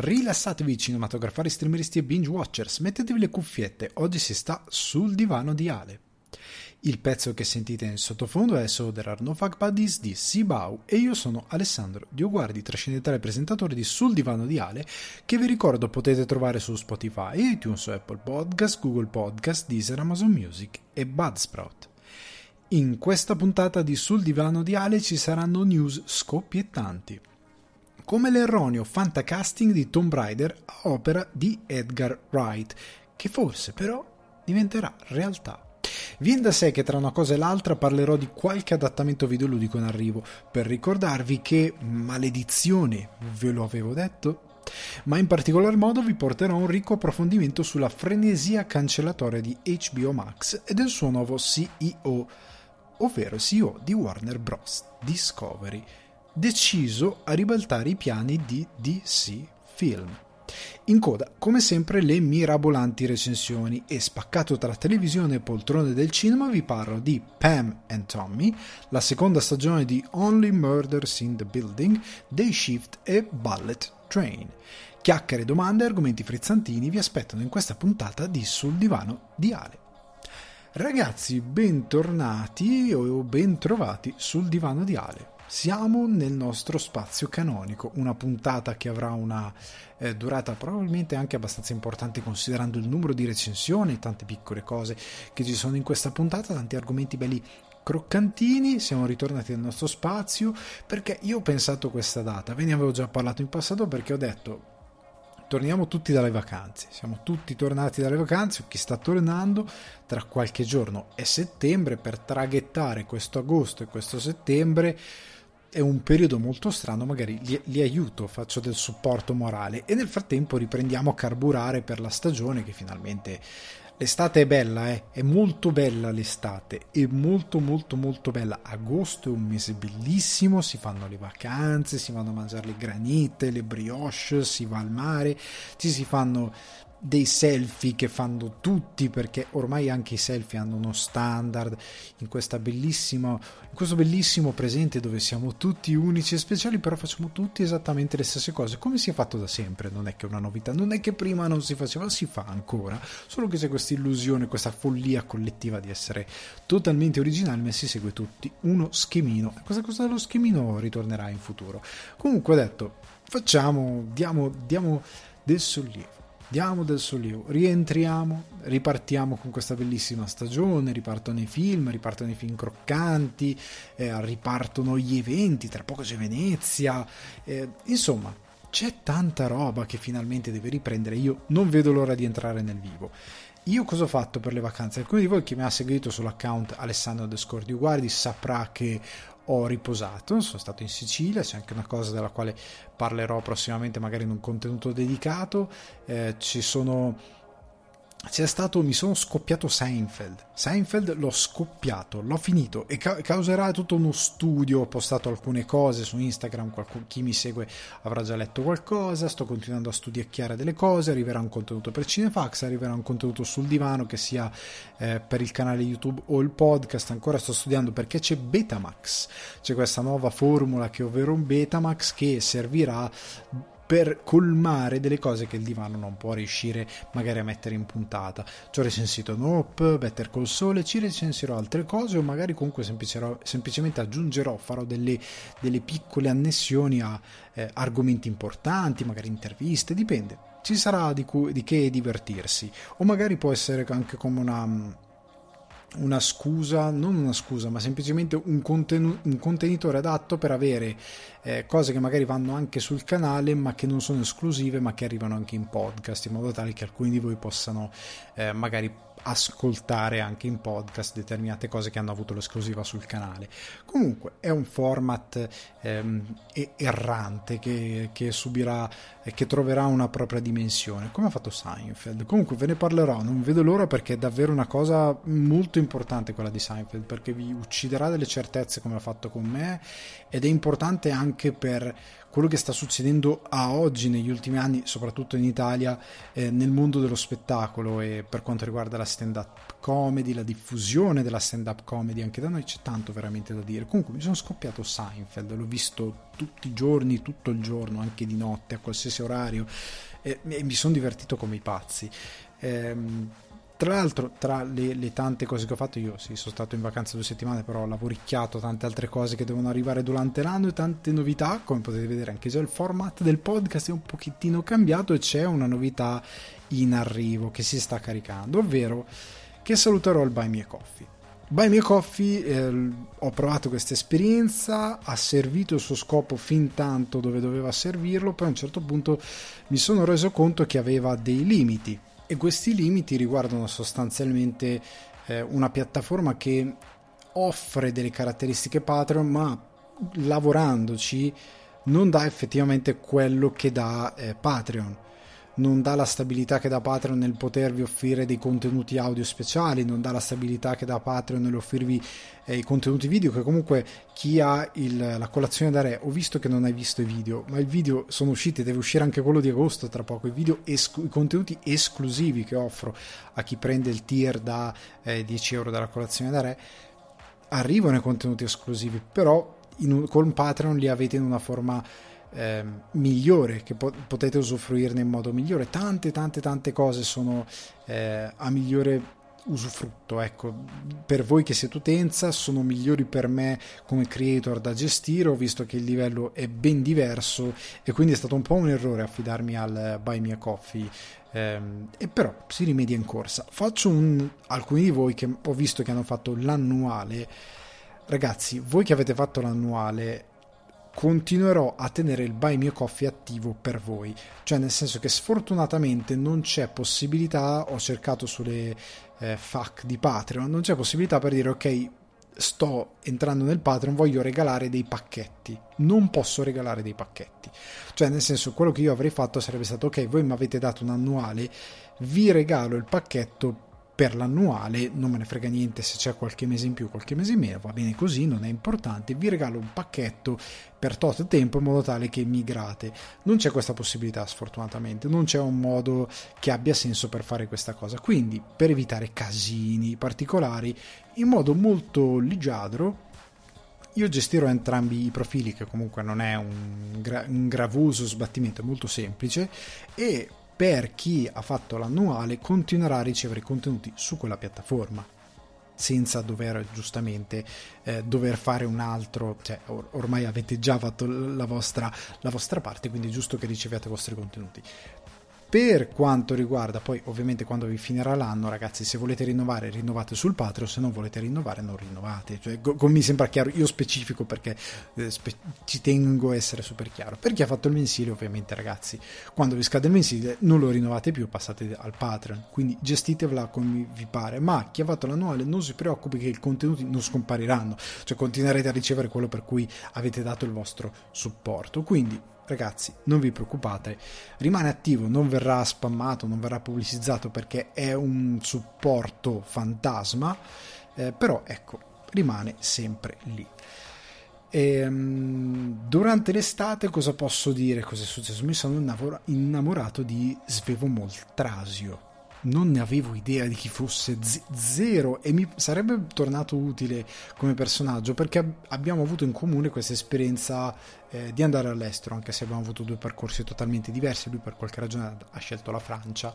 Rilassatevi cinematografari, streameristi e binge watchers, mettetevi le cuffiette, oggi si sta sul divano di Ale. Il pezzo che sentite in sottofondo è So There Are No Fuck Buddies di Sibau e io sono Alessandro, Dioguardi, trascendentale presentatore di Sul Divano di Ale, che vi ricordo potete trovare su Spotify, iTunes, Apple Podcast, Google Podcast, Deezer, Amazon Music e Budsprout. In questa puntata di Sul Divano di Ale ci saranno news scoppiettanti come l'erroneo fantacasting di Tomb Raider a opera di Edgar Wright, che forse però diventerà realtà. Viene da sé che tra una cosa e l'altra parlerò di qualche adattamento videoludico in arrivo, per ricordarvi che, maledizione, ve lo avevo detto? Ma in particolar modo vi porterò un ricco approfondimento sulla frenesia cancellatoria di HBO Max e del suo nuovo CEO, ovvero CEO di Warner Bros. Discovery, deciso a ribaltare i piani di DC Film. In coda, come sempre, le mirabolanti recensioni e spaccato tra televisione e poltrone del cinema vi parlo di Pam and Tommy, la seconda stagione di Only Murders in the Building, Day Shift e Bullet Train. Chiacchiere, domande e argomenti frizzantini vi aspettano in questa puntata di Sul divano di Ale. Ragazzi, bentornati o bentrovati sul divano di Ale. Siamo nel nostro spazio canonico, una puntata che avrà una eh, durata probabilmente anche abbastanza importante considerando il numero di recensioni, tante piccole cose che ci sono in questa puntata, tanti argomenti belli croccantini, siamo ritornati nel nostro spazio perché io ho pensato questa data, ve ne avevo già parlato in passato perché ho detto torniamo tutti dalle vacanze, siamo tutti tornati dalle vacanze, chi sta tornando tra qualche giorno è settembre per traghettare questo agosto e questo settembre è un periodo molto strano, magari li, li, aiuto, faccio del supporto morale e nel frattempo riprendiamo a carburare per la stagione che finalmente l'estate è bella, eh? è molto bella l'estate, è molto molto molto bella. Agosto è un mese bellissimo, si fanno le vacanze, si vanno a mangiare le granite, le brioche, si va al mare, ci si fanno dei selfie che fanno tutti perché ormai anche i selfie hanno uno standard in, in questo bellissimo presente dove siamo tutti unici e speciali però facciamo tutti esattamente le stesse cose come si è fatto da sempre. Non è che una novità non è che prima non si faceva si fa ancora. Solo che c'è questa illusione questa follia collettiva di essere totalmente originali ma si segue tutti uno schemino. Questa cosa dello schemino ritornerà in futuro. Comunque detto facciamo diamo, diamo del sollievo diamo del sollievo, rientriamo, ripartiamo con questa bellissima stagione, ripartono i film, ripartono i film croccanti, eh, ripartono gli eventi, tra poco c'è Venezia, eh, insomma c'è tanta roba che finalmente deve riprendere, io non vedo l'ora di entrare nel vivo. Io cosa ho fatto per le vacanze? Alcuni di voi che mi ha seguito sull'account Alessandro Descordi Guardi saprà che ho riposato, sono stato in Sicilia, c'è anche una cosa della quale parlerò prossimamente magari in un contenuto dedicato, eh, ci sono c'è stato, mi sono scoppiato Seinfeld. Seinfeld l'ho scoppiato, l'ho finito e ca- causerà tutto uno studio. Ho postato alcune cose su Instagram. Qualcuno, chi mi segue avrà già letto qualcosa. Sto continuando a studiare delle cose. Arriverà un contenuto per Cinefax, arriverà un contenuto sul divano che sia eh, per il canale YouTube o il podcast. Ancora sto studiando perché c'è Betamax. C'è questa nuova formula che ovvero un Betamax che servirà per colmare delle cose che il divano non può riuscire magari a mettere in puntata. Ci ho recensito Nope, Better Call Sole, ci recensirò altre cose o magari comunque semplicemente aggiungerò, farò delle, delle piccole annessioni a eh, argomenti importanti, magari interviste, dipende. Ci sarà di, cui, di che divertirsi o magari può essere anche come una una scusa, non una scusa, ma semplicemente un, contenu- un contenitore adatto per avere eh, cose che magari vanno anche sul canale, ma che non sono esclusive, ma che arrivano anche in podcast, in modo tale che alcuni di voi possano eh, magari ascoltare anche in podcast determinate cose che hanno avuto l'esclusiva sul canale. Comunque è un format ehm, errante che, che subirà che troverà una propria dimensione, come ha fatto Seinfeld. Comunque ve ne parlerò, non vedo l'ora perché è davvero una cosa molto importante quella di Seinfeld, perché vi ucciderà delle certezze come ha fatto con me ed è importante anche per quello che sta succedendo a oggi negli ultimi anni, soprattutto in Italia, eh, nel mondo dello spettacolo e per quanto riguarda la stand-up comedy, la diffusione della stand-up comedy, anche da noi c'è tanto veramente da dire. Comunque mi sono scoppiato Seinfeld, l'ho visto tutti i giorni, tutto il giorno, anche di notte, a qualsiasi orario, e, e mi sono divertito come i pazzi. Ehm, tra l'altro, tra le, le, tante cose che ho fatto, io sì, sono stato in vacanza due settimane, però ho lavoricchiato tante altre cose che devono arrivare durante l'anno e tante novità. Come potete vedere, anche già il format del podcast è un pochettino cambiato e c'è una novità in arrivo che si sta caricando, ovvero che saluterò il Buy Me Coffee. Buy Me Coffee, eh, ho provato questa esperienza, ha servito il suo scopo fin tanto dove doveva servirlo, poi a un certo punto mi sono reso conto che aveva dei limiti e questi limiti riguardano sostanzialmente eh, una piattaforma che offre delle caratteristiche Patreon ma lavorandoci non dà effettivamente quello che dà eh, Patreon non dà la stabilità che dà Patreon nel potervi offrire dei contenuti audio speciali, non dà la stabilità che dà Patreon nell'offrirvi eh, i contenuti video, che comunque chi ha il, la colazione da re, ho visto che non hai visto i video, ma i video sono usciti, deve uscire anche quello di agosto tra poco, i, video esclu- i contenuti esclusivi che offro a chi prende il tier da eh, 10 euro dalla colazione da re, arrivano i contenuti esclusivi, però in, con Patreon li avete in una forma eh, migliore, che po- potete usufruirne in modo migliore. Tante, tante, tante cose sono eh, a migliore usufrutto. Ecco, per voi che siete utenza, sono migliori per me come creator da gestire. Ho visto che il livello è ben diverso e quindi è stato un po' un errore affidarmi al Buy Me a Coffee. Ehm, e però si rimedia in corsa. Faccio un, alcuni di voi che ho visto che hanno fatto l'annuale. Ragazzi, voi che avete fatto l'annuale, continuerò a tenere il Buy Me Coffee attivo per voi, cioè nel senso che sfortunatamente non c'è possibilità, ho cercato sulle eh, FAQ di Patreon, non c'è possibilità per dire ok, sto entrando nel Patreon, voglio regalare dei pacchetti, non posso regalare dei pacchetti, cioè nel senso quello che io avrei fatto sarebbe stato ok, voi mi avete dato un annuale, vi regalo il pacchetto per l'annuale, non me ne frega niente se c'è qualche mese in più, qualche mese in meno, va bene così, non è importante, vi regalo un pacchetto per tot tempo in modo tale che migrate. Non c'è questa possibilità sfortunatamente, non c'è un modo che abbia senso per fare questa cosa, quindi per evitare casini particolari, in modo molto leggiadro, io gestirò entrambi i profili, che comunque non è un, gra- un gravoso sbattimento, è molto semplice, e per chi ha fatto l'annuale continuerà a ricevere contenuti su quella piattaforma senza dover giustamente eh, dover fare un altro, cioè or- ormai avete già fatto la vostra, la vostra parte, quindi è giusto che riceviate i vostri contenuti. Per quanto riguarda poi ovviamente quando vi finirà l'anno, ragazzi, se volete rinnovare, rinnovate sul Patreon, se non volete rinnovare, non rinnovate. Cioè, come mi sembra chiaro, io specifico perché eh, spe- ci tengo a essere super chiaro. Per chi ha fatto il mensile, ovviamente, ragazzi, quando vi scade il mensile, non lo rinnovate più, passate al Patreon. Quindi gestitevela come vi pare. Ma chi ha fatto l'annuale non si preoccupi che i contenuti non scompariranno, cioè continuerete a ricevere quello per cui avete dato il vostro supporto. Quindi ragazzi, non vi preoccupate, rimane attivo, non verrà spammato, non verrà pubblicizzato perché è un supporto fantasma, eh, però ecco, rimane sempre lì. E, ehm, durante l'estate cosa posso dire? Cosa è successo? Mi sono innamorato di Svevo Moltrasio non ne avevo idea di chi fosse z- zero e mi sarebbe tornato utile come personaggio perché abbiamo avuto in comune questa esperienza eh, di andare all'estero anche se abbiamo avuto due percorsi totalmente diversi lui per qualche ragione ha scelto la Francia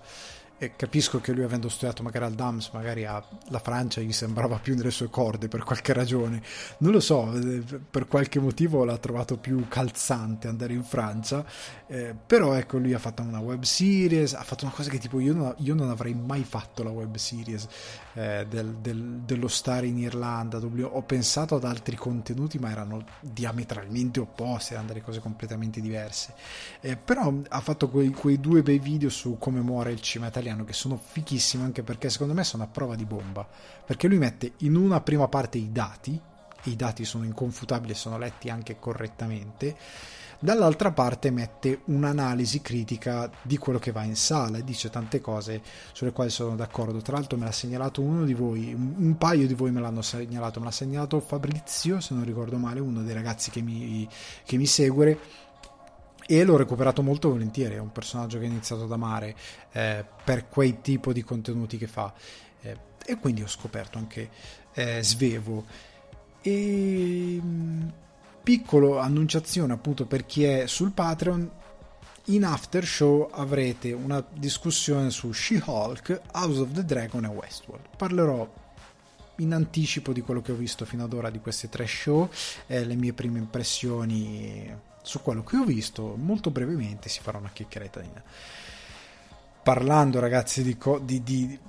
e capisco che lui avendo studiato magari al DAMS magari a, la Francia gli sembrava più nelle sue corde per qualche ragione. Non lo so eh, per qualche motivo l'ha trovato più calzante andare in Francia eh, però ecco lui ha fatto una web series ha fatto una cosa che tipo io non, io non avrei mai fatto la web series eh, del, del, dello stare in Irlanda ho pensato ad altri contenuti ma erano diametralmente opposti erano delle cose completamente diverse. Eh, però ha fatto quei, quei due bei video su come muore il cinema italiano che sono fichissime anche perché secondo me sono a prova di bomba. Perché lui mette in una prima parte i dati i dati sono inconfutabili e sono letti anche correttamente dall'altra parte mette un'analisi critica di quello che va in sala e dice tante cose sulle quali sono d'accordo. Tra l'altro me l'ha segnalato uno di voi un paio di voi me l'hanno segnalato. Me l'ha segnalato Fabrizio se non ricordo male uno dei ragazzi che mi, che mi segue. E l'ho recuperato molto volentieri, è un personaggio che ho iniziato ad amare eh, per quei tipo di contenuti che fa. Eh, e quindi ho scoperto anche eh, Svevo. E mm, piccolo annunciazione appunto per chi è sul Patreon. In after show avrete una discussione su She-Hulk, House of the Dragon e Westworld. Parlerò in anticipo di quello che ho visto fino ad ora di questi tre show eh, le mie prime impressioni su quello che ho visto, molto brevemente si farà una chiacchieretina. Parlando ragazzi di, co- di, di,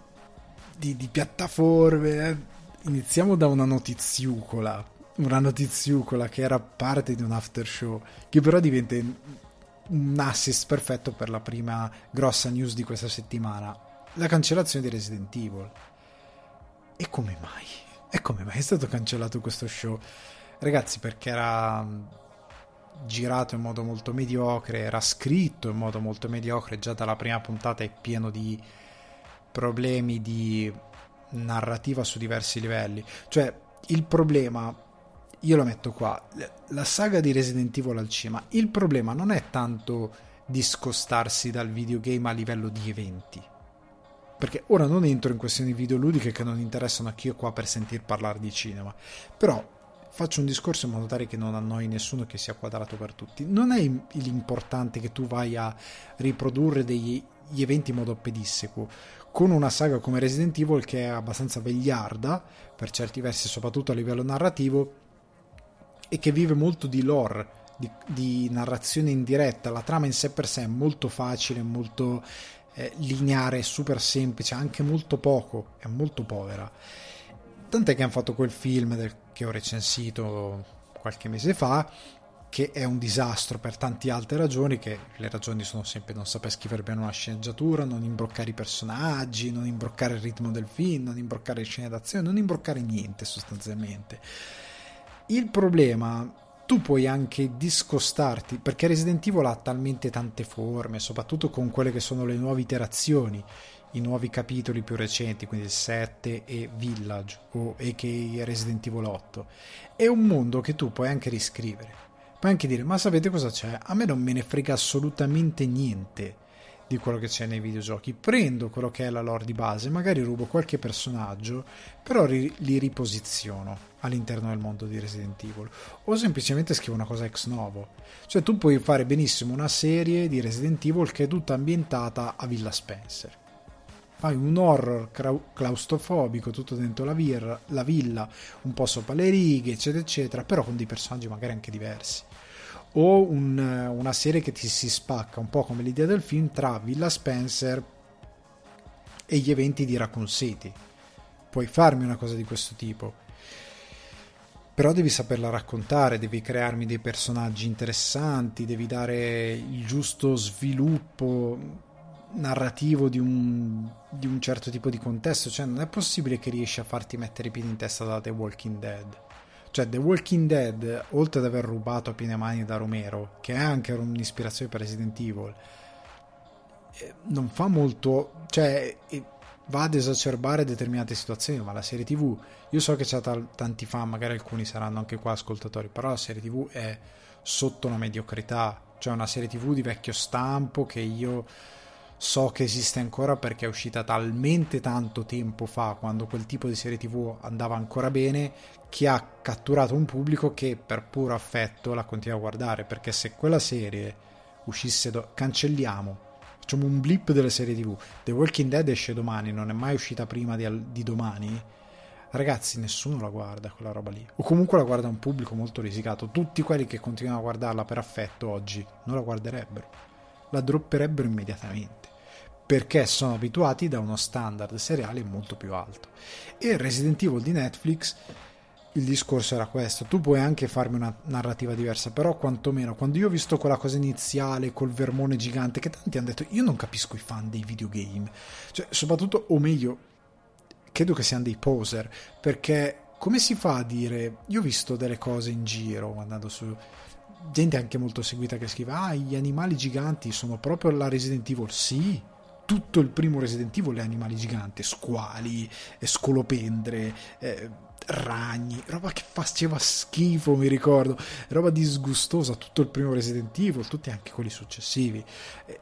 di piattaforme, eh, iniziamo da una notiziucola, una notiziucola che era parte di un after show, che però diventa un assist perfetto per la prima grossa news di questa settimana, la cancellazione di Resident Evil. E come mai? E come mai è stato cancellato questo show? Ragazzi, perché era girato in modo molto mediocre, era scritto in modo molto mediocre, già dalla prima puntata è pieno di problemi di narrativa su diversi livelli. Cioè, il problema, io lo metto qua, la saga di Resident Evil al cima, il problema non è tanto discostarsi dal videogame a livello di eventi. Perché ora non entro in questioni videoludiche che non interessano a chi è qua per sentir parlare di cinema. Però faccio un discorso in modo tale che non annoi nessuno che sia quadrato per tutti. Non è l'importante che tu vai a riprodurre degli eventi in modo pedissequo. Con una saga come Resident Evil che è abbastanza vegliarda, per certi versi, soprattutto a livello narrativo, e che vive molto di lore, di, di narrazione in diretta. La trama in sé per sé è molto facile, molto eh, lineare, super semplice, anche molto poco, è molto povera Tant'è che hanno fatto quel film del, che ho recensito qualche mese fa, che è un disastro per tante altre ragioni, che le ragioni sono sempre non saper scrivere bene una sceneggiatura, non imbroccare i personaggi, non imbroccare il ritmo del film, non imbroccare le scene d'azione, non imbroccare niente sostanzialmente. Il problema, tu puoi anche discostarti, perché Resident Evil ha talmente tante forme, soprattutto con quelle che sono le nuove iterazioni, i nuovi capitoli più recenti, quindi il 7 e Village o a.k.a. Resident Evil 8. È un mondo che tu puoi anche riscrivere. Puoi anche dire, ma sapete cosa c'è? A me non me ne frega assolutamente niente di quello che c'è nei videogiochi. Prendo quello che è la lore di base, magari rubo qualche personaggio, però ri- li riposiziono all'interno del mondo di Resident Evil. O semplicemente scrivo una cosa ex novo. Cioè tu puoi fare benissimo una serie di Resident Evil che è tutta ambientata a Villa Spencer fai un horror claustrofobico tutto dentro la, vir- la villa, un po' sopra le righe, eccetera, eccetera, però con dei personaggi magari anche diversi. O un, una serie che ti si spacca, un po' come l'idea del film, tra Villa Spencer e gli eventi di Raccoon City. Puoi farmi una cosa di questo tipo. Però devi saperla raccontare, devi crearmi dei personaggi interessanti, devi dare il giusto sviluppo narrativo di un, di un, certo tipo di contesto. Cioè, non è possibile che riesci a farti mettere i piedi in testa da The Walking Dead. Cioè, The Walking Dead, oltre ad aver rubato a piene mani da Romero, che è anche un'ispirazione per Resident Evil, eh, non fa molto. Cioè, va ad esacerbare determinate situazioni, ma la serie TV, io so che c'è t- tanti fan, magari alcuni saranno anche qua ascoltatori, però la serie TV è sotto una mediocrità, cioè una serie TV di vecchio stampo che io so che esiste ancora perché è uscita talmente tanto tempo fa, quando quel tipo di serie TV andava ancora bene, che ha catturato un pubblico che per puro affetto la continua a guardare. Perché se quella serie uscisse, do- cancelliamo, facciamo un blip delle serie TV. The Walking Dead esce domani, non è mai uscita prima di, al- di domani. Ragazzi, nessuno la guarda quella roba lì. O comunque la guarda un pubblico molto risicato. Tutti quelli che continuano a guardarla per affetto oggi non la guarderebbero. La dropperebbero immediatamente perché sono abituati da uno standard seriale molto più alto. E Resident Evil di Netflix il discorso era questo, tu puoi anche farmi una narrativa diversa, però quantomeno quando io ho visto quella cosa iniziale col vermone gigante che tanti hanno detto io non capisco i fan dei videogame, cioè soprattutto o meglio credo che siano dei poser, perché come si fa a dire io ho visto delle cose in giro andando su gente anche molto seguita che scrive ah gli animali giganti sono proprio la Resident Evil, sì tutto il primo Resident Evil è animali giganti, squali, scolopendre, eh, ragni, roba che faceva schifo, mi ricordo, roba disgustosa, tutto il primo Resident Evil, tutti anche quelli successivi. Eh,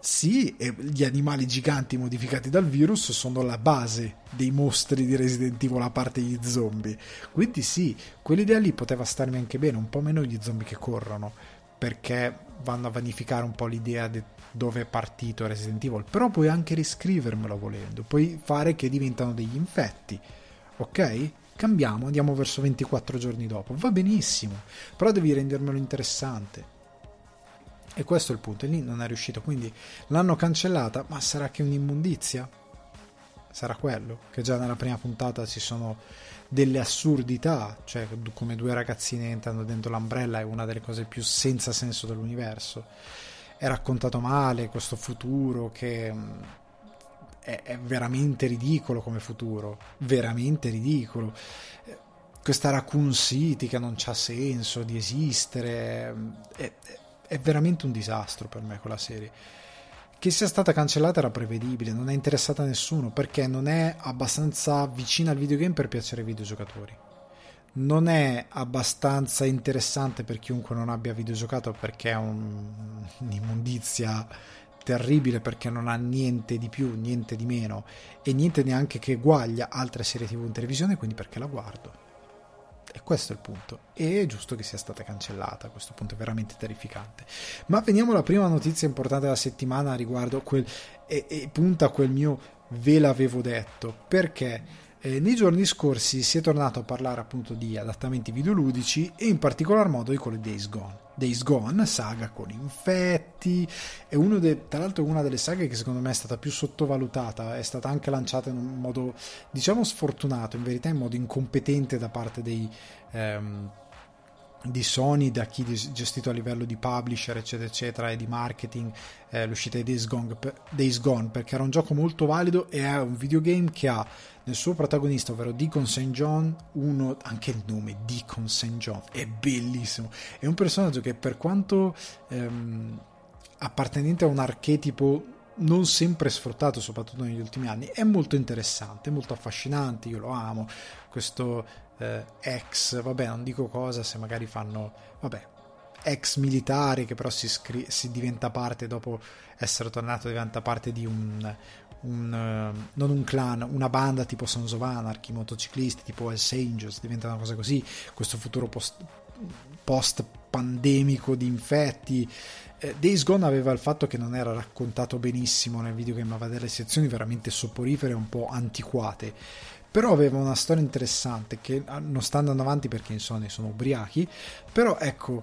sì, gli animali giganti modificati dal virus sono la base dei mostri di Resident Evil a parte gli zombie. Quindi sì, quell'idea lì poteva starmi anche bene, un po' meno gli zombie che corrono, perché vanno a vanificare un po' l'idea di dove è partito Resident Evil, però puoi anche riscrivermelo volendo, puoi fare che diventano degli infetti, ok? Cambiamo, andiamo verso 24 giorni dopo, va benissimo, però devi rendermelo interessante. E questo è il punto, e lì non è riuscito, quindi l'hanno cancellata, ma sarà che un'immondizia? Sarà quello, che già nella prima puntata ci sono delle assurdità, cioè come due ragazzine entrano dentro l'ombrella è una delle cose più senza senso dell'universo. È raccontato male questo futuro che è, è veramente ridicolo come futuro, veramente ridicolo questa Raccoon City che non c'ha senso di esistere è, è veramente un disastro per me quella serie. Che sia stata cancellata era prevedibile, non è interessata a nessuno perché non è abbastanza vicina al videogame per piacere ai videogiocatori. Non è abbastanza interessante per chiunque non abbia videogiocato perché è un, un'immondizia terribile perché non ha niente di più, niente di meno e niente neanche che eguaglia altre serie tv in televisione, quindi perché la guardo. E questo è il punto. E è giusto che sia stata cancellata. Questo punto è veramente terrificante. Ma veniamo alla prima notizia importante della settimana riguardo quel. E, e punta a quel mio ve l'avevo detto. Perché? Eh, nei giorni scorsi si è tornato a parlare appunto di adattamenti videoludici e in particolar modo di quello di Days Gone. Days Gone, saga con infetti, è uno de, tra l'altro una delle saghe che secondo me è stata più sottovalutata, è stata anche lanciata in un modo diciamo sfortunato, in verità in modo incompetente da parte dei... Ehm, di Sony, da chi gestito a livello di publisher, eccetera, eccetera, e di marketing, eh, l'uscita di Days Gone, Days Gone, perché era un gioco molto valido e è un videogame che ha nel suo protagonista, ovvero Deacon St. John, uno, anche il nome Deacon St. John è bellissimo. È un personaggio che per quanto ehm, appartenente a un archetipo non sempre sfruttato, soprattutto negli ultimi anni, è molto interessante, molto affascinante, io lo amo. Questo eh, ex, vabbè, non dico cosa se magari fanno, vabbè, ex militare che però si, scri- si diventa parte dopo essere tornato, diventa parte di un, un, uh, non un clan, una banda tipo Sons of Anarchy, motociclisti tipo Hells Angels, diventa una cosa così, questo futuro post, post pandemico di infetti. Eh, Days Gone aveva il fatto che non era raccontato benissimo nel videogame, aveva delle sezioni veramente soporifere, un po' antiquate. Però aveva una storia interessante che ah, non sta andando avanti perché insomma sono ubriachi. Però ecco,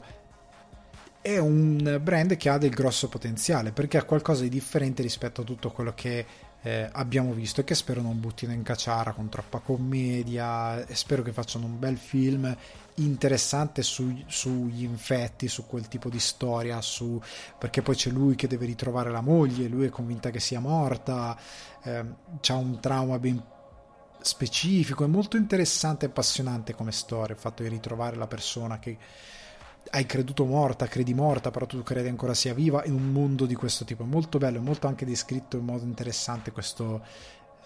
è un brand che ha del grosso potenziale perché ha qualcosa di differente rispetto a tutto quello che eh, abbiamo visto e che spero non buttino in cacciara con troppa commedia e spero che facciano un bel film interessante su, sugli infetti, su quel tipo di storia, su, perché poi c'è lui che deve ritrovare la moglie, lui è convinta che sia morta, eh, c'ha un trauma ben specifico, è molto interessante e appassionante come storia, il fatto di ritrovare la persona che hai creduto morta, credi morta, però tu credi ancora sia viva in un mondo di questo tipo. È molto bello, è molto anche descritto in modo interessante questo,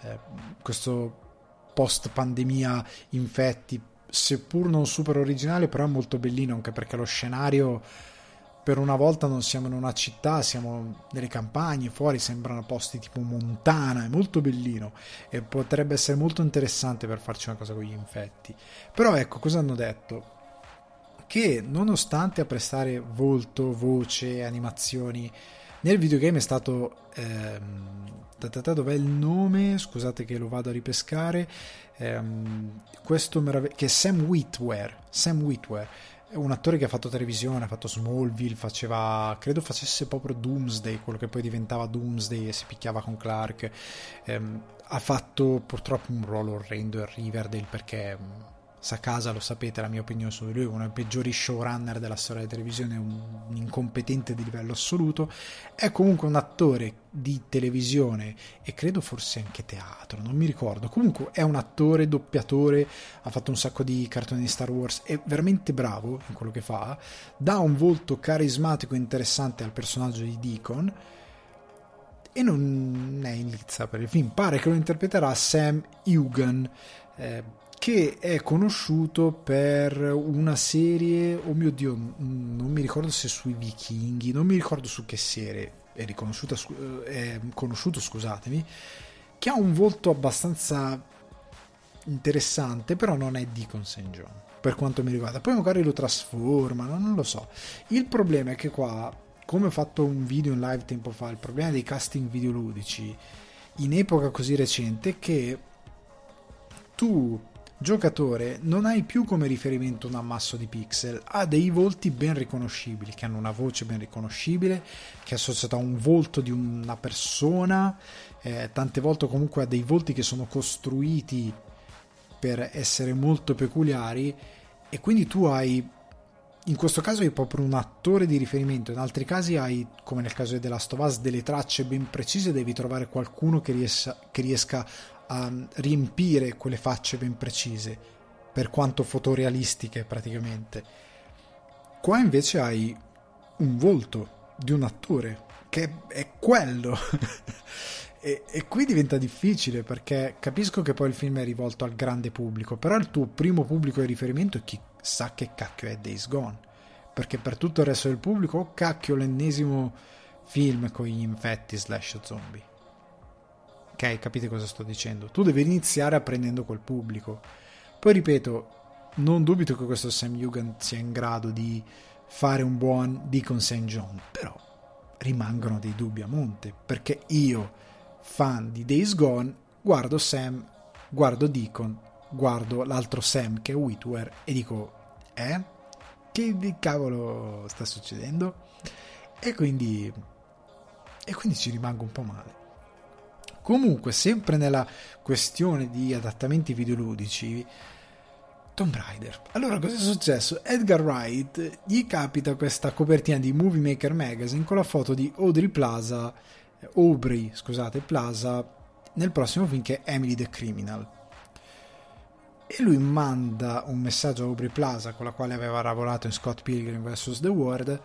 eh, questo post pandemia infetti, seppur non super originale, però è molto bellino anche perché lo scenario per una volta non siamo in una città, siamo nelle campagne, fuori sembrano posti tipo montana, è molto bellino e potrebbe essere molto interessante per farci una cosa con gli infetti. Però ecco, cosa hanno detto? che nonostante a prestare volto, voce, animazioni, nel videogame è stato... Ehm, dov'è il nome? Scusate che lo vado a ripescare. Ehm, questo meravig- che è Sam Witwer. Sam Witwer è un attore che ha fatto televisione, ha fatto Smallville, faceva, credo facesse proprio Doomsday, quello che poi diventava Doomsday e si picchiava con Clark. Ehm, ha fatto purtroppo un ruolo orrendo in Riverdale perché Sakasa lo sapete la mia opinione su di lui, uno dei peggiori showrunner della storia della televisione, un, incompetente di livello assoluto, è comunque un attore di televisione e credo forse anche teatro, non mi ricordo, comunque è un attore, doppiatore, ha fatto un sacco di cartoni di Star Wars, è veramente bravo in quello che fa, dà un volto carismatico e interessante al personaggio di Deacon e non è in lizza per il film, pare che lo interpreterà Sam Hugan. Eh, che è conosciuto per una serie, oh mio dio, non mi ricordo se sui vichinghi, non mi ricordo su che serie è, riconosciuta, è conosciuto, scusatemi, che ha un volto abbastanza interessante, però non è Deacon St. John, per quanto mi riguarda. Poi magari lo trasformano, non lo so. Il problema è che qua, come ho fatto un video in live tempo fa, il problema dei casting videoludici in epoca così recente è che tu giocatore non hai più come riferimento un ammasso di pixel, ha dei volti ben riconoscibili, che hanno una voce ben riconoscibile, che è associata a un volto di una persona, eh, tante volte comunque ha dei volti che sono costruiti per essere molto peculiari e quindi tu hai in questo caso hai proprio un attore di riferimento, in altri casi hai, come nel caso di The Last of Us, delle tracce ben precise, devi trovare qualcuno che riesca, che riesca a riempire quelle facce ben precise, per quanto fotorealistiche praticamente. Qua invece hai un volto di un attore, che è quello. e, e, qui diventa difficile perché capisco che poi il film è rivolto al grande pubblico, però il tuo primo pubblico di riferimento è chi sa che cacchio è Days Gone. Perché per tutto il resto del pubblico, oh cacchio, l'ennesimo film con gli infetti slash zombie. Ok, capite cosa sto dicendo? Tu devi iniziare apprendendo col pubblico. Poi ripeto, non dubito che questo Sam Hugan sia in grado di fare un buon Deacon St. John, però rimangono dei dubbi a monte, perché io, fan di Days Gone, guardo Sam, guardo Deacon, guardo l'altro Sam che è Whitwer e dico, eh? Che di cavolo sta succedendo? E quindi, e quindi ci rimango un po' male. Comunque, sempre nella questione di adattamenti videoludici, Tomb Raider. Allora, cosa è successo? Edgar Wright gli capita questa copertina di Movie Maker Magazine con la foto di Audrey Plaza, Aubrey, scusate, Plaza, nel prossimo film che è Emily the Criminal. E lui manda un messaggio a Aubrey Plaza, con la quale aveva lavorato in Scott Pilgrim vs. The World,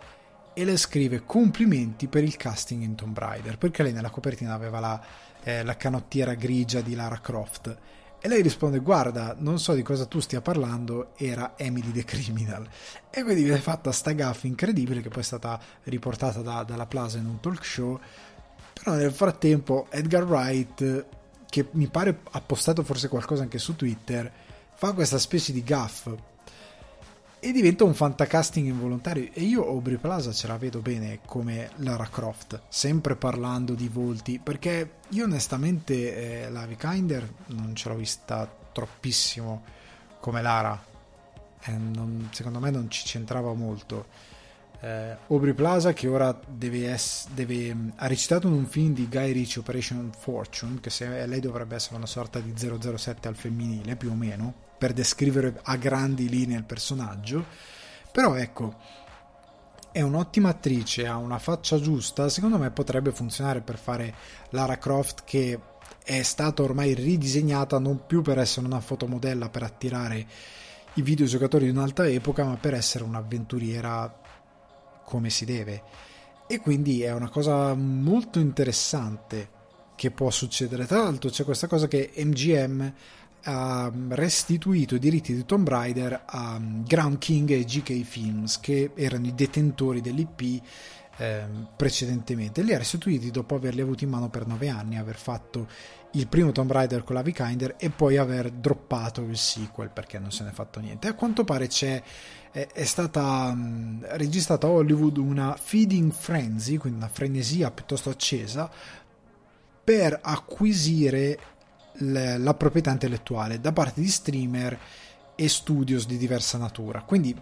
e le scrive complimenti per il casting in Tomb Raider, perché lei nella copertina aveva la eh, la canottiera grigia di Lara Croft. E lei risponde: Guarda, non so di cosa tu stia parlando, era Emily the Criminal. E quindi viene fatta sta gaffa incredibile che poi è stata riportata da, dalla Plaza in un talk show. Però nel frattempo Edgar Wright, che mi pare ha postato forse qualcosa anche su Twitter, fa questa specie di gaff e diventa un fantacasting involontario. E io Aubrey Plaza ce la vedo bene come Lara Croft sempre parlando di volti perché io onestamente eh, la Vikander non ce l'ho vista troppissimo come Lara. Eh, non, secondo me non ci c'entrava molto. Eh, Aubrey Plaza che ora deve ess- deve, ha recitato in un film di Guy Ritchie Operation Fortune che se, lei dovrebbe essere una sorta di 007 al femminile più o meno per descrivere a grandi linee il personaggio, però ecco, è un'ottima attrice, ha una faccia giusta, secondo me potrebbe funzionare per fare Lara Croft che è stata ormai ridisegnata non più per essere una fotomodella per attirare i videogiocatori di un'altra epoca, ma per essere un'avventuriera come si deve. E quindi è una cosa molto interessante che può succedere. Tra l'altro c'è questa cosa che MGM ha restituito i diritti di Tomb Raider a Ground King e GK Films, che erano i detentori dell'IP eh, precedentemente. Li ha restituiti dopo averli avuti in mano per nove anni, aver fatto il primo Tomb Raider con la Vikander e poi aver droppato il sequel perché non se n'è fatto niente. A quanto pare è, è stata mh, registrata a Hollywood una feeding frenzy, quindi una frenesia piuttosto accesa, per acquisire la proprietà intellettuale da parte di streamer e studios di diversa natura. Quindi,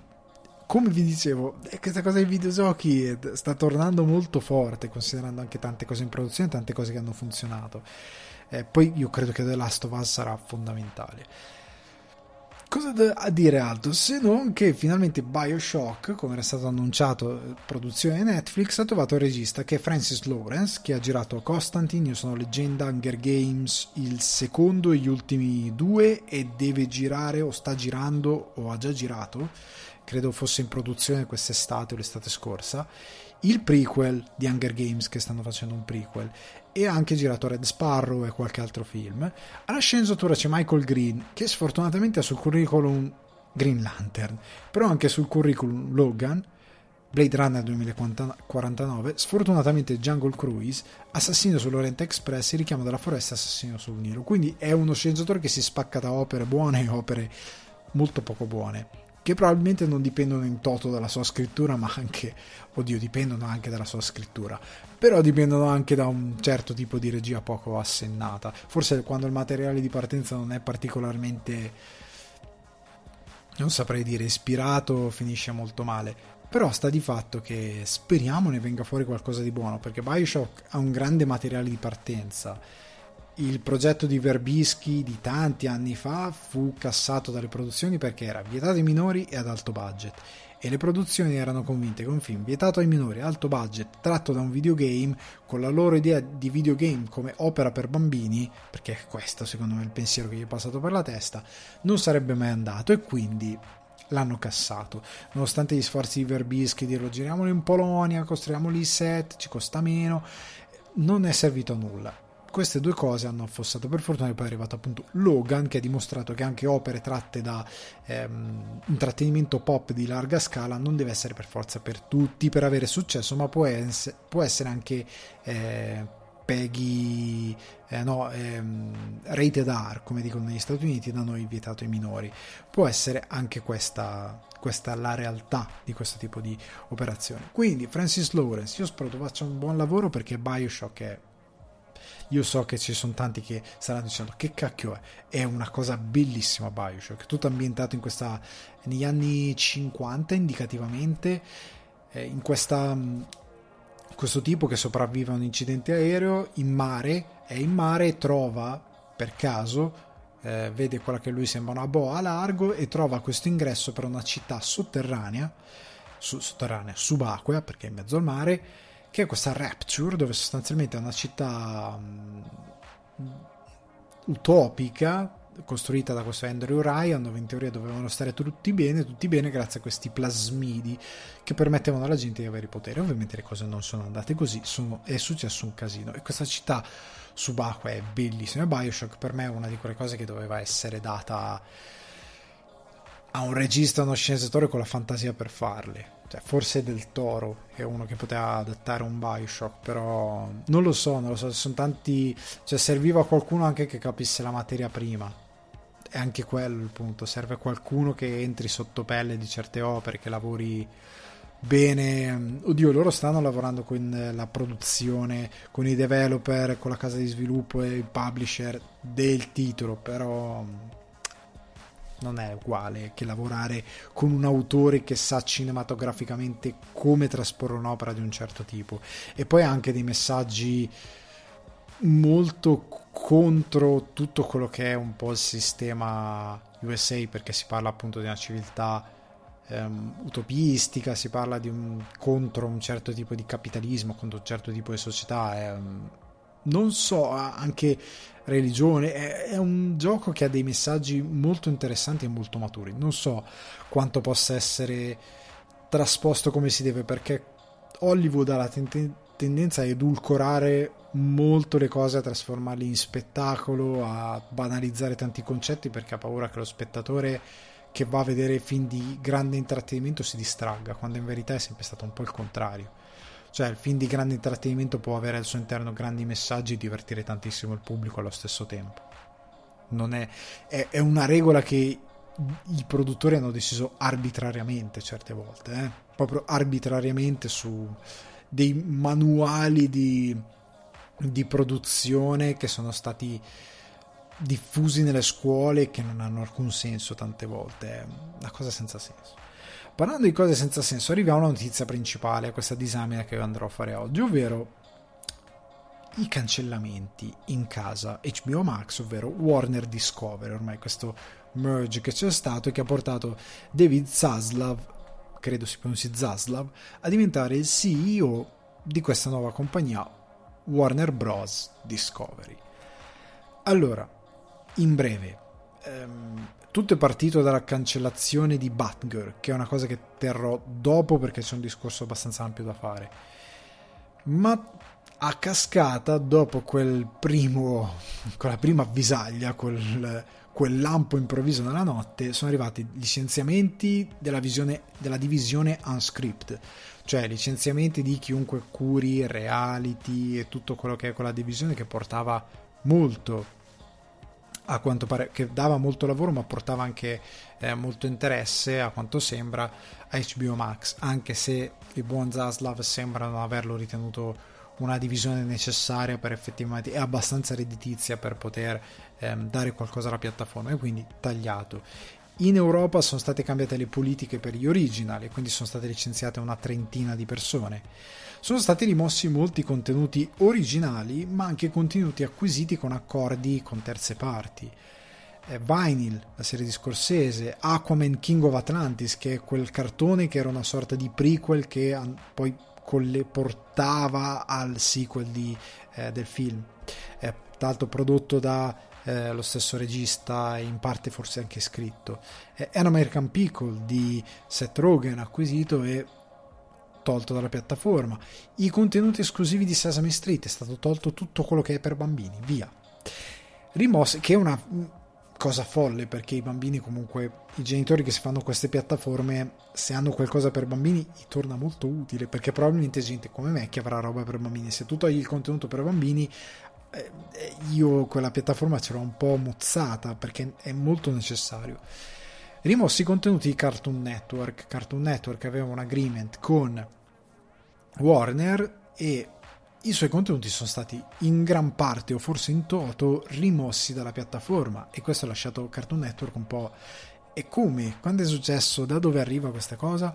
come vi dicevo, eh, questa cosa dei videogiochi sta tornando molto forte, considerando anche tante cose in produzione, tante cose che hanno funzionato. Eh, poi io credo che The Last of Us sarà fondamentale. Cosa da dire altro? Se non che finalmente Bioshock, come era stato annunciato, produzione Netflix, ha trovato il regista che è Francis Lawrence, che ha girato Constantine, Io sono leggenda, Hunger Games, il secondo e gli ultimi due, e deve girare o sta girando o ha già girato, credo fosse in produzione quest'estate o l'estate scorsa, il prequel di Hunger Games che stanno facendo un prequel e ha anche girato Red Sparrow e qualche altro film. Alla sceneggiatura c'è Michael Green che sfortunatamente ha sul curriculum Green Lantern, però anche sul curriculum Logan, Blade Runner 2049, sfortunatamente Jungle Cruise, Assassino sull'Oriente Express Richiamo della Foresta Assassino sul Nilo. Quindi è uno sceneggiatore che si spacca da opere buone e opere molto poco buone, che probabilmente non dipendono in toto dalla sua scrittura, ma anche, oddio, dipendono anche dalla sua scrittura, però dipendono anche da un certo tipo di regia poco assennata. Forse quando il materiale di partenza non è particolarmente non saprei dire ispirato finisce molto male però sta di fatto che speriamo ne venga fuori qualcosa di buono, perché Bioshock ha un grande materiale di partenza. Il progetto di Verbischi di tanti anni fa fu cassato dalle produzioni perché era vietato ai minori e ad alto budget e le produzioni erano convinte che un film vietato ai minori, alto budget, tratto da un videogame, con la loro idea di videogame come opera per bambini, perché questo secondo me è il pensiero che gli è passato per la testa, non sarebbe mai andato e quindi l'hanno cassato. Nonostante gli sforzi di Verbischi di dirlo giriamolo in Polonia, costruiamo lì set, ci costa meno, non è servito a nulla. Queste due cose hanno affossato per fortuna poi è arrivato appunto Logan che ha dimostrato che anche opere tratte da ehm, intrattenimento pop di larga scala non deve essere per forza per tutti per avere successo ma può, ess- può essere anche eh, Peggy, eh, no, ehm, rated R, come dicono negli Stati Uniti, da noi vietato ai minori. Può essere anche questa, questa la realtà di questo tipo di operazione. Quindi, Francis Lawrence, io spero faccia un buon lavoro perché Bioshock è io so che ci sono tanti che staranno dicendo che cacchio è? È una cosa bellissima Bioshock tutto ambientato in questa negli anni 50 indicativamente eh, in questa questo tipo che sopravvive a un incidente aereo in mare, è in mare trova per caso, eh, vede quella che lui sembra una boa a largo e trova questo ingresso per una città sotterranea, su, sotterranea, subacquea perché è in mezzo al mare, che è questa Rapture dove sostanzialmente è una città um, utopica costruita da questo Andrew Ryan dove in teoria dovevano stare tutti bene, tutti bene grazie a questi plasmidi che permettevano alla gente di avere i poteri. Ovviamente le cose non sono andate così, sono, è successo un casino e questa città subacquea è bellissima. Bioshock per me è una di quelle cose che doveva essere data a un regista, a uno sceneggiatore con la fantasia per farle. Cioè, forse del Toro è uno che poteva adattare un Bioshock, però non lo so, non lo so, sono tanti... Cioè, serviva qualcuno anche che capisse la materia prima è anche quello il punto, serve qualcuno che entri sotto pelle di certe opere, che lavori bene. Oddio, loro stanno lavorando con la produzione, con i developer, con la casa di sviluppo e il publisher del titolo, però non è uguale che lavorare con un autore che sa cinematograficamente come trasporre un'opera di un certo tipo e poi anche dei messaggi molto contro tutto quello che è un po' il sistema USA perché si parla appunto di una civiltà um, utopistica, si parla di un, contro un certo tipo di capitalismo, contro un certo tipo di società. Um, non so, anche religione, è, un gioco che ha dei messaggi molto interessanti e molto maturi. Non so quanto possa essere trasposto come si deve perché Hollywood ha la ten- tendenza a edulcorare molto le cose, a trasformarle in spettacolo, a banalizzare tanti concetti perché ha paura che lo spettatore che va a vedere film di grande intrattenimento si distragga, quando in verità è sempre stato un po' il contrario. Cioè, il film di grande intrattenimento può avere al suo interno grandi messaggi e divertire tantissimo il pubblico allo stesso tempo. È, è, è una regola che i produttori hanno deciso arbitrariamente certe volte, eh? proprio arbitrariamente su dei manuali di di produzione che sono stati diffusi nelle scuole e che non hanno alcun senso tante volte, è una cosa senza senso. Parlando di cose senza senso, arriviamo alla notizia principale, a questa disamina che andrò a fare oggi, ovvero i cancellamenti in casa HBO Max, ovvero Warner Discovery, ormai questo merge che c'è stato e che ha portato David Zaslav, credo si pronunci Zaslav, a diventare il CEO di questa nuova compagnia Warner Bros. Discovery. Allora, in breve, ehm, tutto è partito dalla cancellazione di Batgirl, che è una cosa che terrò dopo perché c'è un discorso abbastanza ampio da fare. Ma a cascata, dopo quel primo, quella prima avvisaglia, quel, quel lampo improvviso nella notte, sono arrivati licenziamenti della, visione, della divisione unscript, cioè licenziamenti di chiunque curi reality e tutto quello che è quella divisione che portava molto a quanto pare che dava molto lavoro ma portava anche eh, molto interesse a quanto sembra a HBO Max anche se i buon Zaslav sembrano averlo ritenuto una divisione necessaria per effettivamente è abbastanza redditizia per poter ehm, dare qualcosa alla piattaforma e quindi tagliato in Europa sono state cambiate le politiche per gli original e quindi sono state licenziate una trentina di persone sono stati rimossi molti contenuti originali, ma anche contenuti acquisiti con accordi con terze parti. Eh, Vinyl, la serie di Scorsese, Aquaman King of Atlantis, che è quel cartone che era una sorta di prequel che poi portava al sequel di, eh, del film. È tra l'altro prodotto da eh, lo stesso regista e in parte forse anche scritto. È An American Pickle di Seth Rogen acquisito e tolto dalla piattaforma. I contenuti esclusivi di Sesame Street è stato tolto tutto quello che è per bambini, via. Rimosse, che è una cosa folle perché i bambini comunque, i genitori che si fanno queste piattaforme, se hanno qualcosa per bambini, gli torna molto utile perché probabilmente gente come me che avrà roba per bambini, se tu togli il contenuto per bambini, io quella piattaforma ce l'ho un po' mozzata perché è molto necessario rimossi i contenuti di Cartoon Network. Cartoon Network aveva un agreement con Warner e i suoi contenuti sono stati in gran parte o forse in toto rimossi dalla piattaforma e questo ha lasciato Cartoon Network un po' e come? Quando è successo? Da dove arriva questa cosa?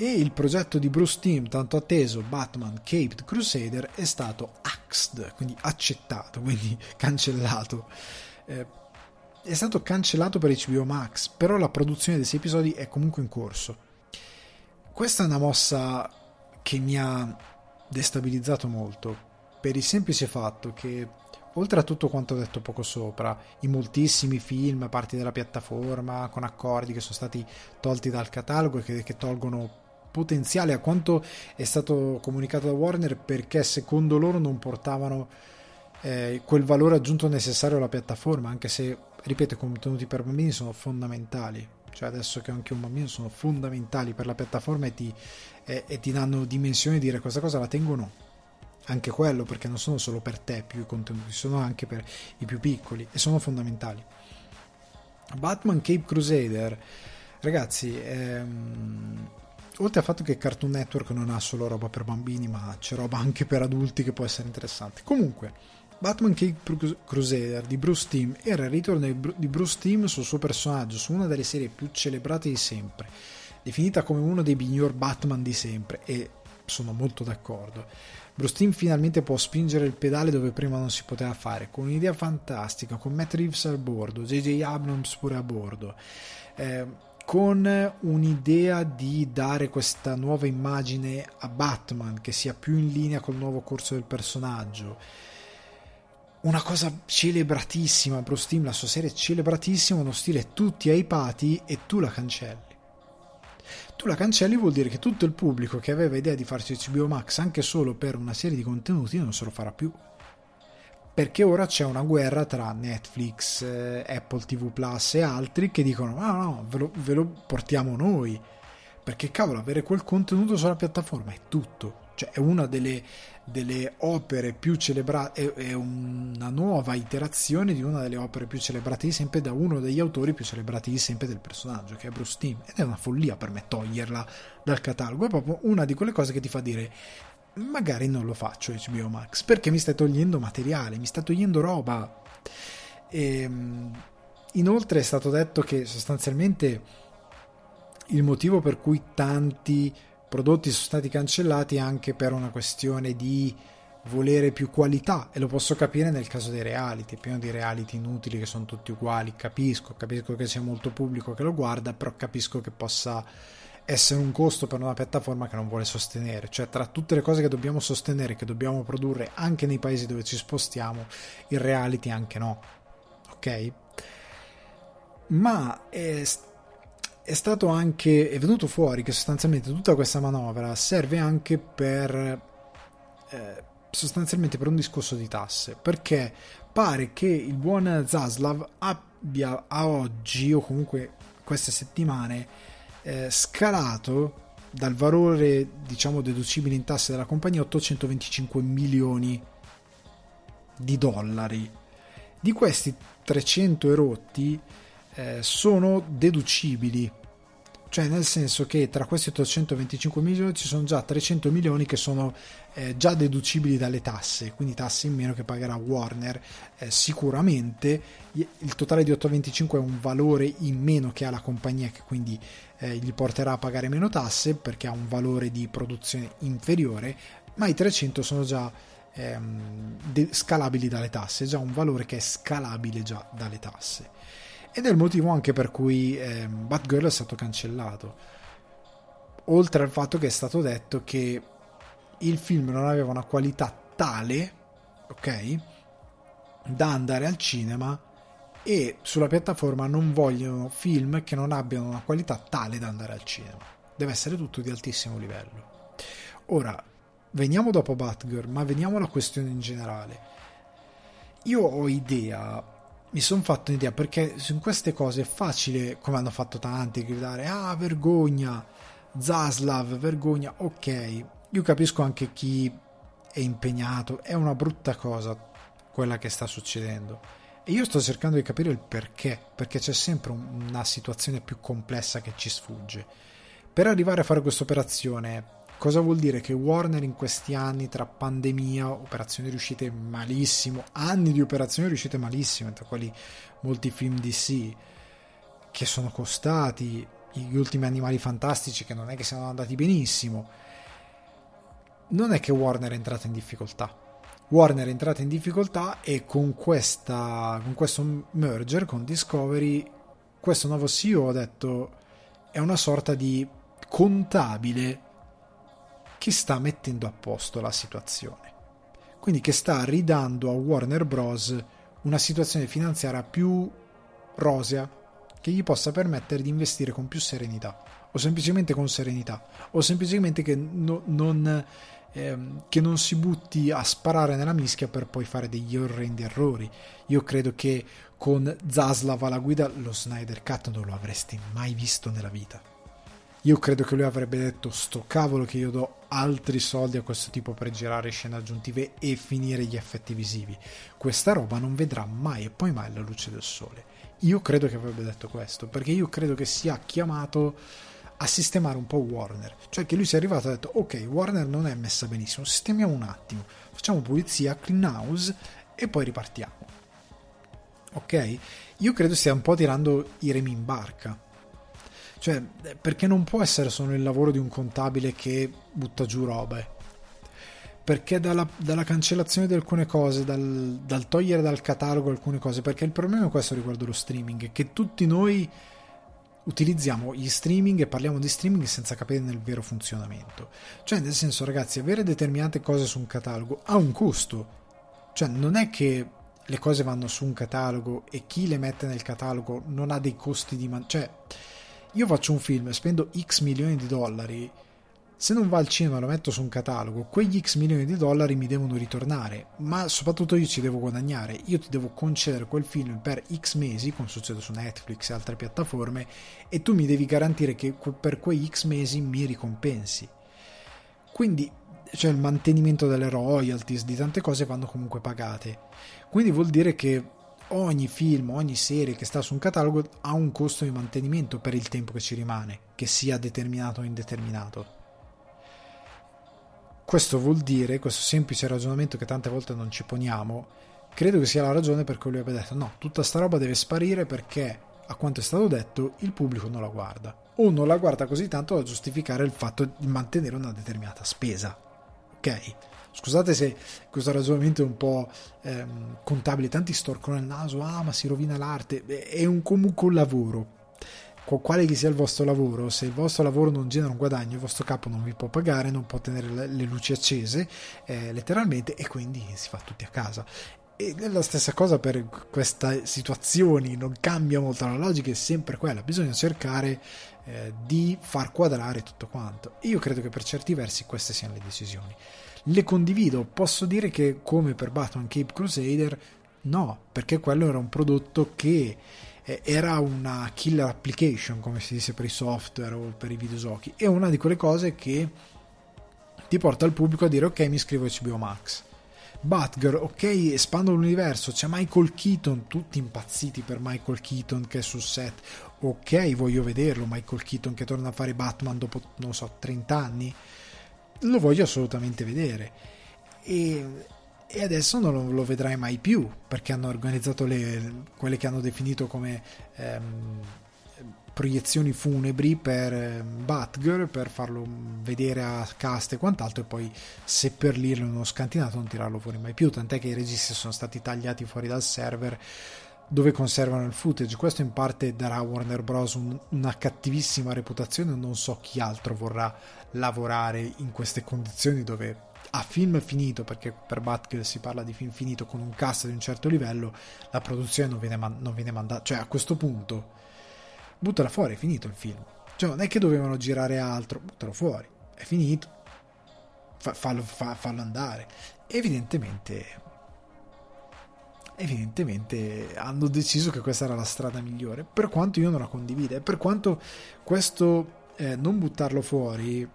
E il progetto di Bruce Timm, tanto atteso, Batman Caped Crusader, è stato axed, quindi accettato, quindi cancellato. Eh, è stato cancellato per HBO Max, però la produzione dei sei episodi è comunque in corso. Questa è una mossa che mi ha destabilizzato molto, per il semplice fatto che, oltre a tutto quanto detto poco sopra, i moltissimi film, parti della piattaforma, con accordi che sono stati tolti dal catalogo e che, che tolgono potenziale a quanto è stato comunicato da Warner perché secondo loro non portavano eh, quel valore aggiunto necessario alla piattaforma, anche se ripeto, i contenuti per bambini sono fondamentali. Cioè adesso che ho anche un bambino sono fondamentali per la piattaforma e ti, e, e ti danno dimensione di dire questa cosa la tengo o no. Anche quello perché non sono solo per te più i contenuti, sono anche per i più piccoli e sono fondamentali. Batman Cape Crusader, ragazzi, ehm, oltre al fatto che Cartoon Network non ha solo roba per bambini, ma c'è roba anche per adulti che può essere interessante. Comunque, Batman King Crusader di Bruce Timm era il ritorno di Bruce Timm sul suo personaggio, su una delle serie più celebrate di sempre, definita come uno dei miglior Batman di sempre e sono molto d'accordo. Bruce Timm finalmente può spingere il pedale dove prima non si poteva fare, con un'idea fantastica, con Matt Reeves a bordo, JJ Abrams pure a bordo. Eh, con un'idea di dare questa nuova immagine a Batman che sia più in linea col nuovo corso del personaggio una cosa celebratissima, Bruce Timm, la sua serie è celebratissima, uno stile tutti hypati e tu la cancelli. Tu la cancelli vuol dire che tutto il pubblico che aveva idea di farsi HBO Max anche solo per una serie di contenuti non se lo farà più. Perché ora c'è una guerra tra Netflix, eh, Apple TV Plus e altri che dicono: no, no, ve lo, ve lo portiamo noi. Perché cavolo, avere quel contenuto sulla piattaforma è tutto. Cioè è una delle, delle opere più celebrate, è, è, una nuova iterazione di una delle opere più celebrate di sempre da uno degli autori più celebrati di sempre del personaggio, che è Bruce Timm, ed è una follia per me toglierla dal catalogo, è proprio una di quelle cose che ti fa dire magari non lo faccio HBO Max, perché mi stai togliendo materiale, mi stai togliendo roba. E, ehm, inoltre è stato detto che sostanzialmente il motivo per cui tanti prodotti sono stati cancellati anche per una questione di volere più qualità e lo posso capire nel caso dei reality, è pieno di reality inutili che sono tutti uguali, capisco, capisco che c'è molto pubblico che lo guarda, però capisco che possa essere un costo per una piattaforma che non vuole sostenere, cioè tra tutte le cose che dobbiamo sostenere, che dobbiamo produrre anche nei paesi dove ci spostiamo, il reality anche no, ok? ma è, è stato anche è venuto fuori che sostanzialmente tutta questa manovra serve anche per eh, sostanzialmente per un discorso di tasse perché pare che il buon Zaslav abbia a oggi o comunque queste settimane eh, scalato dal valore diciamo deducibile in tasse della compagnia 825 milioni di dollari. Di questi 300 erotti eh, sono deducibili. Cioè nel senso che tra questi 825 milioni ci sono già 300 milioni che sono eh, già deducibili dalle tasse, quindi tasse in meno che pagherà Warner eh, sicuramente. Il totale di 825 è un valore in meno che ha la compagnia che quindi eh, gli porterà a pagare meno tasse perché ha un valore di produzione inferiore, ma i 300 sono già ehm, de- scalabili dalle tasse, è già un valore che è scalabile già dalle tasse ed è il motivo anche per cui eh, Batgirl è stato cancellato. Oltre al fatto che è stato detto che il film non aveva una qualità tale, ok, da andare al cinema e sulla piattaforma non vogliono film che non abbiano una qualità tale da andare al cinema. Deve essere tutto di altissimo livello. Ora, veniamo dopo Batgirl, ma veniamo alla questione in generale. Io ho idea mi sono fatto un'idea perché su queste cose è facile, come hanno fatto tanti, gridare ah vergogna, Zaslav, vergogna, ok, io capisco anche chi è impegnato, è una brutta cosa quella che sta succedendo e io sto cercando di capire il perché, perché c'è sempre una situazione più complessa che ci sfugge. Per arrivare a fare questa operazione Cosa vuol dire? Che Warner in questi anni, tra pandemia, operazioni riuscite malissimo, anni di operazioni riuscite malissimo, tra quali molti film DC, che sono costati, gli ultimi animali fantastici che non è che siano andati benissimo, non è che Warner è entrata in difficoltà. Warner è entrata in difficoltà e con, questa, con questo merger con Discovery, questo nuovo CEO ha detto è una sorta di contabile che sta mettendo a posto la situazione. Quindi che sta ridando a Warner Bros. una situazione finanziaria più rosea che gli possa permettere di investire con più serenità o semplicemente con serenità o semplicemente che, no, non, ehm, che non si butti a sparare nella mischia per poi fare degli orrendi errori. Io credo che con Zaslav alla guida lo Snyder Cut non lo avresti mai visto nella vita io credo che lui avrebbe detto sto cavolo che io do altri soldi a questo tipo per girare scene aggiuntive e finire gli effetti visivi. Questa roba non vedrà mai e poi mai la luce del sole. Io credo che avrebbe detto questo, perché io credo che sia chiamato a sistemare un po' Warner. Cioè che lui sia arrivato e ha detto ok, Warner non è messa benissimo, sistemiamo un attimo, facciamo pulizia, clean house e poi ripartiamo. Ok? Io credo stia un po' tirando i remi in barca cioè, perché non può essere solo il lavoro di un contabile che butta giù robe. Perché dalla, dalla cancellazione di alcune cose, dal, dal, togliere dal catalogo alcune cose, perché il problema è questo riguardo lo streaming, che tutti noi utilizziamo gli streaming e parliamo di streaming senza capire nel vero funzionamento. Cioè, nel senso, ragazzi, avere determinate cose su un catalogo ha un costo. Cioè, non è che le cose vanno su un catalogo e chi le mette nel catalogo non ha dei costi di... Man- cioè, io faccio un film, spendo x milioni di dollari, se non va al cinema lo metto su un catalogo, quegli x milioni di dollari mi devono ritornare, ma soprattutto io ci devo guadagnare, io ti devo concedere quel film per x mesi, come succede su Netflix e altre piattaforme, e tu mi devi garantire che per quei x mesi mi ricompensi. Quindi cioè il mantenimento delle royalties di tante cose vanno comunque pagate. Quindi vuol dire che ogni film, ogni serie che sta su un catalogo ha un costo di mantenimento per il tempo che ci rimane, che sia determinato o indeterminato. Questo vuol dire, questo semplice ragionamento che tante volte non ci poniamo, credo che sia la ragione per cui lui abbia detto no, tutta sta roba deve sparire perché, a quanto è stato detto, il pubblico non la guarda. O non la guarda così tanto da giustificare il fatto di mantenere una determinata spesa. Ok? Scusate se questo ragionamento è un po' ehm, contabile, tanti storcono il naso, ah ma si rovina l'arte, è un, comunque un lavoro. Quale che sia il vostro lavoro, se il vostro lavoro non genera un guadagno, il vostro capo non vi può pagare, non può tenere le luci accese, eh, letteralmente, e quindi si fa tutti a casa. E la stessa cosa per queste situazioni, non cambia molto la logica, è sempre quella, bisogna cercare eh, di far quadrare tutto quanto. Io credo che per certi versi queste siano le decisioni. Le condivido, posso dire che come per Batman Cape Crusader, no, perché quello era un prodotto che era una killer application, come si dice per i software o per i videogiochi, è una di quelle cose che ti porta il pubblico a dire ok mi iscrivo a HBO Max Batgirl, ok, espando l'universo, c'è Michael Keaton, tutti impazziti per Michael Keaton che è sul set. Ok, voglio vederlo, Michael Keaton che torna a fare Batman dopo, non so, 30 anni. Lo voglio assolutamente vedere. E, e adesso non lo, vedrai mai più, perché hanno organizzato le, quelle che hanno definito come... Ehm, proiezioni funebri per ehm, Batgirl per farlo vedere a cast e quant'altro e poi seppellirlo in uno scantinato non tirarlo fuori mai più tant'è che i registi sono stati tagliati fuori dal server dove conservano il footage. Questo in parte darà a Warner Bros. un, una cattivissima reputazione non so chi altro vorrà lavorare in queste condizioni dove a film finito, perché per Batgirl si parla di film finito con un cast di un certo livello, la produzione non viene, man- non viene mandata. Cioè, a questo punto buttala fuori, è finito il film. Cioè, non è che dovevano girare altro, buttalo fuori, è finito. Fa, fallo, fa, fallo andare. Evidentemente evidentemente hanno deciso che questa era la strada migliore, per quanto io non la condivida e per quanto questo eh, non buttarlo fuori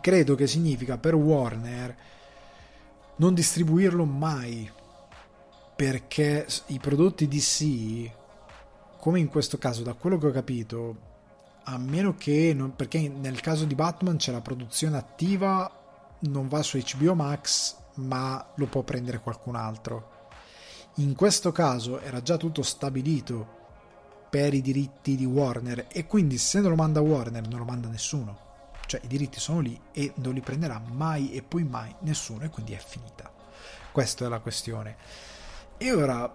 credo che significa per Warner non distribuirlo mai perché i prodotti DC come in questo caso, da quello che ho capito, a meno che, non, perché nel caso di Batman c'è la produzione attiva, non va su HBO Max, ma lo può prendere qualcun altro. In questo caso era già tutto stabilito per i diritti di Warner e quindi se non lo manda Warner non lo manda nessuno. Cioè i diritti sono lì e non li prenderà mai e poi mai nessuno e quindi è finita. Questa è la questione. E ora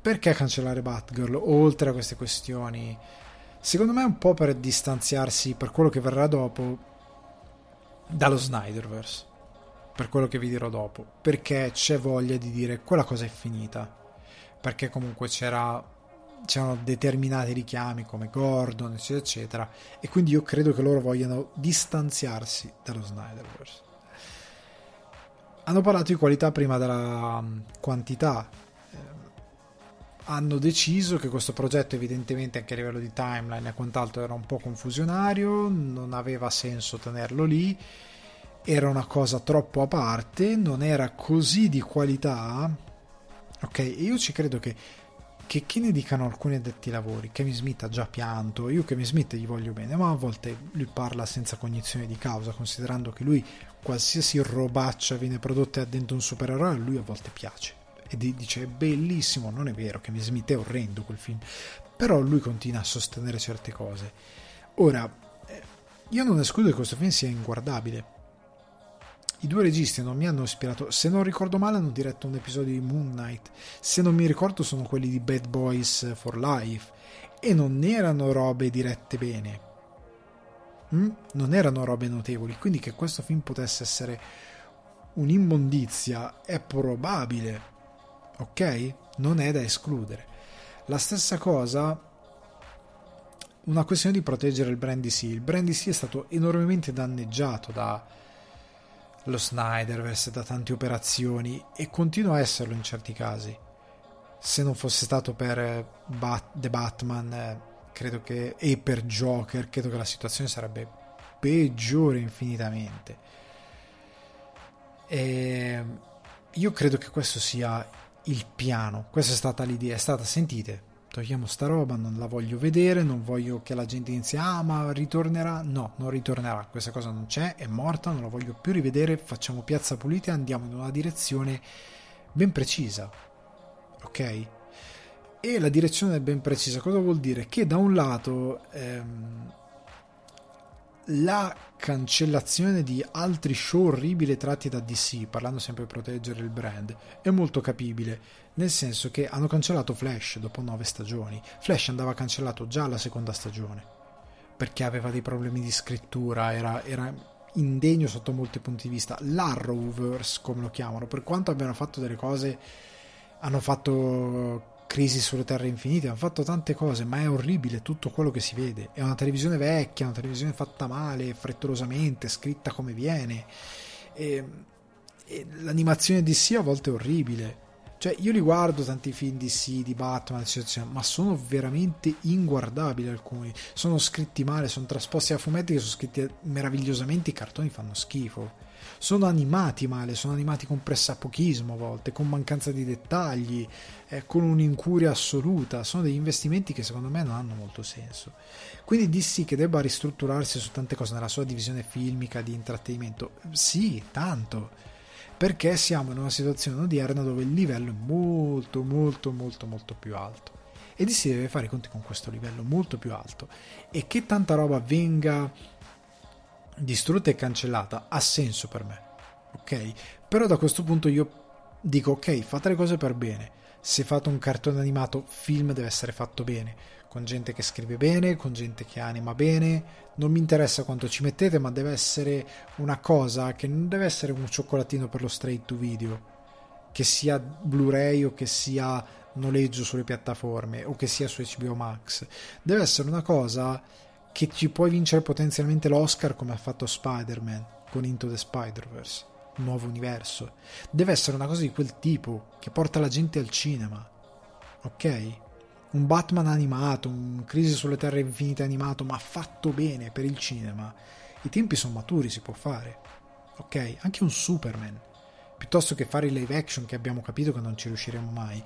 perché cancellare Batgirl oltre a queste questioni? Secondo me è un po' per distanziarsi per quello che verrà dopo dallo Snyderverse, per quello che vi dirò dopo, perché c'è voglia di dire quella cosa è finita, perché comunque c'era, c'erano determinati richiami come Gordon, eccetera, eccetera, e quindi io credo che loro vogliano distanziarsi dallo Snyderverse. Hanno parlato di qualità prima della mm, quantità, hanno deciso che questo progetto evidentemente anche a livello di timeline e quant'altro era un po' confusionario, non aveva senso tenerlo lì, era una cosa troppo a parte, non era così di qualità. Ok, io ci credo che, che, che ne dicano alcuni addetti ai lavori, Kevin Smith ha già pianto, io Kevin Smith gli voglio bene, ma a volte lui parla senza cognizione di causa, considerando che lui qualsiasi robaccia viene prodotta dentro un supereroe, a lui a volte piace e dice è bellissimo, non è vero, che Smith è orrendo quel film, però lui continua a sostenere certe cose. Ora, eh, io non escludo che questo film sia inguardabile. I due registi non mi hanno ispirato, se non ricordo male hanno diretto un episodio di Moon Knight, se non mi ricordo sono quelli di Bad Boys for Life e non erano robe dirette bene. Mm? Non erano robe notevoli, quindi che questo film potesse essere un'immondizia è probabile, ok? Non è da escludere. La stessa cosa, una questione di proteggere il brand DC. Il brand DC è stato enormemente danneggiato da lo Snyderverse, da tante operazioni e continua a esserlo in certi casi. Se non fosse stato per Bat- The Batman, eh, che e per Joker, credo che la situazione sarebbe peggiore infinitamente. E io credo che questo sia il piano. Questa è stata l'idea, è stata sentite. Togliamo sta roba, non la voglio vedere, non voglio che la gente inizi, ah ma ritornerà. No, non ritornerà, questa cosa non c'è, è morta, non la voglio più rivedere, facciamo piazza pulita e andiamo in una direzione ben precisa. Ok? E la direzione è ben precisa, cosa vuol dire? Che da un lato ehm, la cancellazione di altri show orribili tratti da DC, parlando sempre di proteggere il brand, è molto capibile, nel senso che hanno cancellato Flash dopo nove stagioni. Flash andava cancellato già alla seconda stagione, perché aveva dei problemi di scrittura, era, era indegno sotto molti punti di vista. L'Arrowverse, come lo chiamano, per quanto abbiano fatto delle cose, hanno fatto Crisi sulle Terre Infinite, hanno fatto tante cose, ma è orribile tutto quello che si vede. È una televisione vecchia, una televisione fatta male, frettolosamente, scritta come viene. E, e l'animazione di sì a volte è orribile. Cioè, io li guardo tanti film di sì, di Batman, ma sono veramente inguardabili alcuni. Sono scritti male, sono trasposti a fumetti che sono scritti meravigliosamente, i cartoni fanno schifo. Sono animati male, sono animati con pressapochismo a volte, con mancanza di dettagli, eh, con un'incuria assoluta. Sono degli investimenti che secondo me non hanno molto senso. Quindi dissi che debba ristrutturarsi su tante cose nella sua divisione filmica di intrattenimento. Sì, tanto perché siamo in una situazione odierna dove il livello è molto molto molto molto più alto e si deve fare i conti con questo livello molto più alto e che tanta roba venga distrutta e cancellata ha senso per me ok però da questo punto io dico ok fate le cose per bene se fate un cartone animato film deve essere fatto bene con gente che scrive bene, con gente che anima bene. Non mi interessa quanto ci mettete, ma deve essere una cosa che non deve essere un cioccolatino per lo straight to video, che sia Blu-ray o che sia noleggio sulle piattaforme o che sia su HBO Max. Deve essere una cosa che ci puoi vincere potenzialmente l'Oscar come ha fatto Spider-Man con Into the Spider-Verse, nuovo universo. Deve essere una cosa di quel tipo che porta la gente al cinema. Ok? un Batman animato, un Crisi sulle Terre Infinite animato, ma fatto bene per il cinema, i tempi sono maturi, si può fare. Ok? Anche un Superman, piuttosto che fare il live action che abbiamo capito che non ci riusciremo mai,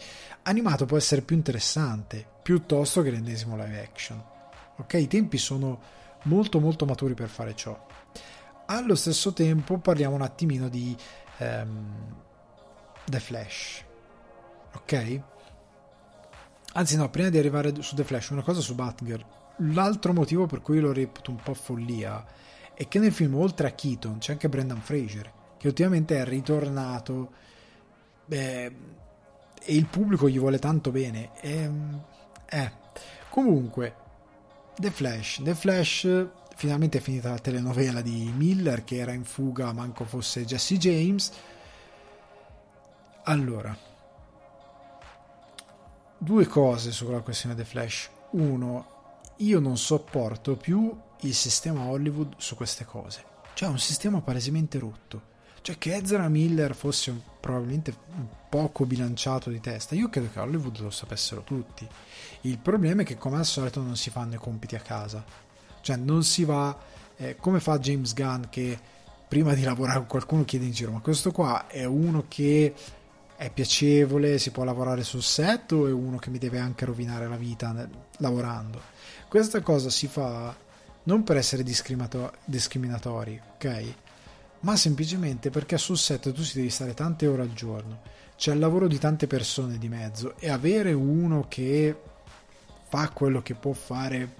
animato può essere più interessante, piuttosto che l'ennesimo live action. Ok? I tempi sono molto molto maturi per fare ciò. Allo stesso tempo parliamo un attimino di um, The Flash. Ok? Anzi, no, prima di arrivare su The Flash, una cosa su Batgirl. L'altro motivo per cui lo reputo un po' follia è che nel film, oltre a Keaton, c'è anche Brendan Fraser, che ultimamente è ritornato beh, e il pubblico gli vuole tanto bene. E, eh. Comunque, The Flash. The Flash finalmente è finita la telenovela di Miller che era in fuga, manco fosse Jesse James. Allora, due cose sulla questione The Flash. Uno, io non sopporto più il sistema Hollywood su queste cose. Cioè, un sistema palesemente rotto. Cioè, che Ezra Miller fosse un, probabilmente poco bilanciato di testa, io credo che Hollywood lo sapessero tutti. Il problema è che, come al solito, non si fanno i compiti a casa. Cioè, non si va. Eh, come fa James Gunn che prima di lavorare con qualcuno chiede in giro: Ma questo qua è uno che è piacevole, si può lavorare sul set o è uno che mi deve anche rovinare la vita lavorando? Questa cosa si fa non per essere discriminatori, ok? Ma semplicemente perché sul set tu si devi stare tante ore al giorno, c'è il lavoro di tante persone di mezzo e avere uno che fa quello che può fare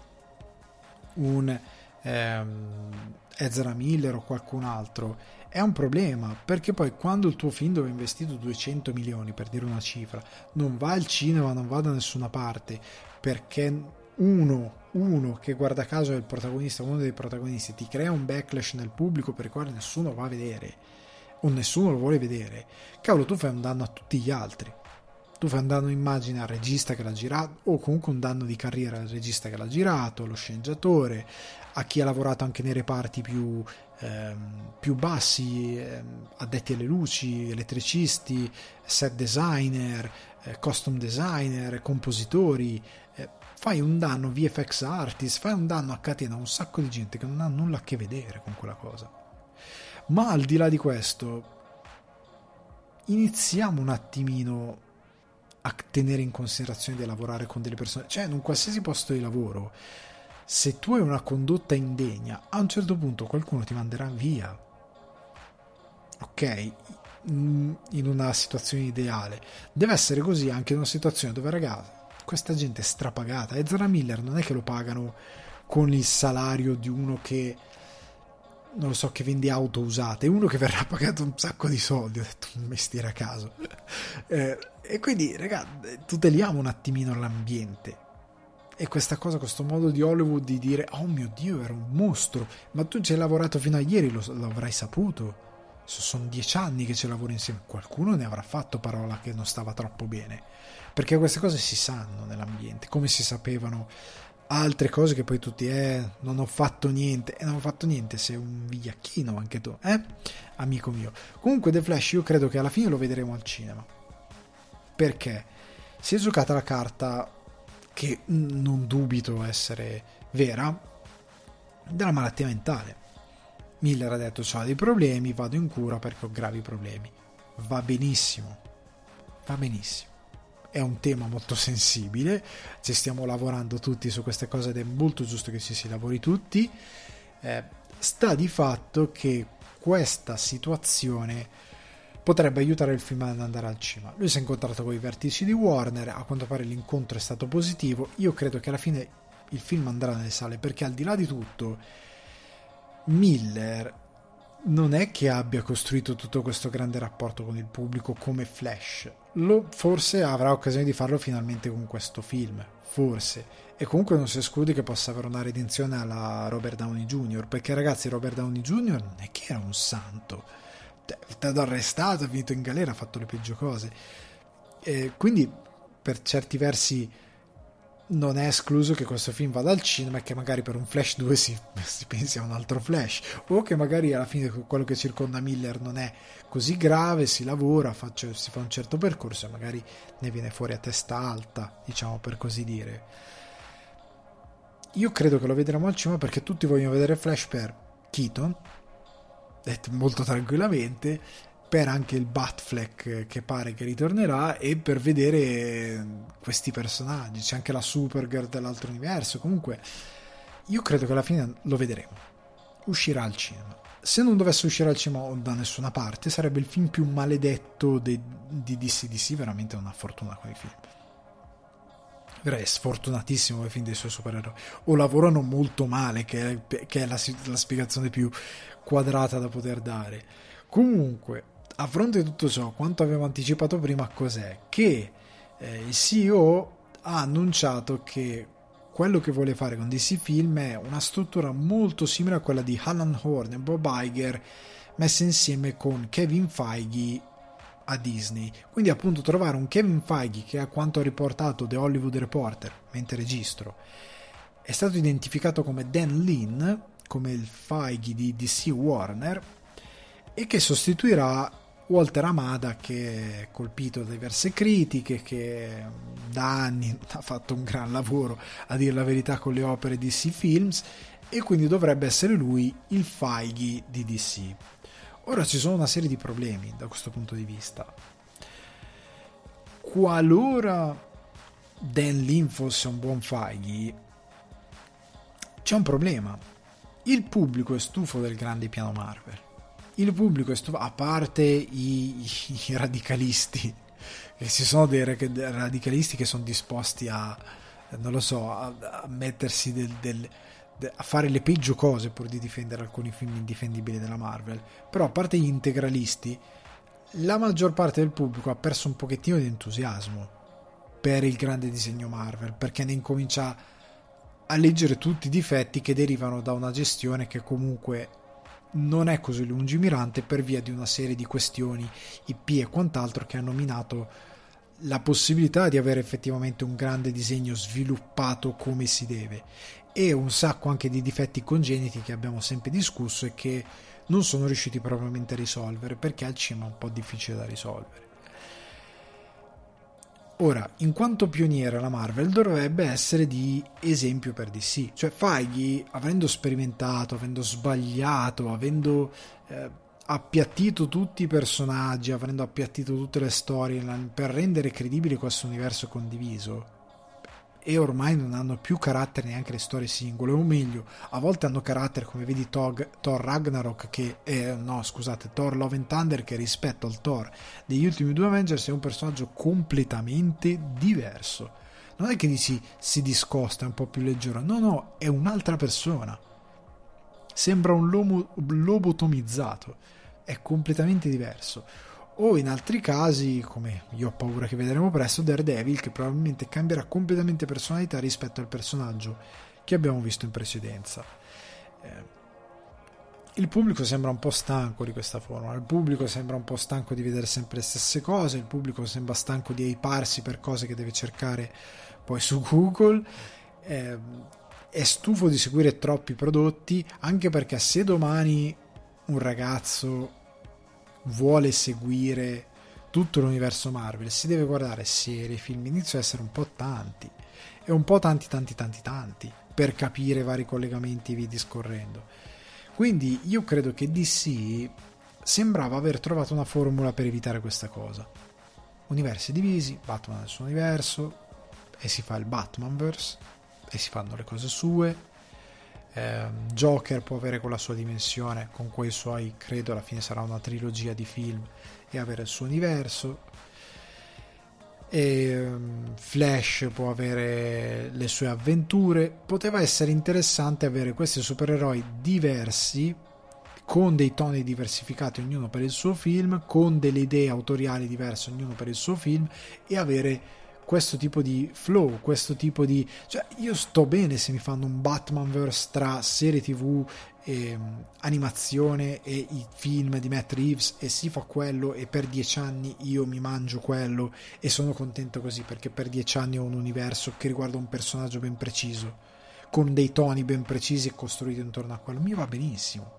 un ehm, Ezra Miller o qualcun altro è un problema perché poi quando il tuo film dove hai investito 200 milioni per dire una cifra non va al cinema, non va da nessuna parte perché uno, uno che guarda caso è il protagonista, uno dei protagonisti, ti crea un backlash nel pubblico per il quale nessuno va a vedere o nessuno lo vuole vedere, cavolo tu fai un danno a tutti gli altri tu fai un danno immagine al regista che l'ha girato o comunque un danno di carriera al regista che l'ha girato, allo sceneggiatore, a chi ha lavorato anche nei reparti più, ehm, più bassi, ehm, addetti alle luci, elettricisti, set designer, eh, costume designer, compositori. Eh, fai un danno VFX artist, fai un danno a catena a un sacco di gente che non ha nulla a che vedere con quella cosa. Ma al di là di questo, iniziamo un attimino a tenere in considerazione di lavorare con delle persone, cioè in un qualsiasi posto di lavoro, se tu hai una condotta indegna, a un certo punto qualcuno ti manderà via. Ok? In una situazione ideale. Deve essere così anche in una situazione dove, ragazzi, questa gente è strapagata. Ezra Miller non è che lo pagano con il salario di uno che non lo so, che vende auto usate, uno che verrà pagato un sacco di soldi, ho detto un mestiere a caso. Eh, e quindi, ragazzi, tuteliamo un attimino l'ambiente. E questa cosa, questo modo di Hollywood di dire, oh mio Dio, era un mostro, ma tu ci hai lavorato fino a ieri, lo, avrai saputo. Sono dieci anni che ci lavori insieme, qualcuno ne avrà fatto parola che non stava troppo bene. Perché queste cose si sanno nell'ambiente, come si sapevano altre cose che poi tutti, eh, non ho fatto niente. E non ho fatto niente, sei un vigliacchino anche tu, eh? Amico mio. Comunque The Flash io credo che alla fine lo vedremo al cinema. Perché si è giocata la carta che non dubito essere vera, della malattia mentale. Miller ha detto ho dei problemi, vado in cura perché ho gravi problemi. Va benissimo, va benissimo. È un tema molto sensibile, ci stiamo lavorando tutti su queste cose ed è molto giusto che ci si lavori tutti. Eh, sta di fatto che questa situazione potrebbe aiutare il film ad andare al cinema. Lui si è incontrato con i vertici di Warner, a quanto pare l'incontro è stato positivo. Io credo che alla fine il film andrà nelle sale perché al di là di tutto Miller non è che abbia costruito tutto questo grande rapporto con il pubblico come Flash. Lo, forse avrà occasione di farlo finalmente con questo film, forse. E comunque non si esclude che possa avere una redenzione alla Robert Downey Jr. Perché ragazzi, Robert Downey Jr. non è che era un santo è stato arrestato, è finito in galera, ha fatto le peggio cose. E quindi, per certi versi, non è escluso che questo film vada al cinema e che magari per un Flash 2 si, si pensi a un altro Flash, o che magari alla fine quello che circonda Miller non è così grave, si lavora, faccio, si fa un certo percorso e magari ne viene fuori a testa alta, diciamo per così dire. Io credo che lo vedremo al cinema perché tutti vogliono vedere Flash per Keaton, molto tranquillamente, per anche il Batfleck che pare che ritornerà e per vedere questi personaggi. C'è anche la Supergirl dell'altro universo. Comunque, io credo che alla fine lo vedremo. Uscirà al cinema. Se non dovesse uscire al cinema da nessuna parte, sarebbe il film più maledetto de- di DCDC. Veramente una fortuna quei film. Direi sfortunatissimo ai film dei suoi supereroi. O lavorano molto male, che è, che è la, la spiegazione più quadrata da poter dare. Comunque, a fronte di tutto ciò, quanto avevo anticipato prima, cos'è? Che eh, il CEO ha annunciato che quello che vuole fare con DC Film è una struttura molto simile a quella di Alan Horn e Bob Iger messa insieme con Kevin Feige a Disney. Quindi appunto trovare un Kevin Feige che a quanto ha riportato The Hollywood Reporter, mentre registro, è stato identificato come Dan Lin, come il Feige di DC Warner e che sostituirà Walter Amada che è colpito da diverse critiche che da anni ha fatto un gran lavoro a dire la verità con le opere DC Films e quindi dovrebbe essere lui il Feige di DC ora ci sono una serie di problemi da questo punto di vista. Qualora Dan Lin fosse un buon Feige c'è un problema. Il pubblico è stufo del grande piano Marvel. Il pubblico a parte i, i radicalisti, che ci sono dei radicalisti che sono disposti a, non lo so, a, a mettersi del, del, a fare le peggio cose pur di difendere alcuni film indifendibili della Marvel. Però a parte gli integralisti, la maggior parte del pubblico ha perso un pochettino di entusiasmo per il grande disegno Marvel, perché ne incomincia a leggere tutti i difetti che derivano da una gestione che comunque non è così lungimirante per via di una serie di questioni IP e quant'altro che hanno minato la possibilità di avere effettivamente un grande disegno sviluppato come si deve e un sacco anche di difetti congeniti che abbiamo sempre discusso e che non sono riusciti propriamente a risolvere perché al cinema è un po' difficile da risolvere. Ora, in quanto pioniera la Marvel dovrebbe essere di esempio per DC, cioè Feige, avendo sperimentato, avendo sbagliato, avendo eh, appiattito tutti i personaggi, avendo appiattito tutte le storie per rendere credibile questo universo condiviso, e ormai non hanno più carattere neanche le storie singole, o meglio, a volte hanno carattere come vedi Thor, Thor Ragnarok che eh, no, scusate, Thor Love and Thunder che rispetto al Thor degli ultimi due Avengers è un personaggio completamente diverso. Non è che dici si discosta, è un po' più leggero, no, no, è un'altra persona. Sembra un lomo, lobotomizzato, è completamente diverso o in altri casi, come io ho paura che vedremo presto, Daredevil che probabilmente cambierà completamente personalità rispetto al personaggio che abbiamo visto in precedenza. Eh, il pubblico sembra un po' stanco di questa formula, il pubblico sembra un po' stanco di vedere sempre le stesse cose, il pubblico sembra stanco di eiparsi per cose che deve cercare poi su Google, eh, è stufo di seguire troppi prodotti, anche perché se domani un ragazzo vuole seguire tutto l'universo Marvel, si deve guardare serie, film, inizia a essere un po' tanti, e un po' tanti tanti tanti tanti, per capire vari collegamenti e via discorrendo quindi io credo che DC sembrava aver trovato una formula per evitare questa cosa. Universi divisi, Batman nel suo universo, e si fa il Batmanverse, e si fanno le cose sue. Eh, Joker può avere quella sua dimensione, con quei suoi, credo alla fine sarà una trilogia di film, e avere il suo universo e um, Flash può avere le sue avventure. Poteva essere interessante avere questi supereroi diversi con dei toni diversificati ognuno per il suo film, con delle idee autoriali diverse ognuno per il suo film e avere questo tipo di flow, questo tipo di... cioè io sto bene se mi fanno un Batmanverse tra serie tv e um, animazione e i film di Matt Reeves e si fa quello e per dieci anni io mi mangio quello e sono contento così perché per dieci anni ho un universo che riguarda un personaggio ben preciso con dei toni ben precisi e costruiti intorno a quello. Mi va benissimo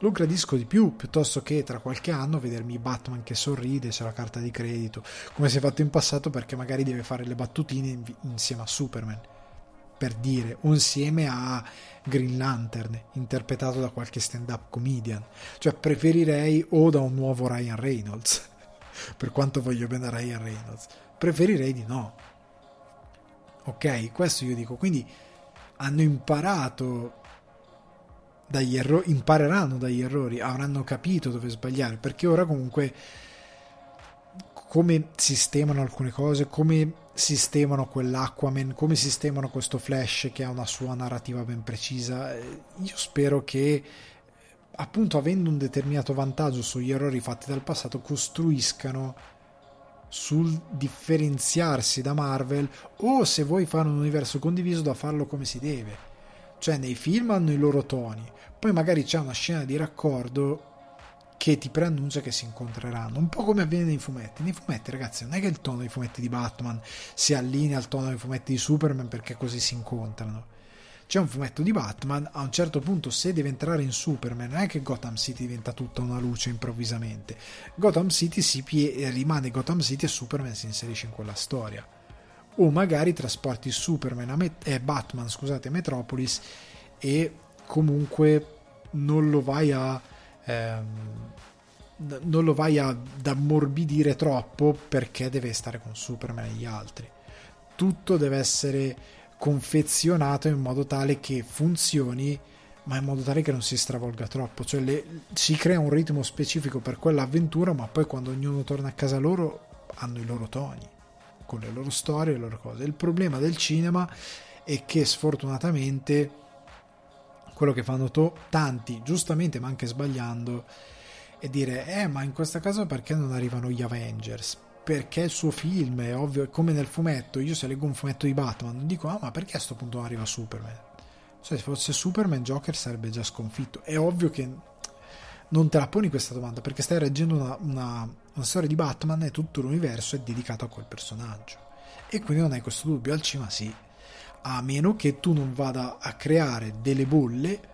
lo gradisco di più piuttosto che tra qualche anno vedermi Batman che sorride, c'è la carta di credito, come si è fatto in passato perché magari deve fare le battutine insieme a Superman, per dire, o insieme a Green Lantern, interpretato da qualche stand-up comedian. Cioè preferirei o da un nuovo Ryan Reynolds, per quanto voglio bene a Ryan Reynolds, preferirei di no. Ok, questo io dico, quindi hanno imparato dagli errori, impareranno dagli errori, avranno capito dove sbagliare, perché ora comunque come sistemano alcune cose, come sistemano quell'Aquaman, come sistemano questo Flash che ha una sua narrativa ben precisa, eh, io spero che appunto avendo un determinato vantaggio sugli errori fatti dal passato costruiscano sul differenziarsi da Marvel o se vuoi fare un universo condiviso da farlo come si deve cioè nei film hanno i loro toni poi magari c'è una scena di raccordo che ti preannuncia che si incontreranno, un po' come avviene nei fumetti. Nei fumetti, ragazzi, non è che il tono dei fumetti di Batman si allinea al tono dei fumetti di Superman perché così si incontrano. C'è un fumetto di Batman, a un certo punto se deve entrare in Superman, non è che Gotham City diventa tutta una luce improvvisamente. Gotham City si pie- rimane Gotham City e Superman si inserisce in quella storia. O magari trasporti Superman Met- eh, Batman, scusate, a Metropolis e comunque non lo vai a ehm, non lo vai ad ammorbidire troppo perché deve stare con Superman e gli altri. Tutto deve essere confezionato in modo tale che funzioni ma in modo tale che non si stravolga troppo. Cioè le, si crea un ritmo specifico per quell'avventura ma poi quando ognuno torna a casa loro hanno i loro toni con le loro storie le loro cose il problema del cinema è che sfortunatamente quello che fanno to- tanti, giustamente ma anche sbagliando, è dire, eh ma in questo caso perché non arrivano gli Avengers? Perché il suo film è ovvio, come nel fumetto, io se leggo un fumetto di Batman dico, ah ma perché a questo punto non arriva Superman? Cioè se fosse Superman Joker sarebbe già sconfitto. È ovvio che non te la poni questa domanda perché stai leggendo una, una, una storia di Batman e tutto l'universo è dedicato a quel personaggio. E quindi non hai questo dubbio, al cinema sì. A meno che tu non vada a creare delle bolle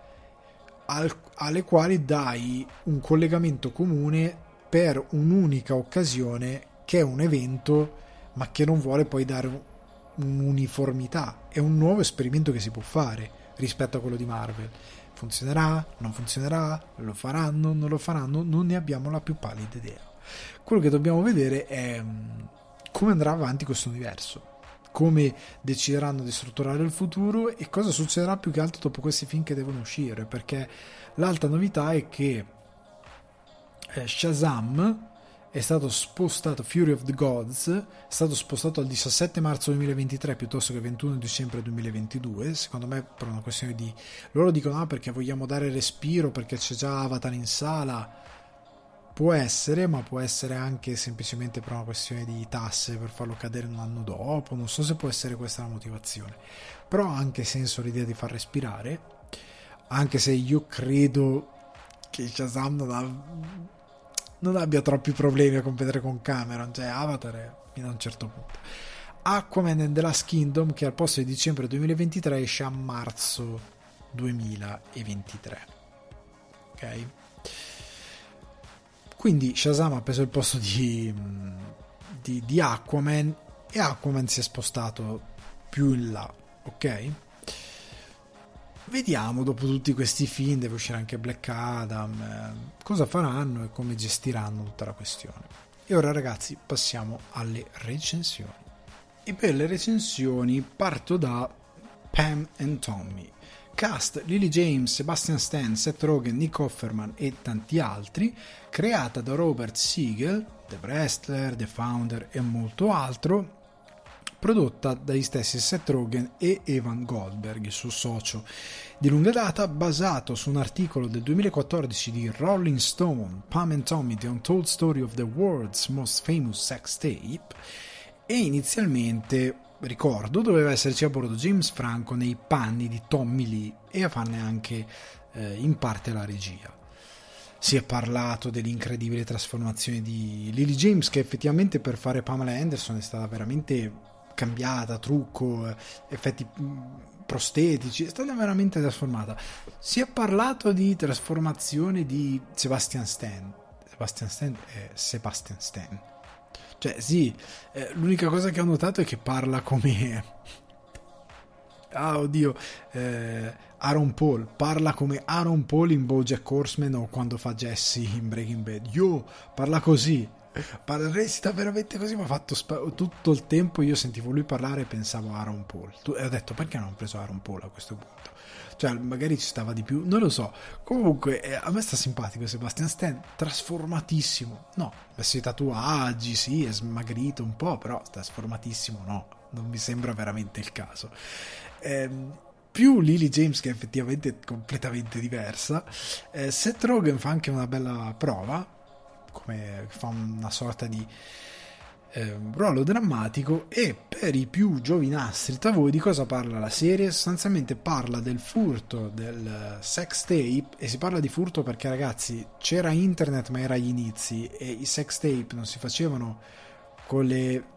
al, alle quali dai un collegamento comune per un'unica occasione che è un evento ma che non vuole poi dare un'uniformità. È un nuovo esperimento che si può fare rispetto a quello di Marvel. Funzionerà, non funzionerà? Lo faranno, non lo faranno? Non ne abbiamo la più pallida idea quello che dobbiamo vedere è mm, come andrà avanti questo universo come decideranno di strutturare il futuro e cosa succederà più che altro dopo questi film che devono uscire perché l'altra novità è che eh, Shazam è stato spostato Fury of the Gods è stato spostato al 17 marzo 2023 piuttosto che 21 dicembre 2022 secondo me per una questione di loro dicono ah perché vogliamo dare respiro perché c'è già Avatar in sala può essere, ma può essere anche semplicemente per una questione di tasse per farlo cadere un anno dopo. Non so se può essere questa la motivazione, però ha anche senso l'idea di far respirare. Anche se io credo che Shazam non, ha, non abbia troppi problemi a competere con Cameron, cioè Avatar è fino a un certo punto. Aquaman and the Last Kingdom, che al posto di dicembre 2023 esce a marzo 2023. Ok? Quindi Shazam ha preso il posto di, di, di Aquaman e Aquaman si è spostato più in là, ok? Vediamo dopo tutti questi film, deve uscire anche Black Adam, eh, cosa faranno e come gestiranno tutta la questione. E ora ragazzi passiamo alle recensioni. E per le recensioni parto da Pam and Tommy. Cast Lily James, Sebastian Stan, Seth Rogen, Nick Offerman e tanti altri, creata da Robert Siegel, The Wrestler, The Founder e molto altro, prodotta dagli stessi Seth Rogen e Evan Goldberg, il suo socio. Di lunga data, basato su un articolo del 2014 di Rolling Stone, Pam and Tommy, The Untold Story of the World's Most Famous Sex Tape, e inizialmente ricordo, doveva esserci a bordo James Franco nei panni di Tommy Lee e a farne anche eh, in parte la regia. Si è parlato dell'incredibile trasformazione di Lily James, che effettivamente per fare Pamela Anderson è stata veramente cambiata, trucco, effetti mm, prostetici, è stata veramente trasformata. Si è parlato di trasformazione di Sebastian Stan. Sebastian Stan è Sebastian Stan cioè, sì, eh, l'unica cosa che ho notato è che parla come... Ah, oddio, eh, Aaron Paul parla come Aaron Paul in Bojack Horseman o quando fa Jesse in Breaking Bad. Yo, parla così. Parla, recita veramente così. Mi ha fatto sp- tutto il tempo. Io sentivo lui parlare e pensavo a Aaron Paul. e ho detto perché non ho preso Aaron Paul a questo punto? Cioè magari ci stava di più, non lo so. Comunque eh, a me sta simpatico Sebastian Stan, trasformatissimo. No, messo i tatuaggi, sì, è smagrito un po', però trasformatissimo no, non mi sembra veramente il caso. Ehm, più Lily James che è effettivamente completamente diversa. Eh, Seth Rogen fa anche una bella prova, come fa una sorta di eh, ruolo drammatico e per i più giovinastri tra voi di cosa parla la serie? Sostanzialmente parla del furto del sex tape e si parla di furto perché ragazzi c'era internet ma era agli inizi e i sex tape non si facevano con le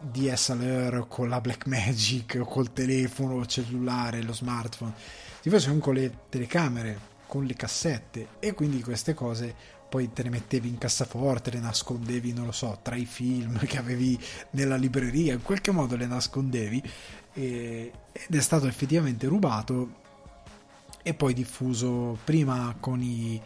DSLR, con la Blackmagic, col telefono cellulare, lo smartphone, si facevano con le telecamere, con le cassette e quindi queste cose poi te ne mettevi in cassaforte, le nascondevi, non lo so, tra i film che avevi nella libreria, in qualche modo le nascondevi e, ed è stato effettivamente rubato e poi diffuso prima con i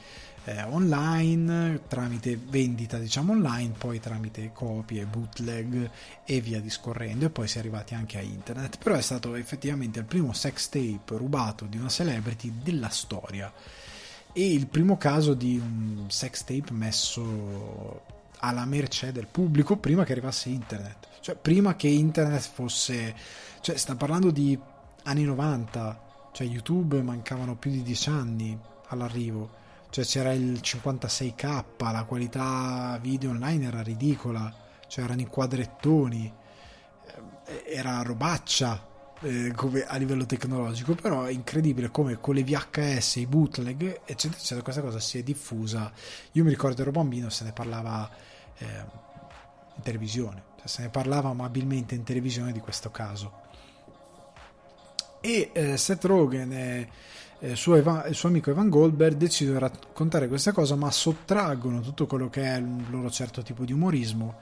eh, online tramite vendita diciamo online poi tramite copie bootleg e via discorrendo e poi si è arrivati anche a internet. Però è stato effettivamente il primo sex tape rubato di una celebrity della storia e il primo caso di un sex tape messo alla mercé del pubblico prima che arrivasse internet, cioè prima che internet fosse, cioè sta parlando di anni 90, cioè YouTube mancavano più di 10 anni all'arrivo, cioè c'era il 56k, la qualità video online era ridicola, cioè erano i quadrettoni, eh, era robaccia eh, come a livello tecnologico, però è incredibile come con le VHS, i bootleg, eccetera, eccetera, questa cosa si è diffusa. Io mi ricordo ero bambino, se ne parlava eh, in televisione, cioè, se ne parlava amabilmente in televisione di questo caso. E eh, Seth Rogen e il suo, suo, amico Evan Goldberg decidono di raccontare questa cosa, ma sottraggono tutto quello che è il loro certo tipo di umorismo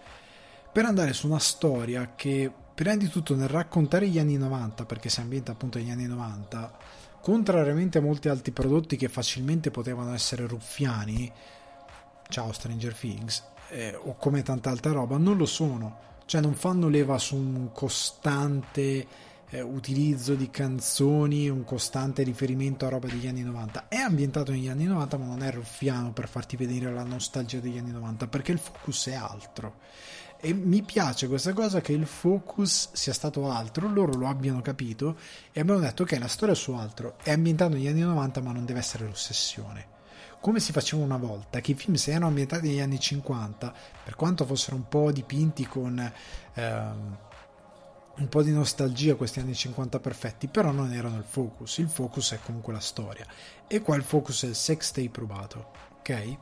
per andare su una storia che prima di tutto nel raccontare gli anni 90, perché si ambienta appunto negli anni 90, contrariamente a molti altri prodotti che facilmente potevano essere ruffiani, ciao Stranger Things, eh, o come tanta altra roba, non lo sono. Cioè non fanno leva su un costante eh, utilizzo di canzoni, un costante riferimento a roba degli anni 90. È ambientato negli anni 90, ma non è ruffiano per farti vedere la nostalgia degli anni 90, perché il focus è altro e mi piace questa cosa che il focus sia stato altro, loro lo abbiano capito e abbiamo detto che la storia è su altro, è ambientato negli anni 90 ma non deve essere l'ossessione. come si faceva una volta, che i film se erano ambientati negli anni 50, per quanto fossero un po' dipinti con ehm, un po' di nostalgia questi anni 50 perfetti, però non erano il focus, il focus è comunque la storia e qua il focus è il sex tape rubato, ok?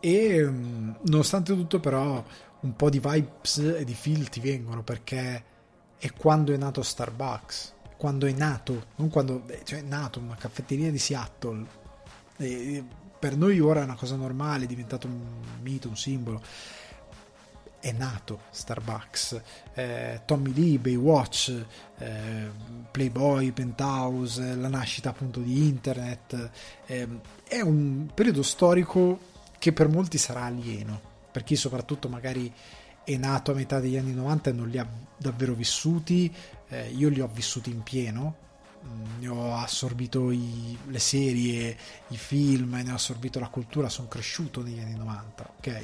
E ehm, nonostante tutto però un po' di vibes e di feel ti vengono perché è quando è nato Starbucks, quando è nato, non quando, cioè è nato una caffetteria di Seattle. E per noi ora è una cosa normale, è diventato un mito, un simbolo. È nato Starbucks, eh, Tommy Lee, Baywatch, eh, Playboy, Penthouse, la nascita appunto di internet. Eh, è un periodo storico che per molti sarà alieno, per chi soprattutto magari è nato a metà degli anni 90 e non li ha davvero vissuti, eh, io li ho vissuti in pieno, mm, ne ho assorbito i, le serie, i film, ne ho assorbito la cultura, sono cresciuto negli anni 90, ok?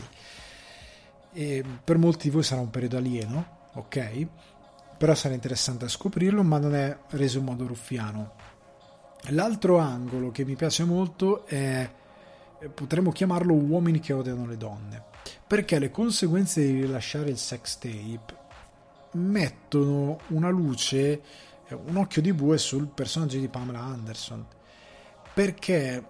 E per molti di voi sarà un periodo alieno, ok? Però sarà interessante scoprirlo, ma non è reso in modo ruffiano. L'altro angolo che mi piace molto è, potremmo chiamarlo uomini che odiano le donne, perché le conseguenze di rilasciare il sex tape mettono una luce, un occhio di bue sul personaggio di Pamela Anderson. Perché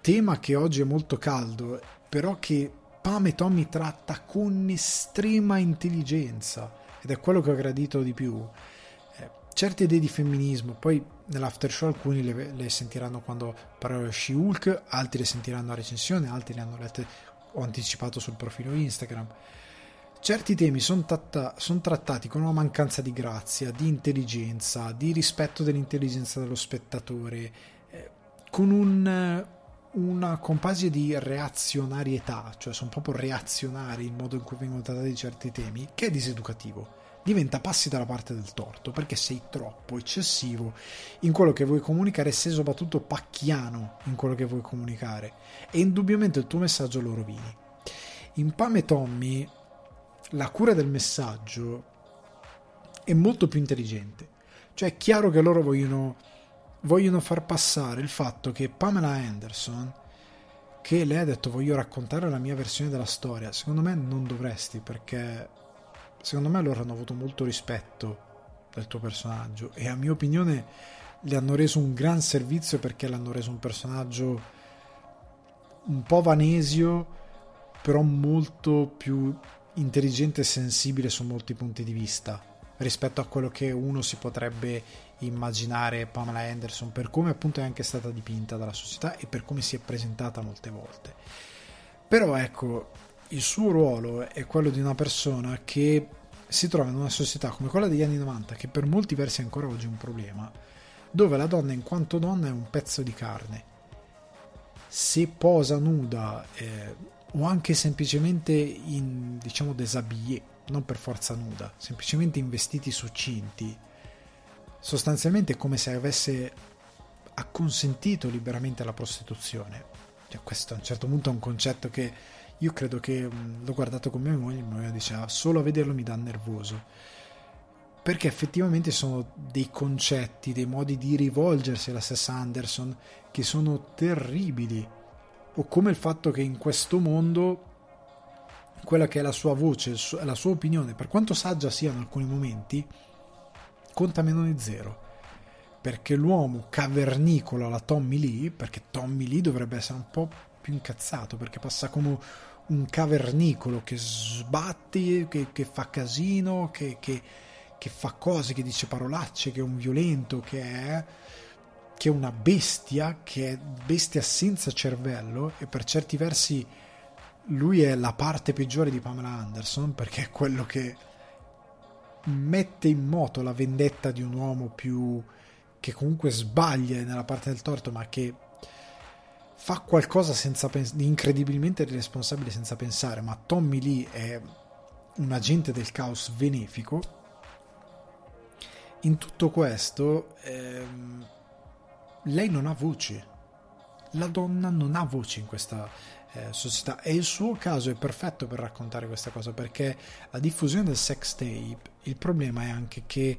tema che oggi è molto caldo, però che Pam e Tommy tratta con estrema intelligenza ed è quello che ho gradito di più. Eh, certe idee di femminismo, poi nell'after show alcuni le, le sentiranno quando parlerò di She-Hulk, altri le sentiranno a recensione, altri le hanno lette, ho anticipato sul profilo Instagram certi temi sono, tratta- son trattati con una mancanza di grazia, di intelligenza, di rispetto dell'intelligenza dello spettatore, eh, con un, una compasia di reazionarietà, cioè sono proprio reazionari il modo in cui vengono trattati certi temi, che è diseducativo. Diventa passi dalla parte del torto perché sei troppo eccessivo in quello che vuoi comunicare e sei soprattutto pacchiano in quello che vuoi comunicare e indubbiamente il tuo messaggio lo rovini. In Pam e Tommy la cura del messaggio è molto più intelligente. Cioè è chiaro che loro vogliono, vogliono far passare il fatto che Pamela Anderson, che lei ha detto voglio raccontare la mia versione della storia, secondo me non dovresti perché secondo me loro hanno avuto molto rispetto del tuo personaggio e a mia opinione le hanno reso un gran servizio perché l'hanno reso un personaggio un po' vanesio però molto più intelligente e sensibile su molti punti di vista rispetto a quello che uno si potrebbe immaginare Pamela Anderson per come appunto è anche stata dipinta dalla società e per come si è presentata molte volte. Però ecco, il suo ruolo è quello di una persona che si trova in una società come quella degli anni 90 che per molti versi è ancora oggi un problema, dove la donna in quanto donna è un pezzo di carne. Se posa nuda eh, o anche semplicemente in diciamo déshabillé, non per forza nuda, semplicemente in vestiti succinti, sostanzialmente è come se avesse acconsentito liberamente alla prostituzione. Cioè, questo a un certo punto è un concetto che io credo che l'ho guardato con mia moglie, mia moglie diceva solo a vederlo mi dà nervoso. Perché effettivamente sono dei concetti, dei modi di rivolgersi alla stessa Anderson che sono terribili o come il fatto che in questo mondo quella che è la sua voce, la sua opinione, per quanto saggia sia in alcuni momenti, conta meno di zero. Perché l'uomo cavernicolo alla Tommy Lee, perché Tommy Lee dovrebbe essere un po' più incazzato, perché passa come un cavernicolo che sbatte, che, che fa casino, che, che, che fa cose, che dice parolacce, che è un violento, che è che è una bestia, che è bestia senza cervello e per certi versi lui è la parte peggiore di Pamela Anderson perché è quello che mette in moto la vendetta di un uomo più che comunque sbaglia nella parte del torto ma che fa qualcosa pens- di incredibilmente irresponsabile senza pensare ma Tommy Lee è un agente del caos benefico. In tutto questo ehm, lei non ha voce. La donna non ha voce in questa eh, società. E il suo caso è perfetto per raccontare questa cosa perché la diffusione del sex tape, il problema è anche che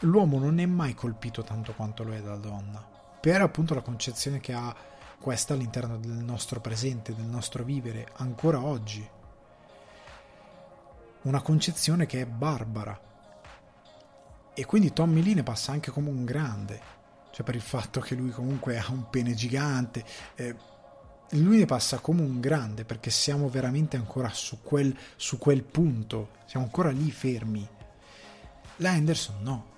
l'uomo non è mai colpito tanto quanto lo è dalla donna, per appunto la concezione che ha questa all'interno del nostro presente, del nostro vivere, ancora oggi. Una concezione che è barbara. E quindi Tommy Lee ne passa anche come un grande, cioè per il fatto che lui comunque ha un pene gigante. Eh, lui ne passa come un grande perché siamo veramente ancora su quel, su quel punto, siamo ancora lì fermi. La Henderson no.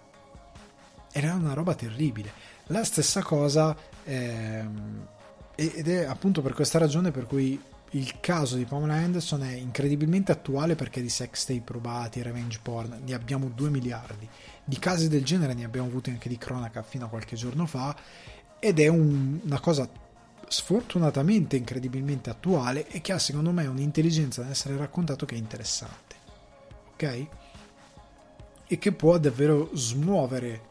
Era una roba terribile. La stessa cosa ehm, ed è appunto per questa ragione per cui il caso di Pamela Anderson è incredibilmente attuale perché di sex tape rubati, revenge porn, ne abbiamo 2 miliardi. Di casi del genere ne abbiamo avuti anche di cronaca fino a qualche giorno fa ed è un, una cosa sfortunatamente incredibilmente attuale e che ha secondo me un'intelligenza nell'essere raccontato che è interessante. Ok? E che può davvero smuovere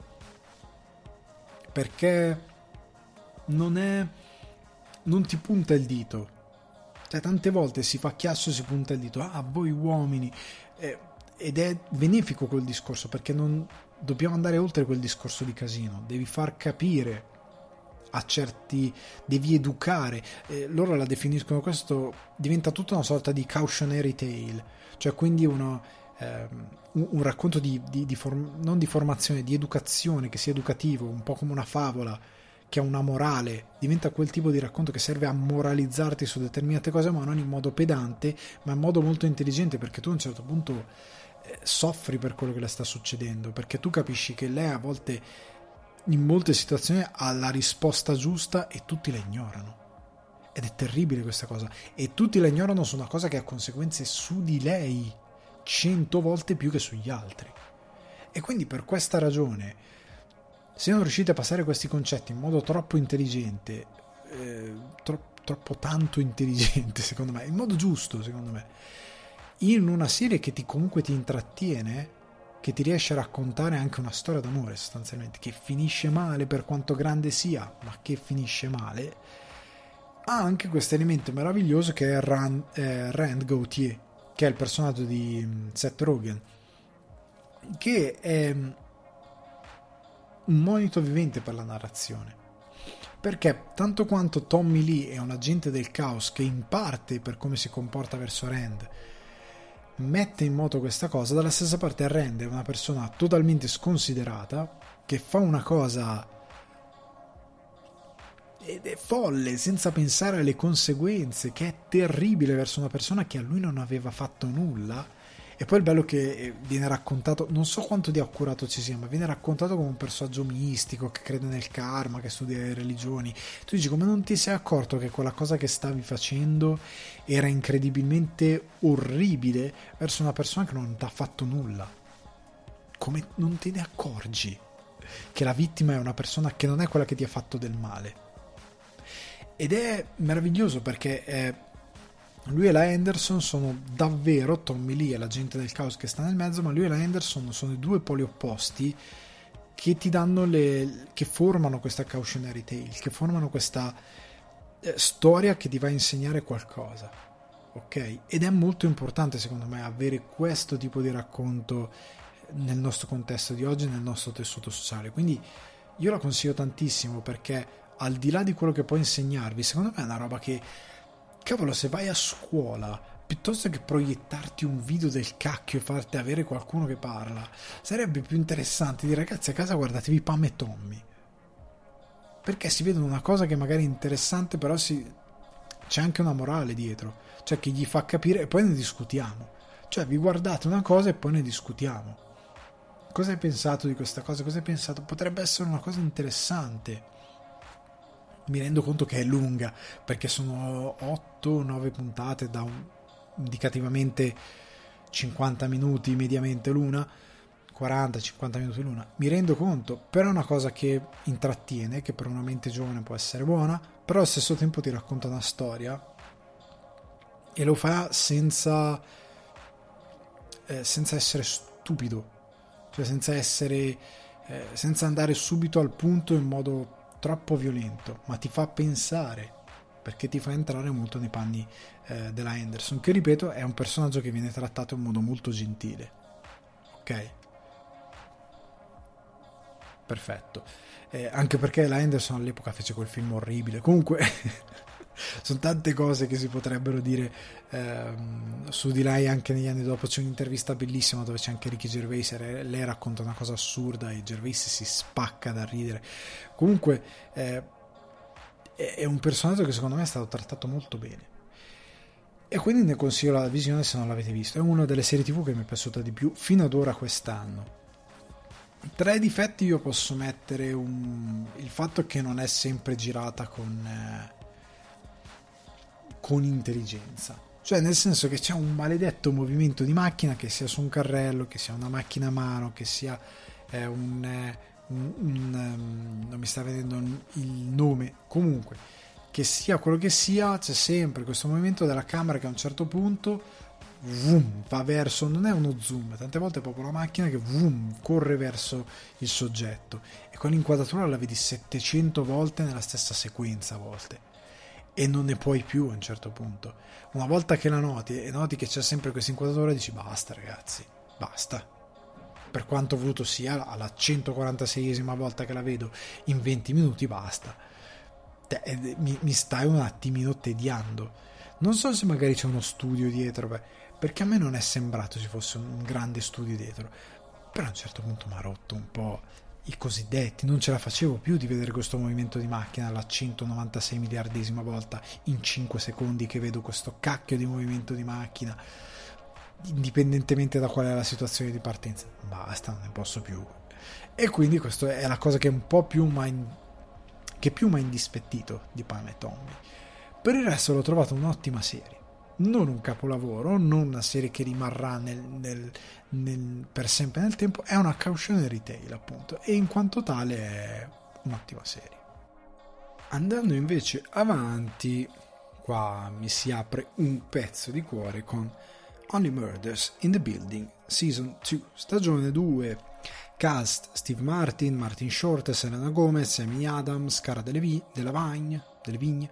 perché non è non ti punta il dito. Cioè, tante volte si fa chiasso e si punta il dito, ah, voi uomini. Eh, ed è benefico quel discorso perché non dobbiamo andare oltre quel discorso di casino. Devi far capire a certi. devi educare. Eh, loro la definiscono questo. diventa tutta una sorta di cautionary tale, cioè quindi uno. Ehm, un, racconto di, di, di form, non di formazione, di educazione, che sia educativo, un po' come una favola che ha una morale, diventa quel tipo di racconto che serve a moralizzarti su determinate cose, ma non in modo pedante, ma in modo molto intelligente, perché tu a un certo punto eh, soffri per quello che le sta succedendo, perché tu capisci che lei a volte, in molte situazioni, ha la risposta giusta e tutti la ignorano. Ed è terribile questa cosa. E tutti la ignorano su una cosa che ha conseguenze su di lei, cento volte più che sugli altri. E quindi per questa ragione se non riuscite a passare questi concetti in modo troppo intelligente, eh, tro- troppo tanto intelligente secondo me, in modo giusto secondo me, in una serie che ti comunque ti intrattiene, che ti riesce a raccontare anche una storia d'amore sostanzialmente, che finisce male per quanto grande sia, ma che finisce male, ha anche questo elemento meraviglioso che è Rand, eh, Rand Gauthier, che è il personaggio di mm, Seth Rogen, che è un monito vivente per la narrazione. Perché tanto quanto Tommy Lee è un agente del caos che in parte per come si comporta verso Rand mette in moto questa cosa, dalla stessa parte Rand è una persona totalmente sconsiderata che fa una cosa ed è folle senza pensare alle conseguenze, che è terribile verso una persona che a lui non aveva fatto nulla e poi il bello che eh, viene raccontato, non so quanto di accurato ci sia, ma viene raccontato come un personaggio mistico che crede nel karma, che studia le religioni. Tu dici come non ti sei accorto che quella cosa che stavi facendo era incredibilmente orribile verso una persona che non ti ha fatto nulla? Come non te ne accorgi che la vittima è una persona che non è quella che ti ha fatto del male? Ed è meraviglioso perché è lui e la Henderson sono davvero Tommy Lee e la gente del caos che sta nel mezzo, ma lui e la Henderson sono i due poli opposti che ti danno le che formano questa cautionary tale, che formano questa eh, storia che ti va a insegnare qualcosa. Ok? Ed è molto importante secondo me avere questo tipo di racconto nel nostro contesto di oggi, nel nostro tessuto sociale. Quindi io la consiglio tantissimo perché al di là di quello che può insegnarvi, secondo me è una roba che cavolo, se vai a scuola, piuttosto che proiettarti un video del cacchio e farti avere qualcuno che parla, sarebbe più interessante dire ragazzi a casa guardatevi Pam e Tommy. Perché si vedono una cosa che magari è interessante, però si... c'è anche una morale dietro, cioè che gli fa capire e poi ne discutiamo. Cioè vi guardate una cosa e poi ne discutiamo. Cosa hai pensato di questa cosa? Cosa hai pensato? Potrebbe essere una cosa interessante mi rendo conto che è lunga perché sono 8-9 puntate da un, indicativamente 50 minuti mediamente l'una 40-50 minuti l'una. Mi rendo conto però è una cosa che intrattiene che per una mente giovane può essere buona però allo stesso tempo ti racconta una storia e lo fa senza eh, senza essere stupido cioè senza essere eh, senza andare subito al punto in modo troppo violento, ma ti fa pensare perché ti fa entrare molto nei panni eh, della Henderson, che ripeto è un personaggio che viene trattato in modo molto gentile. Ok? perfetto. Eh, anche perché la Henderson all'epoca fece quel film orribile. Comunque, sono tante cose che si potrebbero dire ehm, su di lei anche negli anni dopo. C'è un'intervista bellissima dove c'è anche Ricky Gervais e lei racconta una cosa assurda e Gervais si spacca da ridere. Comunque, eh, è un personaggio che secondo me è stato trattato molto bene. E quindi ne consiglio la visione se non l'avete visto. È una delle serie TV che mi è piaciuta di più fino ad ora quest'anno. Tra i difetti io posso mettere un... il fatto che non è sempre girata con, eh, con intelligenza. Cioè nel senso che c'è un maledetto movimento di macchina che sia su un carrello, che sia una macchina a mano, che sia eh, un, eh, un, um, non mi sta vedendo il nome, comunque che sia quello che sia, c'è sempre questo movimento della camera che a un certo punto vroom, va verso, non è uno zoom, tante volte è proprio una macchina che vroom, corre verso il soggetto e quell'inquadratura la vedi 700 volte nella stessa sequenza a volte e non ne puoi più a un certo punto. Una volta che la noti e noti che c'è sempre questa inquadratura dici basta ragazzi, basta. Per quanto voluto sia, alla 146esima volta che la vedo in 20 minuti basta te, mi, mi, stai un attimino tediando. Non so se magari c'è uno studio dietro, beh, perché a me non è sembrato ci fosse un grande studio dietro. Però a un certo punto mi ha rotto un po' i cosiddetti, non ce la facevo più di vedere questo movimento di macchina alla 196 miliardesima volta in 5 secondi che vedo questo cacchio di movimento di macchina indipendentemente da qual è la situazione di partenza basta, non ne posso più e quindi questa è la cosa che un po' più mi ha che più mi ha indispettito di Pam e Tommy. Per il resto l'ho trovato un'ottima serie. Non un capolavoro, non una serie che rimarrà nel, nel, nel, per sempre nel tempo, è una caution retail appunto e in quanto tale è un'ottima serie. Andando invece avanti, qua mi si apre un pezzo di cuore con Only Murders in the Building Season 2, stagione 2 Cast Steve Martin, Martin Short, Selena Gomez, Amy Adams, Cara Delevingne, Delevingne, Delevingne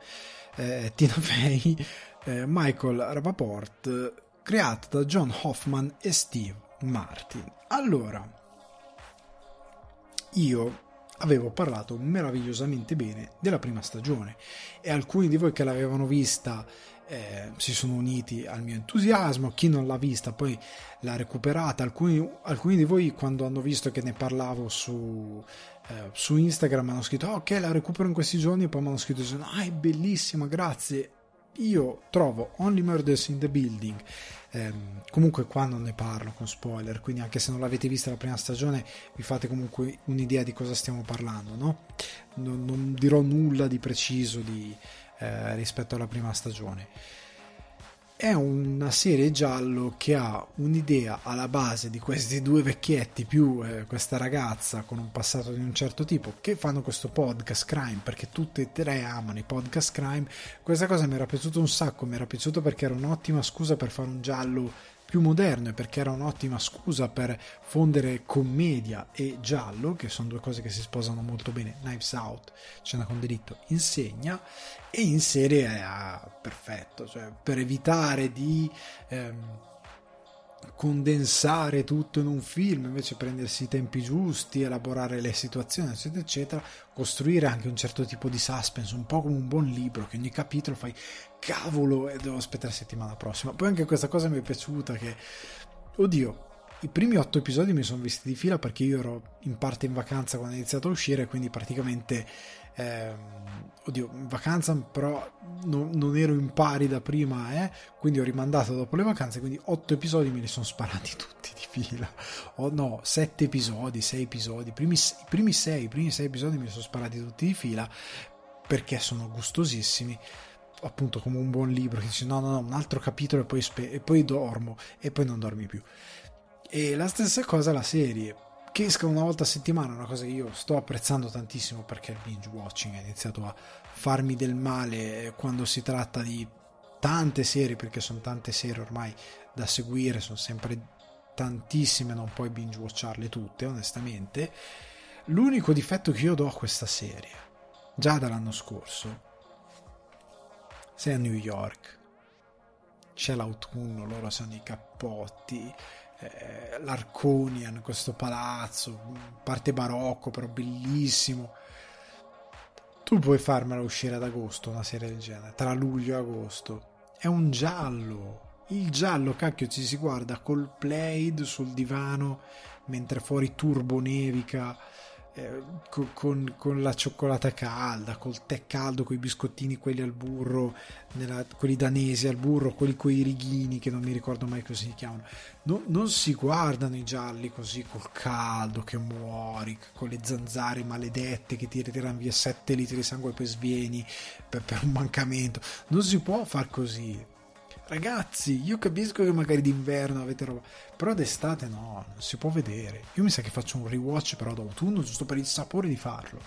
eh, Tina Fey, eh, Michael Rapaport, creato da John Hoffman e Steve Martin. Allora, io avevo parlato meravigliosamente bene della prima stagione e alcuni di voi che l'avevano vista eh, si sono uniti al mio entusiasmo, chi non l'ha vista poi l'ha recuperata, alcuni, alcuni di voi quando hanno visto che ne parlavo su, eh, su Instagram hanno scritto ok la recupero in questi giorni e poi mi hanno scritto ah è bellissima grazie io trovo Only Murders in the Building eh, comunque qua non ne parlo con spoiler quindi anche se non l'avete vista la prima stagione vi fate comunque un'idea di cosa stiamo parlando no? non, non dirò nulla di preciso di, eh, rispetto alla prima stagione. È una serie giallo che ha un'idea alla base di questi due vecchietti più eh, questa ragazza con un passato di un certo tipo che fanno questo podcast crime perché tutte e tre amano i podcast crime. Questa cosa mi era piaciuta un sacco, mi era piaciuto perché era un'ottima scusa per fare un giallo più moderne perché era un'ottima scusa per fondere commedia e giallo, che sono due cose che si sposano molto bene. Knives Out, Cena con delitto, insegna e in serie è ah, perfetto, cioè per evitare di ehm, condensare tutto in un film, invece prendersi i tempi giusti, elaborare le situazioni, eccetera, eccetera, costruire anche un certo tipo di suspense, un po' come un buon libro, che ogni capitolo fai cavolo e devo aspettare la settimana prossima. Poi anche questa cosa mi è piaciuta che, oddio, i primi otto episodi mi sono visti di fila perché io ero in parte in vacanza quando ho iniziato a uscire, quindi praticamente eh, oddio, in vacanza però non, non, ero in pari da prima, eh, quindi ho rimandato dopo le vacanze, quindi otto episodi me li sono sparati tutti di fila. Oh, no, sette episodi, sei episodi, i primi, sei, i primi sei episodi me li sono sparati tutti di fila perché sono gustosissimi appunto come un buon libro che dice no no no un altro capitolo e poi, spe- e poi dormo e poi non dormi più e la stessa cosa la serie che esca una volta a settimana una cosa che io sto apprezzando tantissimo perché il binge watching ha iniziato a farmi del male quando si tratta di tante serie perché sono tante serie ormai da seguire sono sempre tantissime non puoi binge watcharle tutte onestamente. L'unico difetto che io do a questa serie già dall'anno scorso sei a New York c'è l'autunno loro sono i cappotti eh, l'Arconian, questo palazzo, parte barocco però bellissimo. Tu puoi farmela uscire ad agosto una serie del genere, tra luglio e agosto. È un giallo. Il giallo, cacchio, ci si guarda col plaid sul divano mentre fuori turbo nevica eh, con, con, la cioccolata calda, col tè caldo, con i biscottini quelli al burro, nella, quelli danesi al burro, quelli con i righini che non mi ricordo mai come si chiamano. No, non si guardano i gialli così col caldo che muori, con le zanzare maledette che ti ritirano via 7 litri di sangue e poi svieni per, per un mancamento. Non si può far così Ragazzi, io capisco che magari d'inverno avete roba, però d'estate no, non si può vedere. Io mi sa che faccio un rewatch però d'autunno giusto per il sapore di farlo.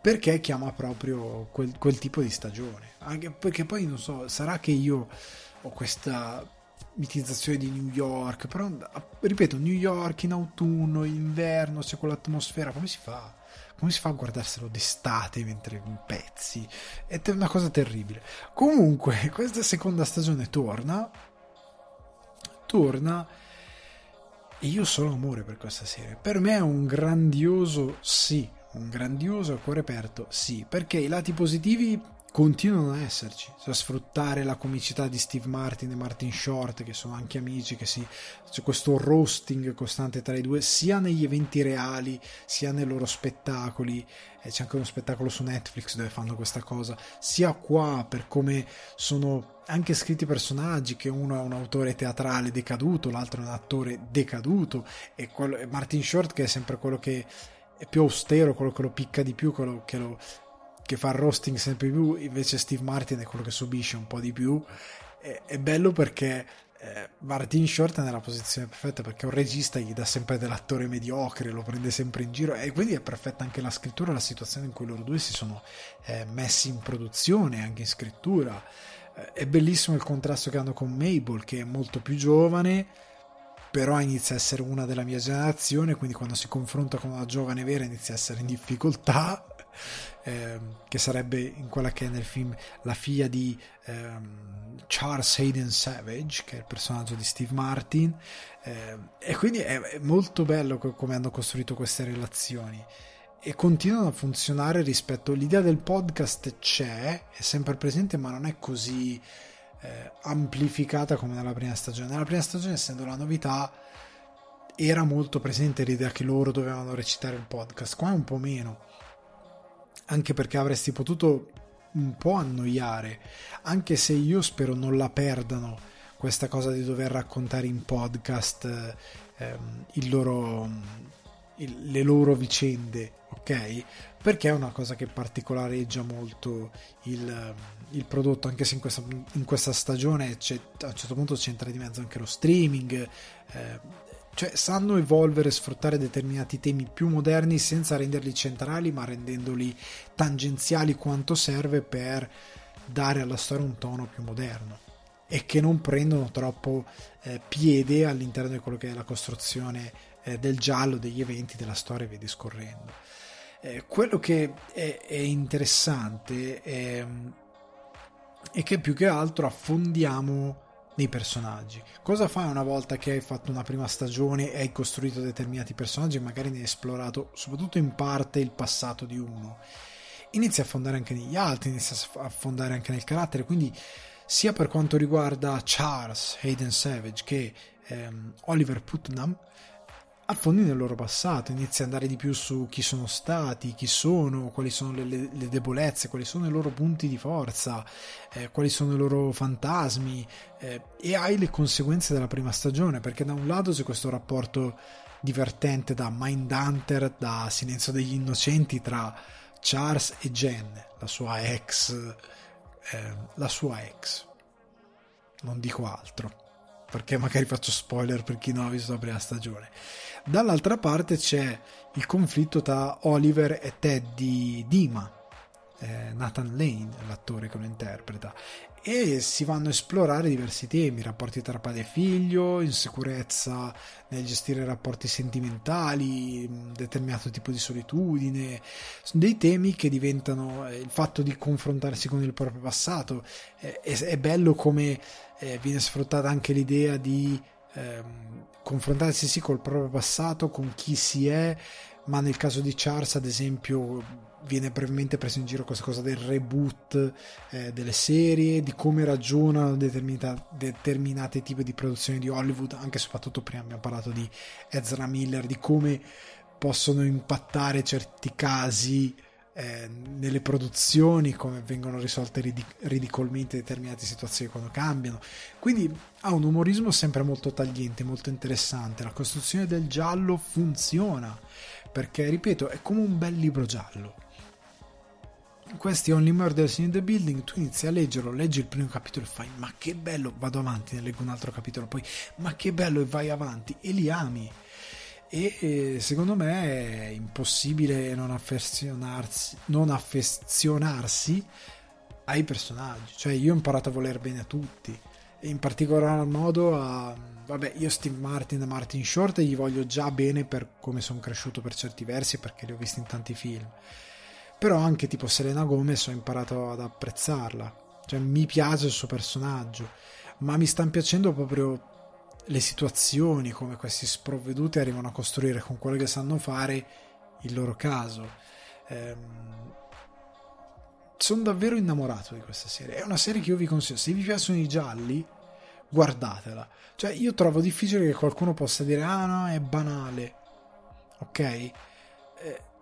Perché chiama proprio quel, quel tipo di stagione. Anche perché poi non so, sarà che io ho questa mitizzazione di New York, però ripeto, New York in autunno, inverno, c'è quell'atmosfera, come si fa? Come si fa a guardarselo d'estate mentre in pezzi? È una cosa terribile. Comunque, questa seconda stagione torna. Torna. E io sono amore per questa serie. Per me è un grandioso sì. Un grandioso cuore aperto sì. Perché i lati positivi continuano ad esserci, cioè sfruttare la comicità di Steve Martin e Martin Short, che sono anche amici, che si, c'è questo roasting costante tra i due, sia negli eventi reali, sia nei loro spettacoli, e c'è anche uno spettacolo su Netflix dove fanno questa cosa, sia qua per come sono anche scritti personaggi, che uno è un autore teatrale decaduto, l'altro è un attore decaduto, e, quello, Martin Short che è sempre quello che è più austero, quello che lo picca di più, quello che lo che fa roasting sempre più, invece Steve Martin è quello che subisce un po' di più. È, è bello perché eh, Martin Short è nella posizione perfetta perché un regista gli dà sempre dell'attore mediocre, lo prende sempre in giro e quindi è perfetta anche la scrittura, la situazione in cui loro due si sono eh, messi in produzione, anche in scrittura. Eh, è bellissimo il contrasto che hanno con Mabel, che è molto più giovane, però inizia a essere una della mia generazione, quindi quando si confronta con una giovane vera inizia a essere in difficoltà ehm, che sarebbe in quella che è nel film la figlia di ehm, Charles Hayden Savage, che è il personaggio di Steve Martin, ehm, e quindi è, molto bello come hanno costruito queste relazioni. E continuano a funzionare rispetto all'idea del podcast c'è, è sempre presente, ma non è così eh, amplificata come nella prima stagione. Nella prima stagione, essendo la novità, era molto presente l'idea che loro dovevano recitare il podcast, qua è un po' meno anche perché avresti potuto un po' annoiare, anche se io spero non la perdano questa cosa di dover raccontare in podcast ehm, loro, il, le loro vicende, ok? Perché è una cosa che particolareggia molto il, il prodotto, anche se in questa, in questa stagione a un certo punto c'entra di mezzo anche lo streaming. Eh, cioè sanno evolvere e sfruttare determinati temi più moderni senza renderli centrali ma rendendoli tangenziali quanto serve per dare alla storia un tono più moderno e che non prendono troppo eh, piede all'interno di quello che è la costruzione eh, del giallo, degli eventi, della storia e via discorrendo. Eh, quello che è, è interessante è, è, che più che altro affondiamo nei personaggi. Cosa fai una volta che hai fatto una prima stagione e hai costruito determinati personaggi e magari ne hai esplorato soprattutto in parte il passato di uno? Inizi a affondare anche negli altri, inizi a affondare anche nel carattere, quindi sia per quanto riguarda Charles Hayden Savage che ehm, Oliver Putnam, affondi nel loro passato, inizi ad andare di più su chi sono stati, chi sono, quali sono le, le debolezze, quali sono i loro punti di forza, eh, quali sono i loro fantasmi eh, e hai le conseguenze della prima stagione perché da un lato c'è questo rapporto divertente da Mindhunter, da Silenzio degli Innocenti tra Charles e Jen, la sua ex, eh, la sua ex, non dico altro perché magari faccio spoiler per chi non ha visto la prima stagione. Dall'altra parte c'è il conflitto tra Oliver e Teddy Dima, eh, Nathan Lane, l'attore che lo interpreta, e si vanno a esplorare diversi temi, rapporti tra padre e figlio, insicurezza nel gestire rapporti sentimentali, determinato tipo di solitudine, sono dei temi che diventano eh, il fatto di confrontarsi con il proprio passato, eh, è, è, bello come eh, viene sfruttata anche l'idea di ehm, confrontarsi sì col proprio passato, con chi si è, ma nel caso di Charles ad esempio viene brevemente preso in giro questa cosa del reboot eh, delle serie, di come ragionano determinati tipi di produzioni di Hollywood, anche e soprattutto prima abbiamo parlato di Ezra Miller, di come possono impattare certi casi eh, nelle produzioni, come vengono risolte ridic- ridicolmente determinate situazioni quando cambiano. Quindi ha un umorismo sempre molto tagliente, molto interessante. La costruzione del giallo funziona perché, ripeto, è come un bel libro giallo. Questi Only Murders in the Building, tu inizi a leggerlo, leggi il primo capitolo e fai ma che bello, vado avanti, ne leggo un altro capitolo, poi ma che bello e vai avanti e li ami e secondo me è impossibile non affezionarsi, non affezionarsi ai personaggi. Cioè, io ho imparato a voler bene a tutti, e in particolar modo a. Vabbè, io Steve Martin e Martin Short gli voglio già bene per come sono cresciuto per certi versi perché li ho visti in tanti film. Però anche tipo Selena Gomez ho imparato ad apprezzarla. Cioè, mi piace il suo personaggio, ma mi stanno piacendo proprio le situazioni, come questi sprovveduti arrivano a costruire con quello che sanno fare il loro caso. Ehm, sono davvero innamorato di questa serie. È una serie che io vi consiglio. Se vi piacciono i gialli, guardatela. Cioè, io trovo difficile che qualcuno possa dire: Ah, no, è banale. Ok? Eh,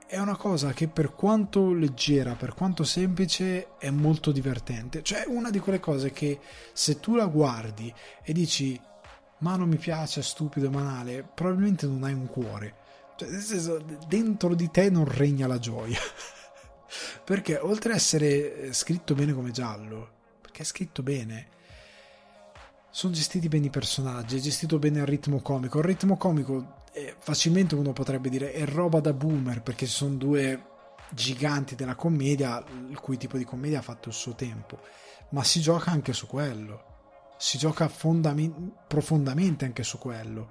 è una cosa che per quanto leggera, per quanto semplice, è molto divertente. Cioè, una di quelle cose che se tu la guardi e dici ma non mi piace, è stupido, è banale, probabilmente non hai un cuore. Cioè, nel senso, dentro di te non regna la gioia. perché oltre ad essere eh, scritto bene come giallo, perché è scritto bene, sono gestiti bene i personaggi, è gestito bene il ritmo comico. Il ritmo comico è, facilmente uno potrebbe dire è roba da boomer, perché ci sono due giganti della commedia, il cui tipo di commedia ha fatto il suo tempo, ma si gioca anche su quello si gioca fondament- profondamente anche su quello,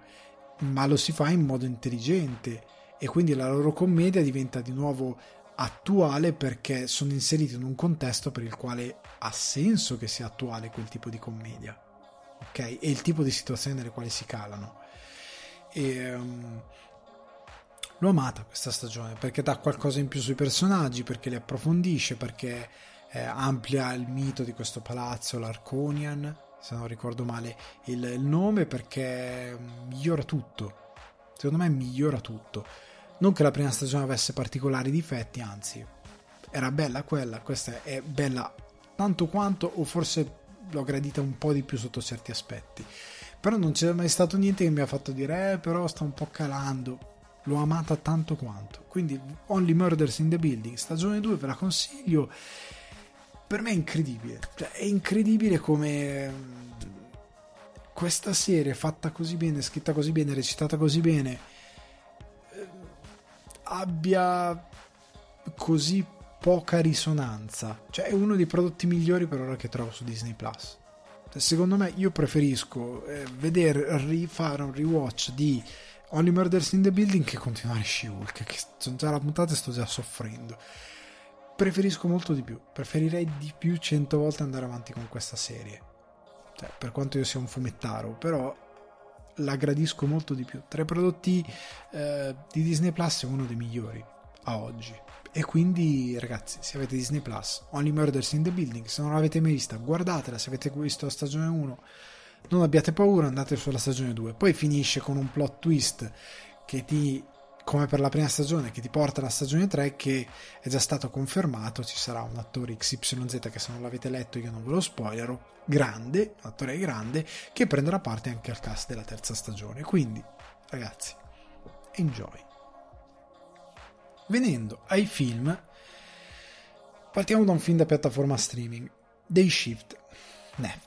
ma lo si fa in modo intelligente e quindi la loro commedia diventa di nuovo attuale perché sono inseriti in un contesto per il quale ha senso che sia attuale quel tipo di commedia, ok? E il tipo di situazioni nelle quali si calano. E, um, l'ho amata questa stagione perché dà qualcosa in più sui personaggi, perché li approfondisce, perché eh, amplia il mito di questo palazzo, l'Arconian, se non ricordo male il, il nome, perché migliora tutto. Secondo me migliora tutto. Non che la prima stagione avesse particolari difetti, anzi, era bella quella, questa è bella tanto quanto, o forse l'ho gradita un po' di più sotto certi aspetti. Però non c'è mai stato niente che mi ha fatto dire, eh, però sta un po' calando. L'ho amata tanto quanto. Quindi, Only Murders in the Building, stagione 2, ve la consiglio per me è incredibile. Cioè, è incredibile come mm, questa serie fatta così bene, scritta così bene, recitata così bene, eh, abbia così poca risonanza. Cioè, è uno dei prodotti migliori per ora che trovo su Disney Plus. Cioè, secondo me, io preferisco eh, vedere rifare un rewatch di Only Murders in the Building che continuare She-Hulk, che sono già la puntata e sto già soffrendo preferisco molto di più. Preferirei di più cento volte andare avanti con questa serie. Cioè, per quanto io sia un fumettaro, però la gradisco molto di più. Tra i prodotti eh, di Disney Plus è uno dei migliori a oggi. E quindi, ragazzi, se avete Disney Plus, Only Murders in the Building, se non l'avete mai vista, guardatela. Se avete visto la stagione 1, non abbiate paura, andate sulla stagione 2. Poi finisce con un plot twist che ti come per la prima stagione che ti porta alla stagione 3 che è già stato confermato ci sarà un attore XYZ che se non l'avete letto io non ve lo spoilerò grande, un attore grande che prenderà parte anche al cast della terza stagione. Quindi ragazzi enjoy. Venendo ai film partiamo da un film da piattaforma streaming Day Shift Netflix,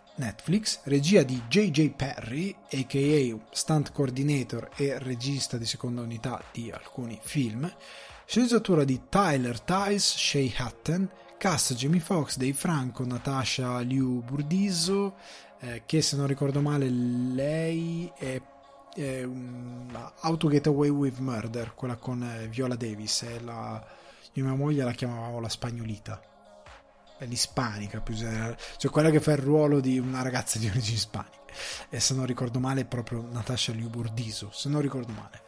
regia di J.J. Perry, a.k.a. stunt coordinator e regista di seconda unità di alcuni film, sceneggiatura di Tyler Tice, Shay Hutton, cast Jamie Foxx, Dave Franco, Natasha Liu Burdiso, eh, che se non ricordo male lei è, um, How to Get Away with Murder, quella con eh, Viola Davis, la, io e mia moglie la chiamavamo la spagnolita l'ispanica più generale, cioè quella che fa il ruolo di una ragazza di origini ispaniche. E se non ricordo male, è proprio Natasha Liu Bordiso, se non ricordo male.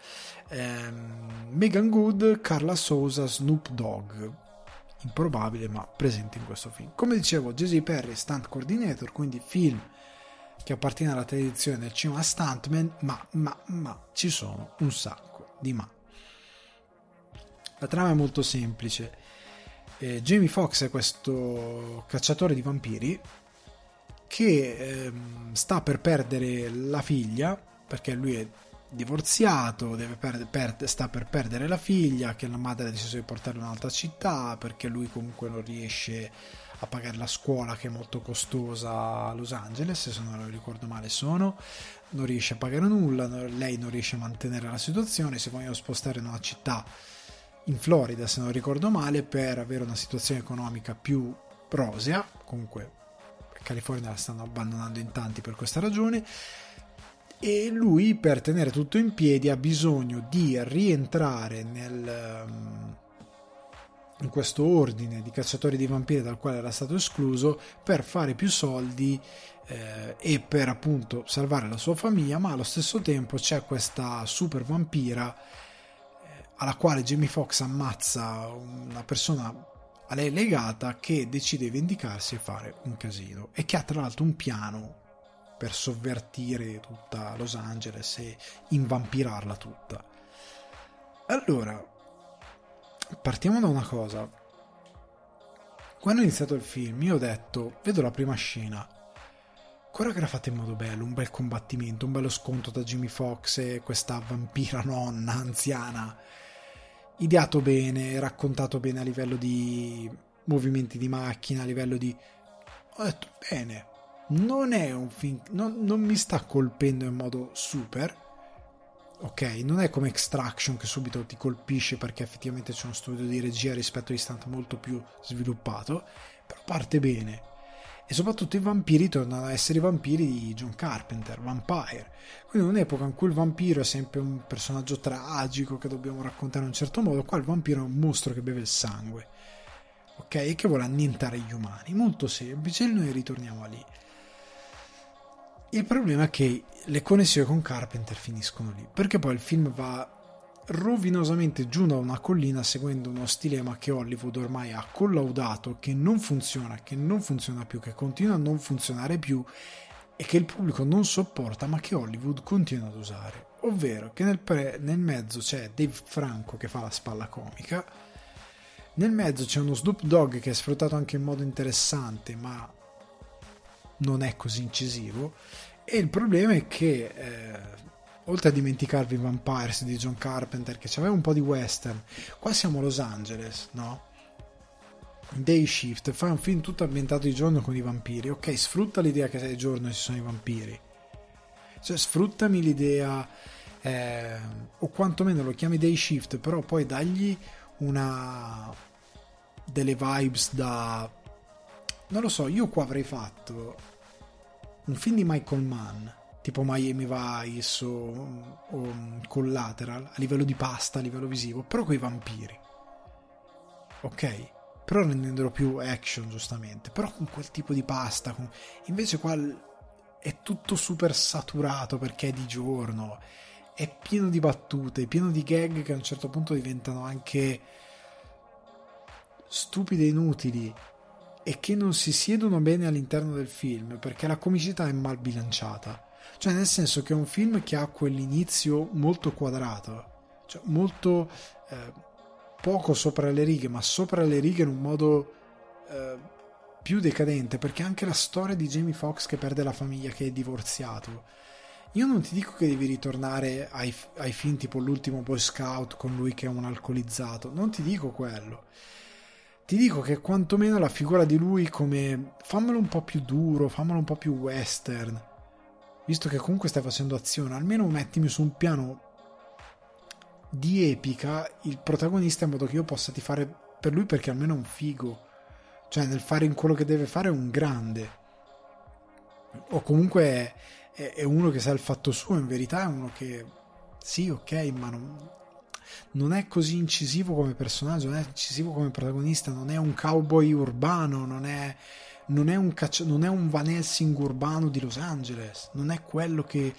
Ehm, Megan Good, Carla Sousa, Snoop Dogg. Improbabile, ma presente in questo film. Come dicevo, J.J. Perry, stunt coordinator, quindi film che appartiene alla tradizione del cinema stuntman, ma, ma, ma ci sono un sacco di ma. La trama è molto semplice. Eh, Jamie Foxx è questo cacciatore di vampiri che eh, sta per perdere la figlia perché lui è divorziato, per, per, sta per perdere la figlia, che la madre ha deciso di portare in un'altra città perché lui comunque non riesce a pagare la scuola che è molto costosa a Los Angeles, se non ricordo male sono, non riesce a pagare nulla, lei non riesce a mantenere la situazione, si vogliono spostare in una città in Florida, se non ricordo male, per avere una situazione economica più rosea, comunque California la stanno abbandonando in tanti per questa ragione, e lui per tenere tutto in piedi ha bisogno di rientrare nel, um, in questo ordine di cacciatori di vampiri dal quale era stato escluso per fare più soldi eh, e per appunto salvare la sua famiglia ma allo stesso tempo c'è questa super vampira alla quale Jamie Foxx ammazza una persona a lei legata che decide di vendicarsi e fare un casino e che ha tra l'altro un piano per sovvertire tutta Los Angeles e invampirarla tutta. Allora, partiamo da una cosa. Quando ho iniziato il film, io ho detto, vedo la prima scena, coreografata in modo bello, un bel combattimento, un bello scontro da Jimmy Fox e questa vampira nonna anziana, ideato bene, raccontato bene a livello di movimenti di macchina, a livello di... Ho detto, bene, non è un film, non, non mi sta colpendo in modo super, ok? Non è come Extraction che subito ti colpisce perché effettivamente c'è uno studio di regia rispetto a Instant molto più sviluppato, però parte bene. E soprattutto i vampiri tornano a essere i vampiri di John Carpenter, Vampire. Quindi in un'epoca in cui il vampiro è sempre un personaggio tragico che dobbiamo raccontare in un certo modo, qua il vampiro è un mostro che beve il sangue, ok? E che vuole annientare gli umani. Molto semplice, e noi ritorniamo lì. Il problema è che le connessioni con Carpenter finiscono lì, perché poi il film va rovinosamente giù da una collina seguendo uno stilema che Hollywood ormai ha collaudato, che non funziona, che non funziona più, che continua a non funzionare più e che il pubblico non sopporta, ma che Hollywood continua ad usare. Ovvero che nel, pre- nel mezzo c'è Dave Franco che fa la spalla comica, nel mezzo c'è uno Snoop Dogg che è sfruttato anche in modo interessante, ma non è così incisivo e il problema è che eh, oltre a dimenticarvi Vampires di John Carpenter che aveva un po' di western qua siamo a Los Angeles no? Day Shift fai un film tutto ambientato di giorno con i vampiri. Ok sfrutta l'idea che di giorno ci sono i vampiri. Cioè sfruttami l'idea eh, o quantomeno lo chiami Day Shift però poi dagli una delle vibes da non lo so io qua avrei fatto un film di Michael Mann, tipo Miami Vice o, o Collateral, a livello di pasta, a livello visivo, però con i vampiri. Ok? Però rendendolo più action, giustamente. Però con quel tipo di pasta. Con... Invece qua è tutto super saturato perché è di giorno. È pieno di battute, pieno di gag che a un certo punto diventano anche stupide e inutili e che non si siedono bene all'interno del film perché la comicità è mal bilanciata. Cioè, nel senso che è un film che ha quell'inizio molto quadrato, cioè molto eh, poco sopra le righe, ma sopra le righe in un modo eh, più decadente, perché anche la storia di Jamie Foxx che perde la famiglia, che è divorziato. Io non ti dico che devi ritornare ai, ai film tipo l'ultimo Boy Scout con lui che è un alcolizzato, non ti dico quello ti dico che quantomeno la figura di lui come fammelo un po' più duro, fammelo un po' più western, visto che comunque stai facendo azione, almeno mettimi su un piano di epica il protagonista in modo che io possa tifare per lui perché almeno è un figo, cioè nel fare in quello che deve fare è un grande, o comunque è, è uno che sa il fatto suo, in verità è uno che sì, ok, ma non, non è così incisivo come personaggio, non è incisivo come protagonista, non è un cowboy urbano, non è, non è, un, caccia, non è un Van Helsing urbano di Los Angeles, non è quello che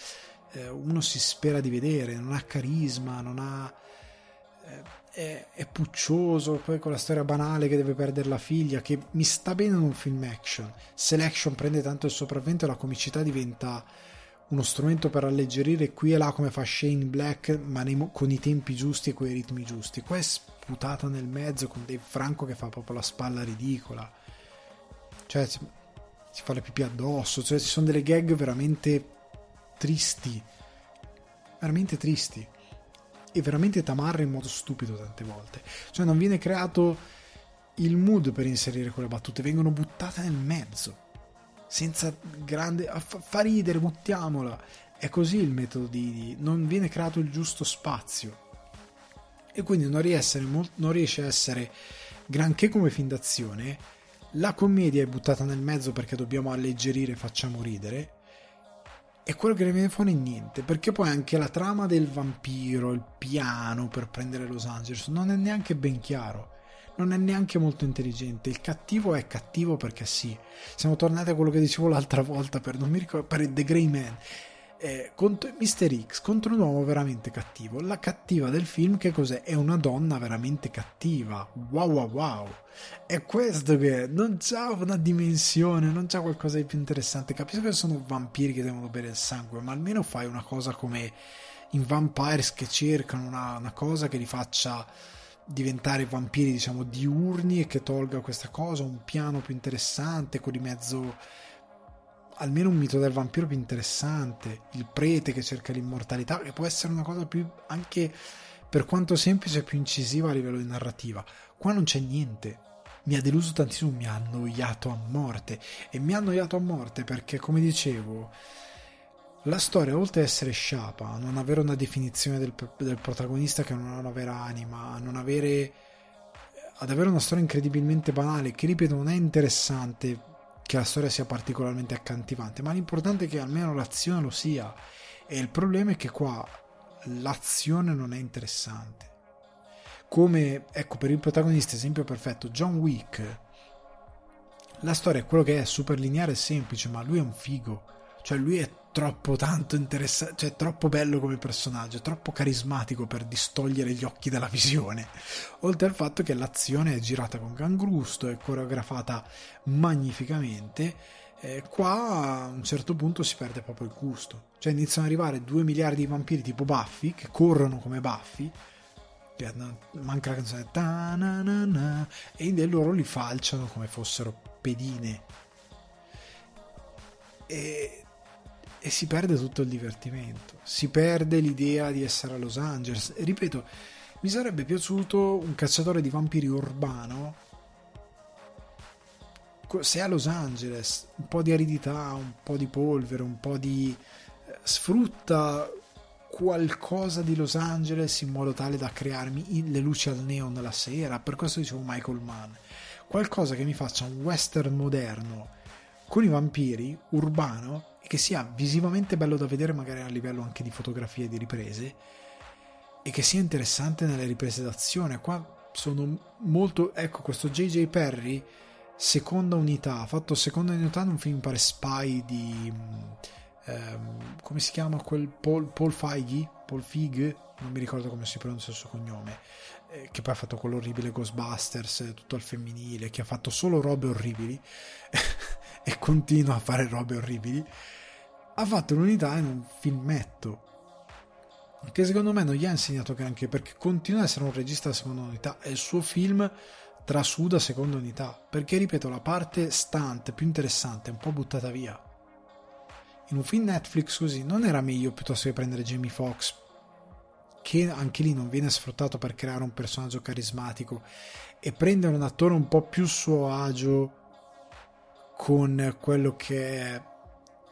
eh, uno si spera di vedere, non ha carisma, non ha... Eh, è, è, puccioso, poi con la storia banale che deve perdere la figlia, che mi sta bene in un film action. Se l'action prende tanto il sopravvento, la comicità diventa uno strumento per alleggerire qui e là come fa Shane Black, ma nei, con i tempi giusti e con i ritmi giusti. Qua è sputata nel mezzo con Dave Franco che fa proprio la spalla ridicola. Cioè, si, si fa le pipì addosso, cioè ci sono delle gag veramente tristi. Veramente tristi e veramente tamarra in modo stupido tante volte. Cioè non viene creato il mood per inserire quelle battute, vengono buttate nel mezzo. Senza grande... fa ridere, buttiamola. È così il metodo di... non viene creato il giusto spazio. E quindi non riesce, non riesce a essere granché come film d'azione. La commedia è buttata nel mezzo perché dobbiamo alleggerire facciamo ridere e quello che ne viene fuori è niente, perché poi anche la trama del vampiro, il piano per prendere Los Angeles, non è neanche ben chiaro, non è neanche molto intelligente. Il cattivo è cattivo perché sì. Siamo tornati a quello che dicevo l'altra volta per, non mi ricordo, per The Grey Man eh, contro Mr. X contro un uomo veramente cattivo. La cattiva del film che cos'è? È una donna veramente cattiva. Wow wow wow. È questo che non c'ha una dimensione, non c'ha qualcosa di più interessante. Capisco che sono vampiri che devono bere il sangue, ma almeno fai una cosa come in Vampires che cercano una, una cosa che li faccia diventare vampiri diciamo diurni e che tolga questa cosa, un piano più interessante con di mezzo almeno un mito del vampiro più interessante, il prete che cerca l'immortalità, che può essere una cosa più anche per quanto semplice più incisiva a livello di narrativa. Qua non c'è niente. Mi ha deluso tantissimo, mi ha annoiato a morte e mi ha annoiato a morte perché come dicevo la storia oltre ad essere sciapa, a non avere una definizione del, del protagonista che non ha una vera anima, avere ad avere una storia incredibilmente banale che ripeto non è interessante che la storia sia particolarmente accantivante, ma l'importante è che almeno l'azione lo sia. E il problema è che qua l'azione non è interessante. Come, ecco, per il protagonista, esempio perfetto, John Wick, la storia è quello che è, super lineare e semplice, ma lui è un figo. Cioè lui è troppo tanto interessante, cioè troppo bello come personaggio, troppo carismatico per distogliere gli occhi dalla visione. Oltre al fatto che l'azione è girata con gangrusto, è coreografata magnificamente, eh, qua a un certo punto si perde proprio il gusto. Cioè iniziano ad arrivare 2 miliardi di vampiri tipo Buffy, che corrono come Buffy, manca la canzone ta-na-na-na, e loro li falciano come fossero pedine. E e si perde tutto il divertimento, si perde l'idea di essere a Los Angeles. Ripeto, mi sarebbe piaciuto un cacciatore di vampiri urbano. Se a Los Angeles un po' di aridità, un po' di polvere, un po' di eh, sfrutta qualcosa di Los Angeles in modo tale da crearmi le luci al neon la sera, per questo dicevo Michael Mann, qualcosa che mi faccia un western moderno con i vampiri urbano che sia visivamente bello da vedere magari a livello anche di fotografie e di riprese e che sia interessante nelle riprese d'azione. Qua sono molto ecco questo JJ Perry seconda unità ha fatto seconda unità in un film pare Spy di ehm, come si chiama quel Paul, Paul Feige? Paul Fig non mi ricordo come si pronuncia il suo cognome eh, che poi ha fatto quell'orribile Ghostbusters tutto al femminile che ha fatto solo robe orribili e continua a fare robe orribili, ha fatto l'unità in un filmetto che secondo me non gli ha insegnato granché perché continua ad essere un regista da seconda unità e il suo film trasuda seconda unità perché ripeto la parte stunt più interessante è un po' buttata via in un film Netflix così non era meglio piuttosto che prendere Jamie Foxx che anche lì non viene sfruttato per creare un personaggio carismatico e prendere un attore un po' più suo agio con quello che è